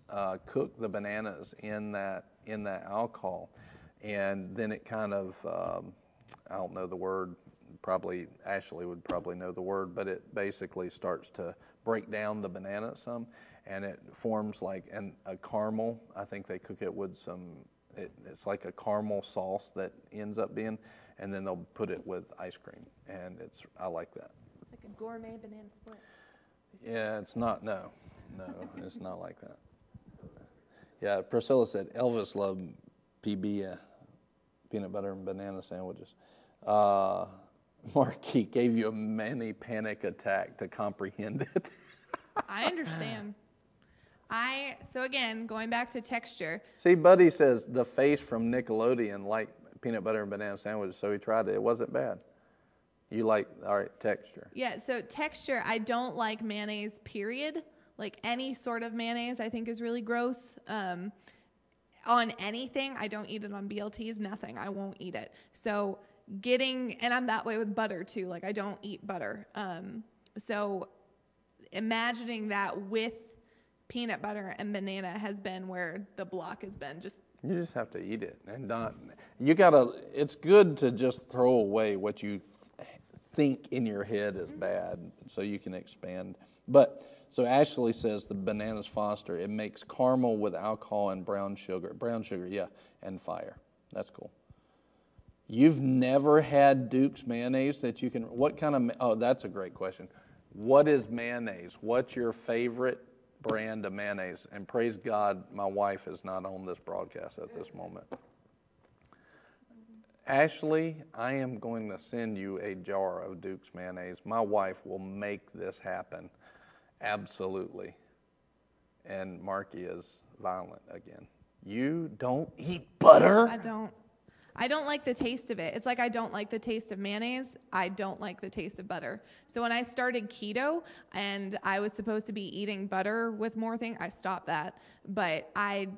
uh, cook the bananas in that in that alcohol, and then it kind of um, I don't know the word probably Ashley would probably know the word, but it basically starts to break down the banana some, and it forms like an, a caramel. I think they cook it with some. It, it's like a caramel sauce that ends up being, and then they'll put it with ice cream, and it's I like that. It's like a gourmet banana split. Yeah, it's not. No, no, it's not like that. Yeah, Priscilla said Elvis loved PB, uh, peanut butter and banana sandwiches. Uh, Marky gave you a mini panic attack to comprehend it. I understand. I so again going back to texture. See, Buddy says the face from Nickelodeon like peanut butter and banana sandwiches, so he tried it. It wasn't bad. You like all right texture? Yeah. So texture, I don't like mayonnaise. Period. Like any sort of mayonnaise, I think is really gross. Um, on anything, I don't eat it on BLTs. Nothing. I won't eat it. So getting and i'm that way with butter too like i don't eat butter. Um, so imagining that with peanut butter and banana has been where the block has been just you just have to eat it and not you gotta it's good to just throw away what you think in your head is bad so you can expand. But so ashley says the bananas foster it makes caramel with alcohol and brown sugar brown sugar yeah and fire. That's cool You've never had Duke's mayonnaise that you can. What kind of? Oh, that's a great question. What is mayonnaise? What's your favorite brand of mayonnaise. And praise God, my wife is not on this broadcast at this moment. Ashley, I am going to send you a jar of Duke's mayonnaise. My wife will make this happen. Absolutely. And Marky is violent again. You don't eat butter? I don't. I don't like the taste of it. It's like I don't like the taste of mayonnaise. I don't like the taste of butter. So when I started keto and I was supposed to be eating butter with more things, I stopped that. But I,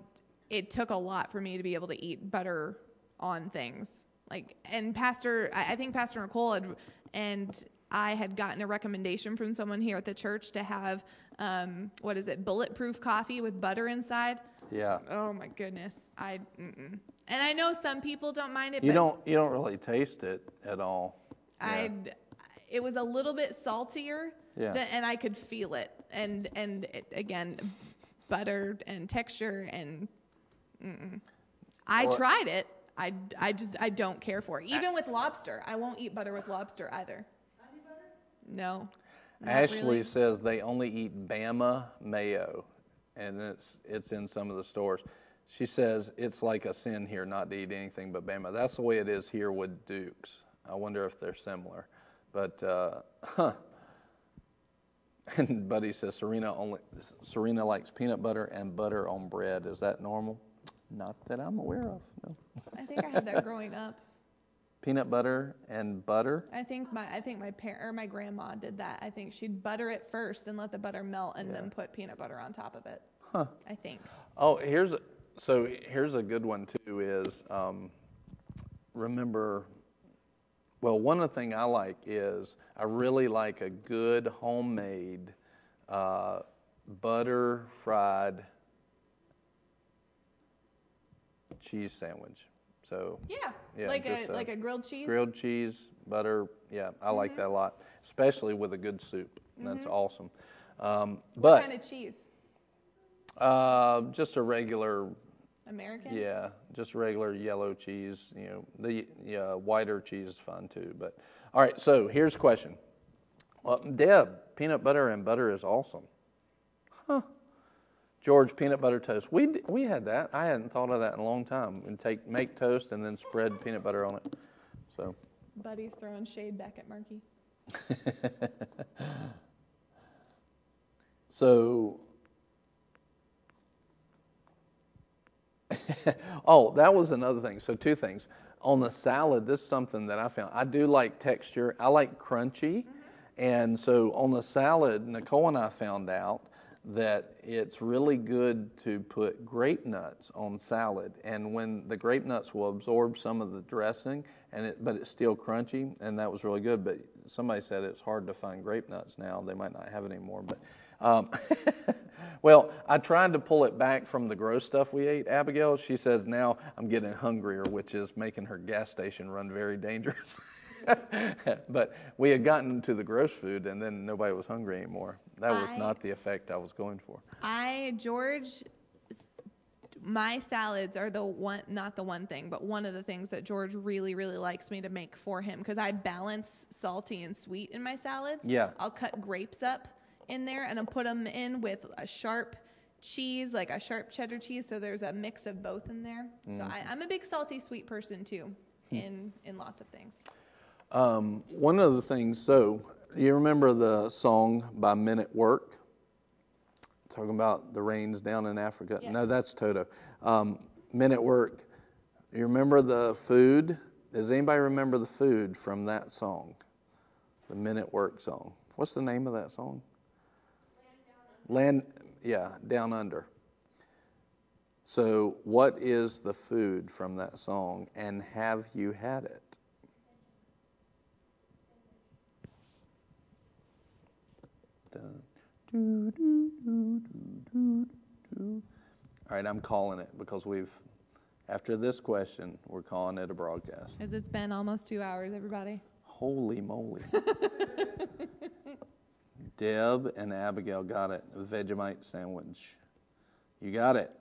it took a lot for me to be able to eat butter on things. Like, and Pastor, I think Pastor Nicole had, and I had gotten a recommendation from someone here at the church to have, um, what is it, bulletproof coffee with butter inside. Yeah. Oh my goodness, I mm-mm. and I know some people don't mind it. You don't you don't really taste it at all. Yeah. I, it was a little bit saltier. Yeah. than- and I could feel it, and and it, again, butter and texture and. Mm-mm. I Well- tried it. I, I just I don't care for it. Even with lobster, I won't eat butter with lobster either. No. Ashley really. says they only eat Bama mayo, and it's it's in some of the stores. She says it's like a sin here not to eat anything but Bama. That's the way it is here with Dukes. I wonder if they're similar, but uh, huh. And Buddy says Serena only Serena likes peanut butter and butter on bread. Is that normal? Not that I'm aware of. No. I think I had that growing up. Peanut butter and butter. I think my I think my parent or my grandma did that. I think she'd butter it first and let the butter melt and then put peanut butter on top of it. Huh. I think. Oh, here's a, so here's a good one too. Is um, remember. Well, one of the thing I like is I really like a good homemade uh, butter fried cheese sandwich. So Yeah. Yeah, like a, a like a grilled cheese. grilled cheese, butter. Yeah, I Mm-hmm. like that a lot, especially with a good soup. That's awesome. Um, what but kind of cheese? uh, just a regular American. yeah, just regular yellow cheese. You know, the yeah, whiter cheese is fun too. But all right, so here's a question. Well, Deb, peanut butter and butter is awesome. Huh. George, peanut butter toast. We we had that. I hadn't thought of that in a long time. And take make toast and then spread peanut butter on it. So Buddy's throwing shade back at Marky. So, oh, that was another thing. So, two things. On the salad, this is something that I found. I do like texture, I like crunchy. Mm-hmm. And so, on the salad, Nicole and I found out that it's really good to put grape nuts on salad. And when the grape nuts will absorb some of the dressing, and it, but it's still crunchy, and that was really good. But somebody said it's hard to find grape nuts now. They might not have it anymore. But um, well, I tried to pull it back from the gross stuff we ate. Abigail, she says now I'm getting hungrier, which is making her gas station run very dangerous. but we had gotten to the gross food, and then nobody was hungry anymore. That was I- not the effect I was going for. I George, my salads are the one, not the one thing, but one of the things that George really, really likes me to make for him because I balance salty and sweet in my salads. Yeah. I'll cut grapes up in there and I'll put them in with a sharp cheese, like a sharp cheddar cheese. So there's a mix of both in there. So mm. I, I'm a big salty sweet person too, hmm. in in lots of things. Um, one of the things, so you remember the song by Men at Work? Talking about the rains down in Africa. No, that's Toto. Um, Men at Work. You remember the food? Does anybody remember the food from that song? The Men at Work song. What's the name of that song? Land, yeah, Down Under. So, what is the food from that song, and have you had it? Dun, doo, doo, doo, doo, doo, doo. All right, I'm calling it because we've, after this question, we're calling it a broadcast. Because it's been almost two hours, everybody. Holy moly. Deb and Abigail got it. A Vegemite sandwich. You got it.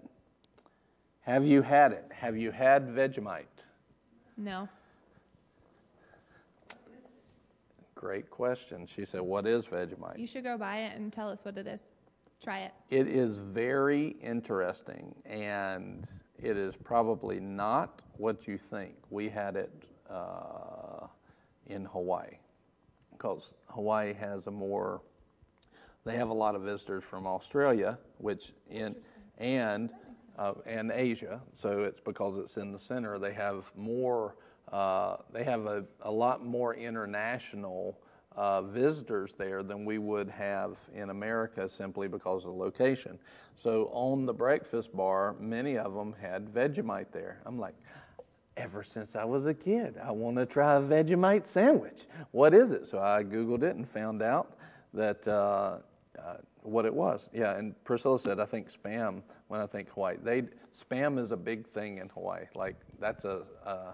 Have you had it? Have you had Vegemite? No. Great question. She said, What is Vegemite? You should go buy it and tell us what it is. Try it. It is very interesting, and it is probably not what you think. We had it uh, in Hawaii because Hawaii has a more. They have a lot of visitors from Australia, which in and uh, and Asia. So it's because it's in the center. They have more. Uh, they have a, a lot more international uh, visitors there than we would have in America simply because of the location. So on the breakfast bar, many of them had Vegemite there. I'm like, ever since I was a kid, I want to try a Vegemite sandwich. What is it? So I Googled it and found out that uh, uh, what it was. Yeah, and Priscilla said, I think spam when I think Hawaii. They spam is a big thing in Hawaii. Like that's a uh,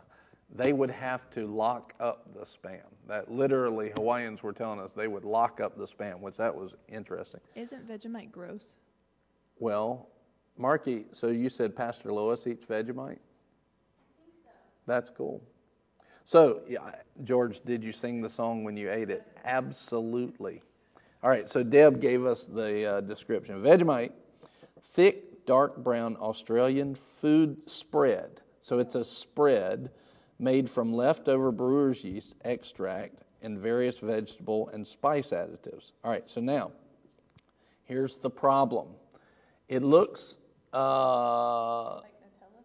they would have to lock up the spam. That literally Hawaiians were telling us they would lock up the spam, which that was interesting. Isn't Vegemite gross? Well, Marky, so you said Pastor Lois eats Vegemite? That's cool. So, yeah, George, did you sing the song when you ate it? Absolutely. All right, so Deb gave us the uh, description. Vegemite, thick, dark brown Australian food spread. So it's a spread made from leftover brewer's yeast extract and various vegetable and spice additives. All right, so now, here's the problem. It looks, uh, Like Nutella?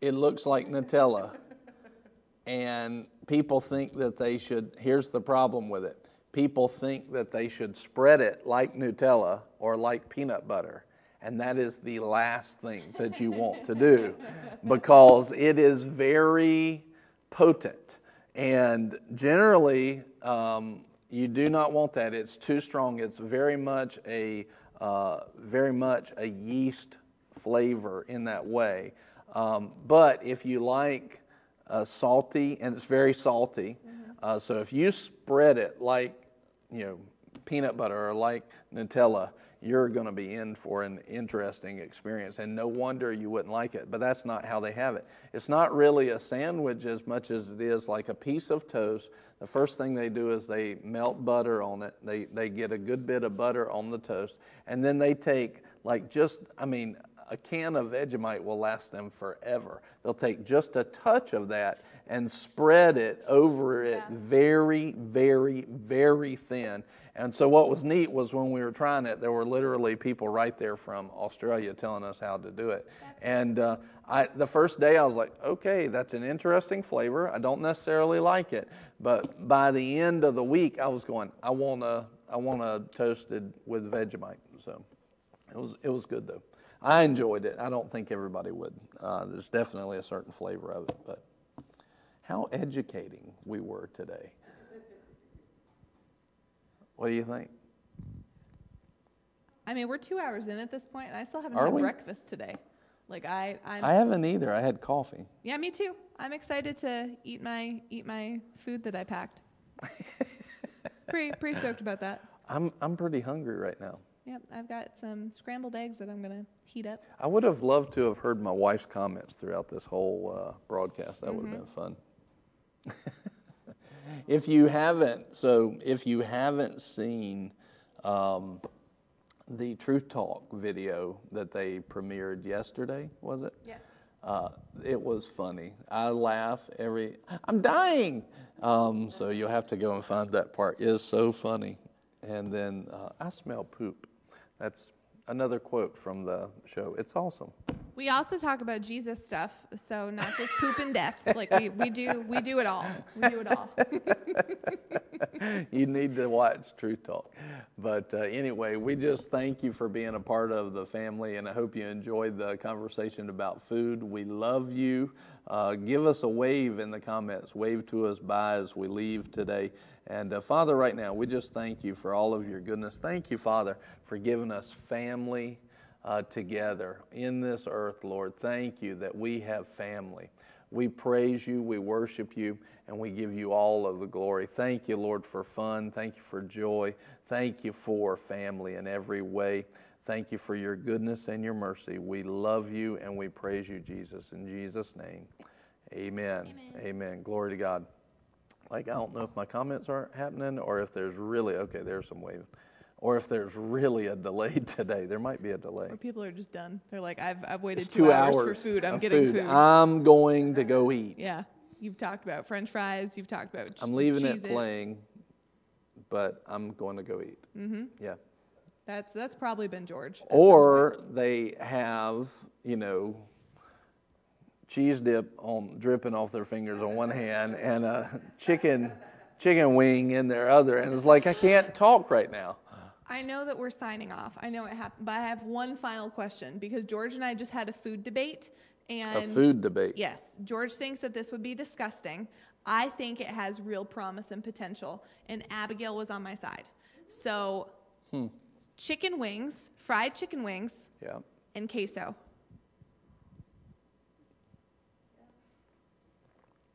it looks like Nutella, and people think that they should. Here's the problem with it: people think that they should spread it like Nutella or like peanut butter. And that is the last thing that you want to do because it is very potent. And generally, um, you do not want that. It's too strong. It's very much a uh, very much a yeast flavor in that way. Um, but if you like uh, salty, and it's very salty, uh, so if you spread it like you know peanut butter or like Nutella, you're going to be in for an interesting experience. And no wonder you wouldn't like it. But that's not how they have it. It's not really a sandwich as much as it is like a piece of toast. The first thing they do is they melt butter on it. They, they get a good bit of butter on the toast. And then they take, like, just, I mean, a can of Vegemite will last them forever. They'll take just a touch of that and spread it over it Yeah. very, very, very thin. And so, what was neat was when we were trying it, there were literally people right there from Australia telling us how to do it. And uh, I, the first day, I was like, okay, that's an interesting flavor. I don't necessarily like it. But by the end of the week, I was going, I want a, I want a toasted with Vegemite. So, it was, it was good though. I enjoyed it. I don't think everybody would. Uh, there's definitely a certain flavor of it, but how educating we were today. What do you think? I mean, we're two hours in at this point, and I still haven't Are had we? breakfast today. Like I, I'm, I haven't either. I had coffee. yeah, me too. I'm excited to eat my eat my food that I packed. pretty pretty stoked about that. I'm I'm pretty hungry right now. Yep, I've got some scrambled eggs that I'm gonna heat up. I would have loved to have heard my wife's comments throughout this whole uh, broadcast. That would have been fun. if you haven't, so if you haven't seen um, the Truth Talk video that they premiered yesterday, was it? Yes. Uh, it was funny. I laugh every. I'm dying. Um, so you'll have to go and find that part. It is so funny. And then uh, I smell poop. That's another quote from the show. It's awesome. We also talk about Jesus stuff, so not just poop and death. Like we, we do we do it all. We do it all. you need to watch Truth Talk. But uh, anyway, we just thank you for being a part of the family, and I hope you enjoyed the conversation about food. We love you. Uh, give us a wave in the comments. Wave to us by as we leave today. And uh, Father, right now, we just thank you for all of your goodness. Thank you, Father, for giving us family uh, together in this earth, Lord. Thank you that we have family. We praise you, we worship you, and we give you all of the glory. Thank you, Lord, for fun. Thank you for joy. Thank you for family in every way. Thank you for your goodness and your mercy. We love you and we praise you, Jesus. In Jesus' name, amen. Amen. Glory to God. Like, I don't know if my comments aren't happening or if there's really, okay, there's some waving. Or if there's really a delay today. There might be a delay. Or people are just done. They're like, I've, I've waited two, two hours, for food. I'm getting food. I'm going to go eat. yeah. You've talked about French fries. You've talked about. Cheese. I'm leaving Cheez-Its. it playing, but I'm going to go eat. Mm-hmm. Yeah. That's that's probably been George. Or they have, you know, cheese dip on dripping off their fingers on one hand and a chicken chicken wing in their other, and it's like I can't talk right now. I know that we're signing off. I know it happened, but I have one final question because George and I just had a food debate. And A food debate. Yes, George thinks that this would be disgusting. I think it has real promise and potential, and Abigail was on my side. So, Hmm. chicken wings, fried chicken wings, Yeah. and queso.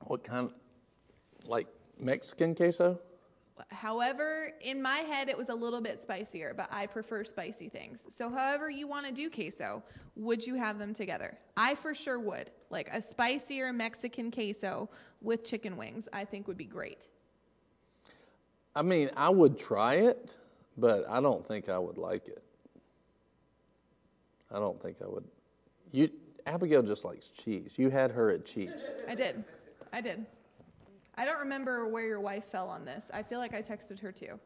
What kind? Like Mexican queso? However, in my head, it was a little bit spicier, but I prefer spicy things. So, however you want to do queso, would you have them together? I for sure would. Like a spicier Mexican queso with chicken wings, I think would be great. I mean, I would try it, but I don't think I would like it. I don't think I would. You, Abigail just likes cheese. You had her at cheese. I did. I did. I don't remember where your wife fell on this. I feel like I texted her too.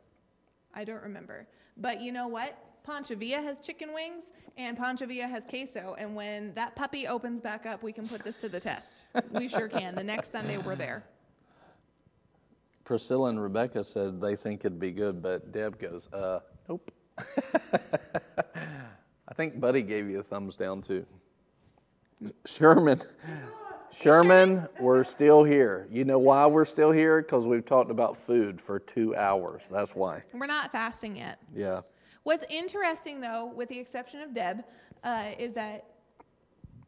I don't remember. But you know what? Pancho Villa has chicken wings and Pancho Villa has queso. And when that puppy opens back up, we can put this to the test. we sure can. The next Sunday, we're there. Priscilla and Rebecca said they think it'd be good, but Deb goes, uh, nope. I think Buddy gave you a thumbs down too. Sherman, Sherman, we're still here. You know why we're still here? Because we've talked about food for two hours. That's why. We're not fasting yet. Yeah. What's interesting, though, with the exception of Deb, uh, is that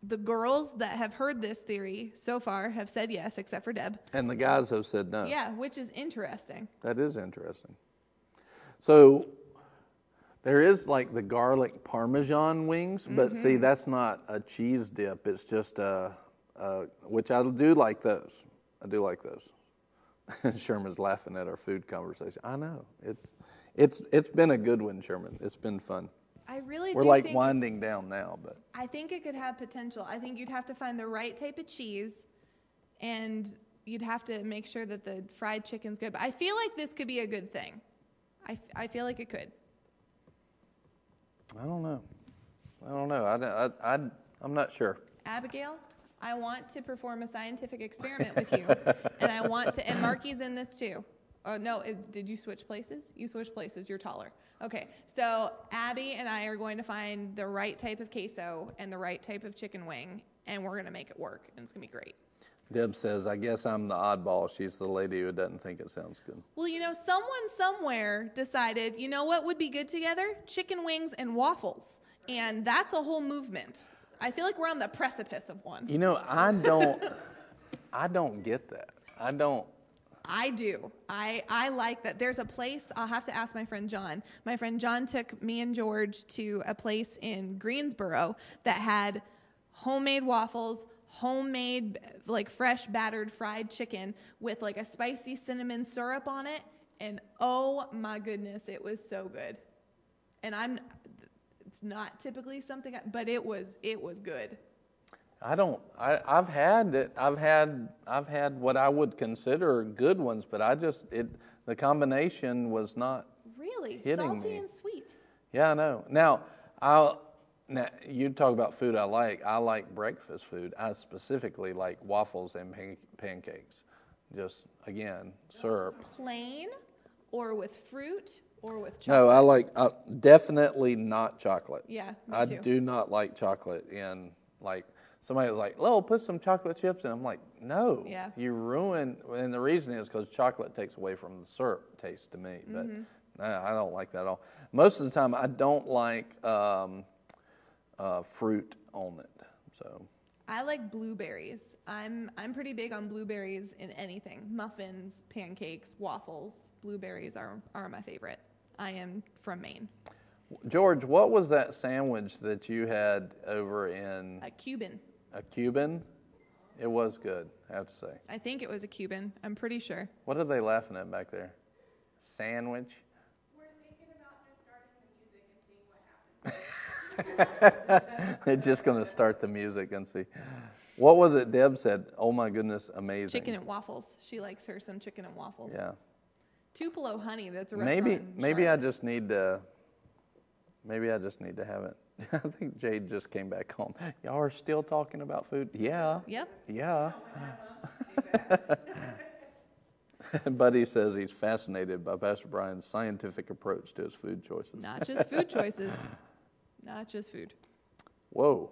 the girls that have heard this theory so far have said yes, except for Deb. And the guys have said no. Yeah, which is interesting. That is interesting. So there is like the garlic parmesan wings, but Mm-hmm. see, that's not a cheese dip. It's just a, a which I do like those. I do like those. Sherman's laughing at our food conversation. I know it's it's it's been a good one, Sherman. It's been fun. I really We're like winding down now, but I think it could have potential. I think you'd have to find the right type of cheese, and you'd have to make sure that the fried chicken's good. But I feel like this could be a good thing. I, I feel like it could. I don't know. I don't know. I, I, I, I'm not sure. Abigail, I want to perform a scientific experiment with you, and I want to. And Marky's in this too. Oh no! It, did you switch places? You switched places. You're taller. Okay, so Abby and I are going to find the right type of queso and the right type of chicken wing, and we're gonna make it work, and it's gonna be great. Deb says, I guess I'm the oddball. She's the lady who doesn't think it sounds good. Well, you know, someone somewhere decided, you know what would be good together? Chicken wings and waffles, and that's a whole movement. I feel like we're on the precipice of one. You know, I don't, I don't get that. I don't. I do. I, I like that. There's a place, I'll have to ask my friend John. My friend John took me and George to a place in Greensboro that had homemade waffles, homemade, like fresh battered fried chicken with like a spicy cinnamon syrup on it. And oh my goodness, it was so good. And I'm, it's not typically something, I, but it was, it was good. I don't. I, I've had it. I've had. I've had what I would consider good ones, but I just it. The combination was not. Really? Salty me. and sweet. Yeah, I know. Now, I'll. Now, you talk about food I like. I like breakfast food. I specifically like waffles and pan- pancakes. Just again, syrup. plain or with fruit or with chocolate. No, I like uh, definitely not chocolate. Yeah, me I too. do not like chocolate in like somebody was like, "Oh, put some chocolate chips in." I'm like, "No, Yeah. you ruin." And the reason is because chocolate takes away from the syrup taste to me. But Mm-hmm. no, I don't like that at all. Most of the time, I don't like um, uh, fruit on it. So I like blueberries. I'm I'm pretty big on blueberries in anything. Muffins, pancakes, waffles. Blueberries are are my favorite. I am from Maine. George, what was that sandwich that you had over in A Cuban. a Cuban? It was good, I have to say. I think it was a Cuban. I'm pretty sure. What are they laughing at back there? Sandwich? We're thinking about just starting the music and seeing what happens. They're just going to start the music and see. What was it Deb said? Oh my goodness, amazing. Chicken and waffles. She likes her some chicken and waffles. Yeah. Tupelo Honey. That's a restaurant. Maybe maybe I just need to maybe I just need to have it. I think Jade just came back home. Y'all are still talking about food? Yeah. Yep. Yeah. Buddy says he's fascinated by Pastor Brian's scientific approach to his food choices. Not just food choices. Not just food. Whoa.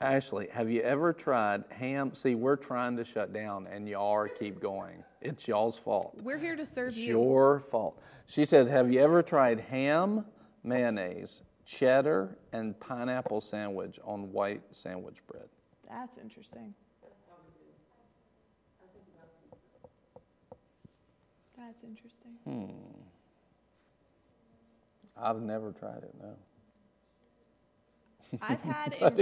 Ashley, have you ever tried ham? See, we're trying to shut down and y'all are keep going. It's y'all's fault. We're here to serve It's you. your fault. She says, Have you ever tried ham, mayonnaise, cheddar, and pineapple sandwich on white sandwich bread? That's interesting. That's interesting. Hmm. I've never tried it, no. I've had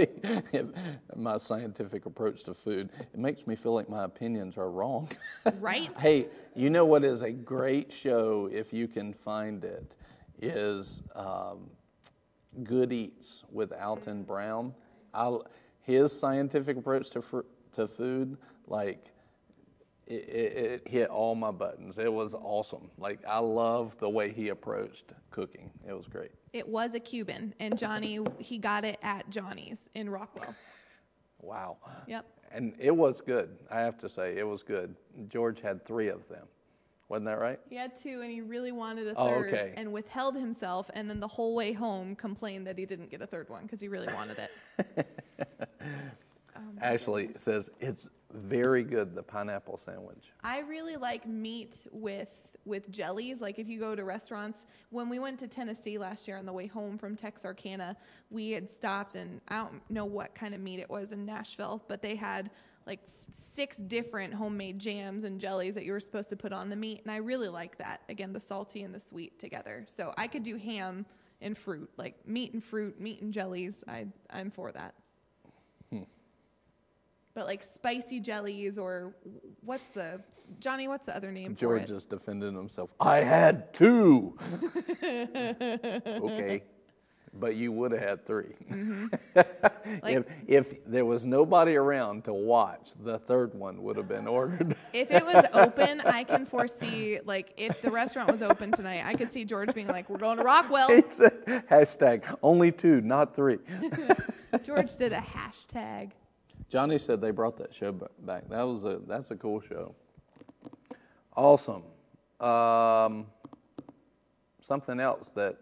in, my scientific approach to food, it makes me feel like my opinions are wrong. right. Hey, you know what is a great show if you can find it is um, Good Eats with Alton Brown. I, his scientific approach to fr- to food, like it, it, it hit all my buttons. It was awesome. Like I love the way he approached cooking. It was great. It was a Cuban, and Johnny he got it at Johnny's in Rockwell. Wow. Yep. And it was good. I have to say, it was good. George had three of them. Wasn't that right? He had two, and he really wanted a Oh, third, okay. and withheld himself, and then the whole way home complained that he didn't get a third one because he really wanted it. Ashley says it's very good, the pineapple sandwich. I really like meat with with jellies. Like if you go to restaurants, when we went to Tennessee last year on the way home from Texarkana, we had stopped and I don't know what kind of meat it was in Nashville, but they had like six different homemade jams and jellies that you were supposed to put on the meat, and I really like that. Again, the salty and the sweet together. So I could do ham and fruit, like meat and fruit, meat and jellies. I I'm for that. But like spicy jellies or what's the Johnny? What's the other name for George is defending himself. I had two. okay. But you would have had 3 Mm-hmm. Like- if, if there was nobody around to watch, the third one would have been ordered. If it was open, I can foresee like if the restaurant was open tonight, I could see George being like, "We're going to Rockwell." said, hashtag only two, not three. George did a hashtag. Johnny said they brought that show back. That was a that's a cool show. Awesome. Um, something else that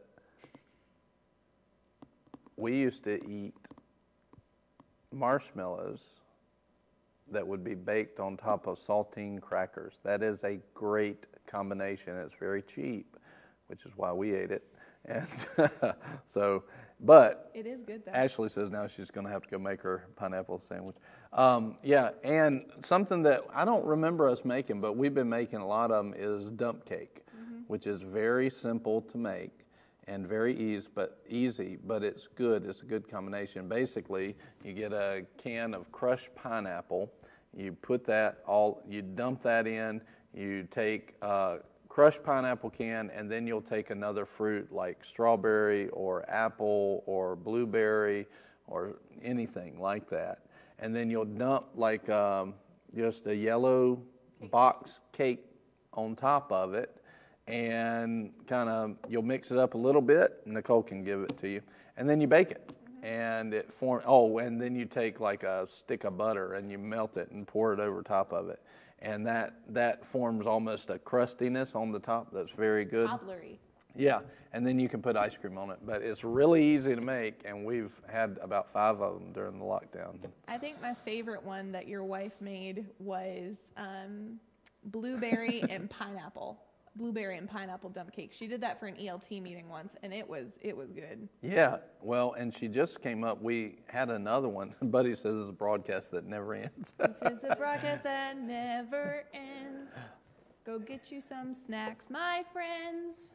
we used to eat marshmallows that would be baked on top of saltine crackers. That is a great combination. It's very cheap, which is why we ate it. And so, but It is good though. Ashley says now she's going to have to go make her pineapple sandwich. Um, yeah, and something that I don't remember us making, but we've been making a lot of them is dump cake, which is very simple to make and very easy, but easy, but it's good. It's a good combination. Basically, you get a can of crushed pineapple, you put that all, you dump that in, you take uh, crushed pineapple can, and then you'll take another fruit like strawberry or apple or blueberry or anything like that. And then you'll dump like um, just a yellow box cake on top of it and kind of you'll mix it up a little bit. Nicole can give it to you. And then you bake it. And it form oh, and then you take like a stick of butter and you melt it and pour it over top of it. And that that forms almost a crustiness on the top that's very good. Cobblery. Yeah, and then you can put ice cream on it. But it's really easy to make, and we've had about five of them during the lockdown. I think my favorite one that your wife made was um, blueberry and pineapple. Blueberry and pineapple dump cake. She did that for an ELT meeting once, and it was it was good. Yeah, well, and she just came up. We had another one. Buddy says it's a broadcast that never ends. This is a broadcast that never ends. Go get you some snacks, my friends.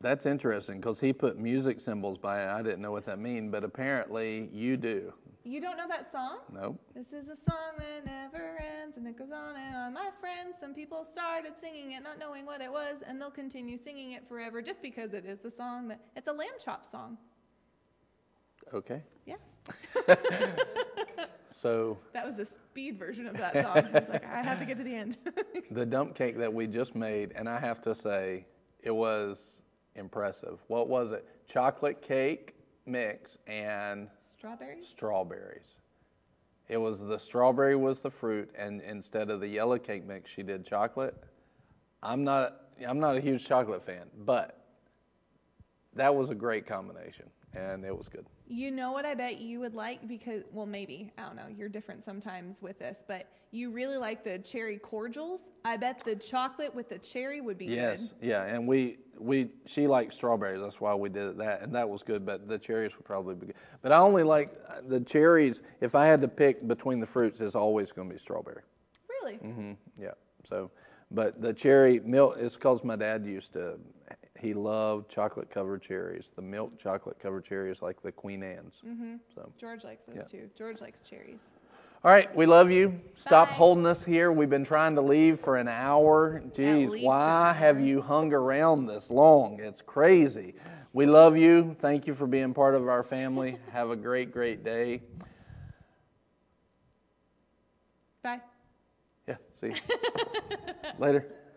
That's interesting because he put music symbols by it. I didn't know what that mean, but apparently you do. You don't know that song? Nope. This is a song that never ends and it goes on and on. My friends, some people started singing it not knowing what it was, and they'll continue singing it forever just because it is the song that it's a lamb chop song. Okay. Yeah. So That was the speed version of that song. I was like, I have to get to the end. the dump cake that we just made, and I have to say, it was impressive. What was it? Chocolate cake mix and Strawberries? strawberries. It was the strawberry was the fruit, and instead of the yellow cake mix, she did chocolate. I'm not I'm not a huge chocolate fan, but that was a great combination, and it was good. You know what I bet you would like because well maybe I don't know you're different sometimes with this but you really like the cherry cordials I bet the chocolate with the cherry would be Yes, good yeah, and we we she likes strawberries. That's why we did that, and that was good. But the cherries would probably be good. But I only like uh, the cherries. If I had to pick between the fruits, it's always going to be strawberry. really Mm hmm, Yeah. So, but the cherry milk. It's because my dad used to. He loved chocolate covered cherries. The milk chocolate covered cherries, like the Queen Anne's. Mm-hmm. So. George likes those Yeah. too George likes cherries All right, we love you. Stop Bye. holding us here. We've been trying to leave for an hour. Jeez, why have you hung around this long? It's crazy. We love you. Thank you for being part of our family. have a great, great day. bye Yeah, see you later.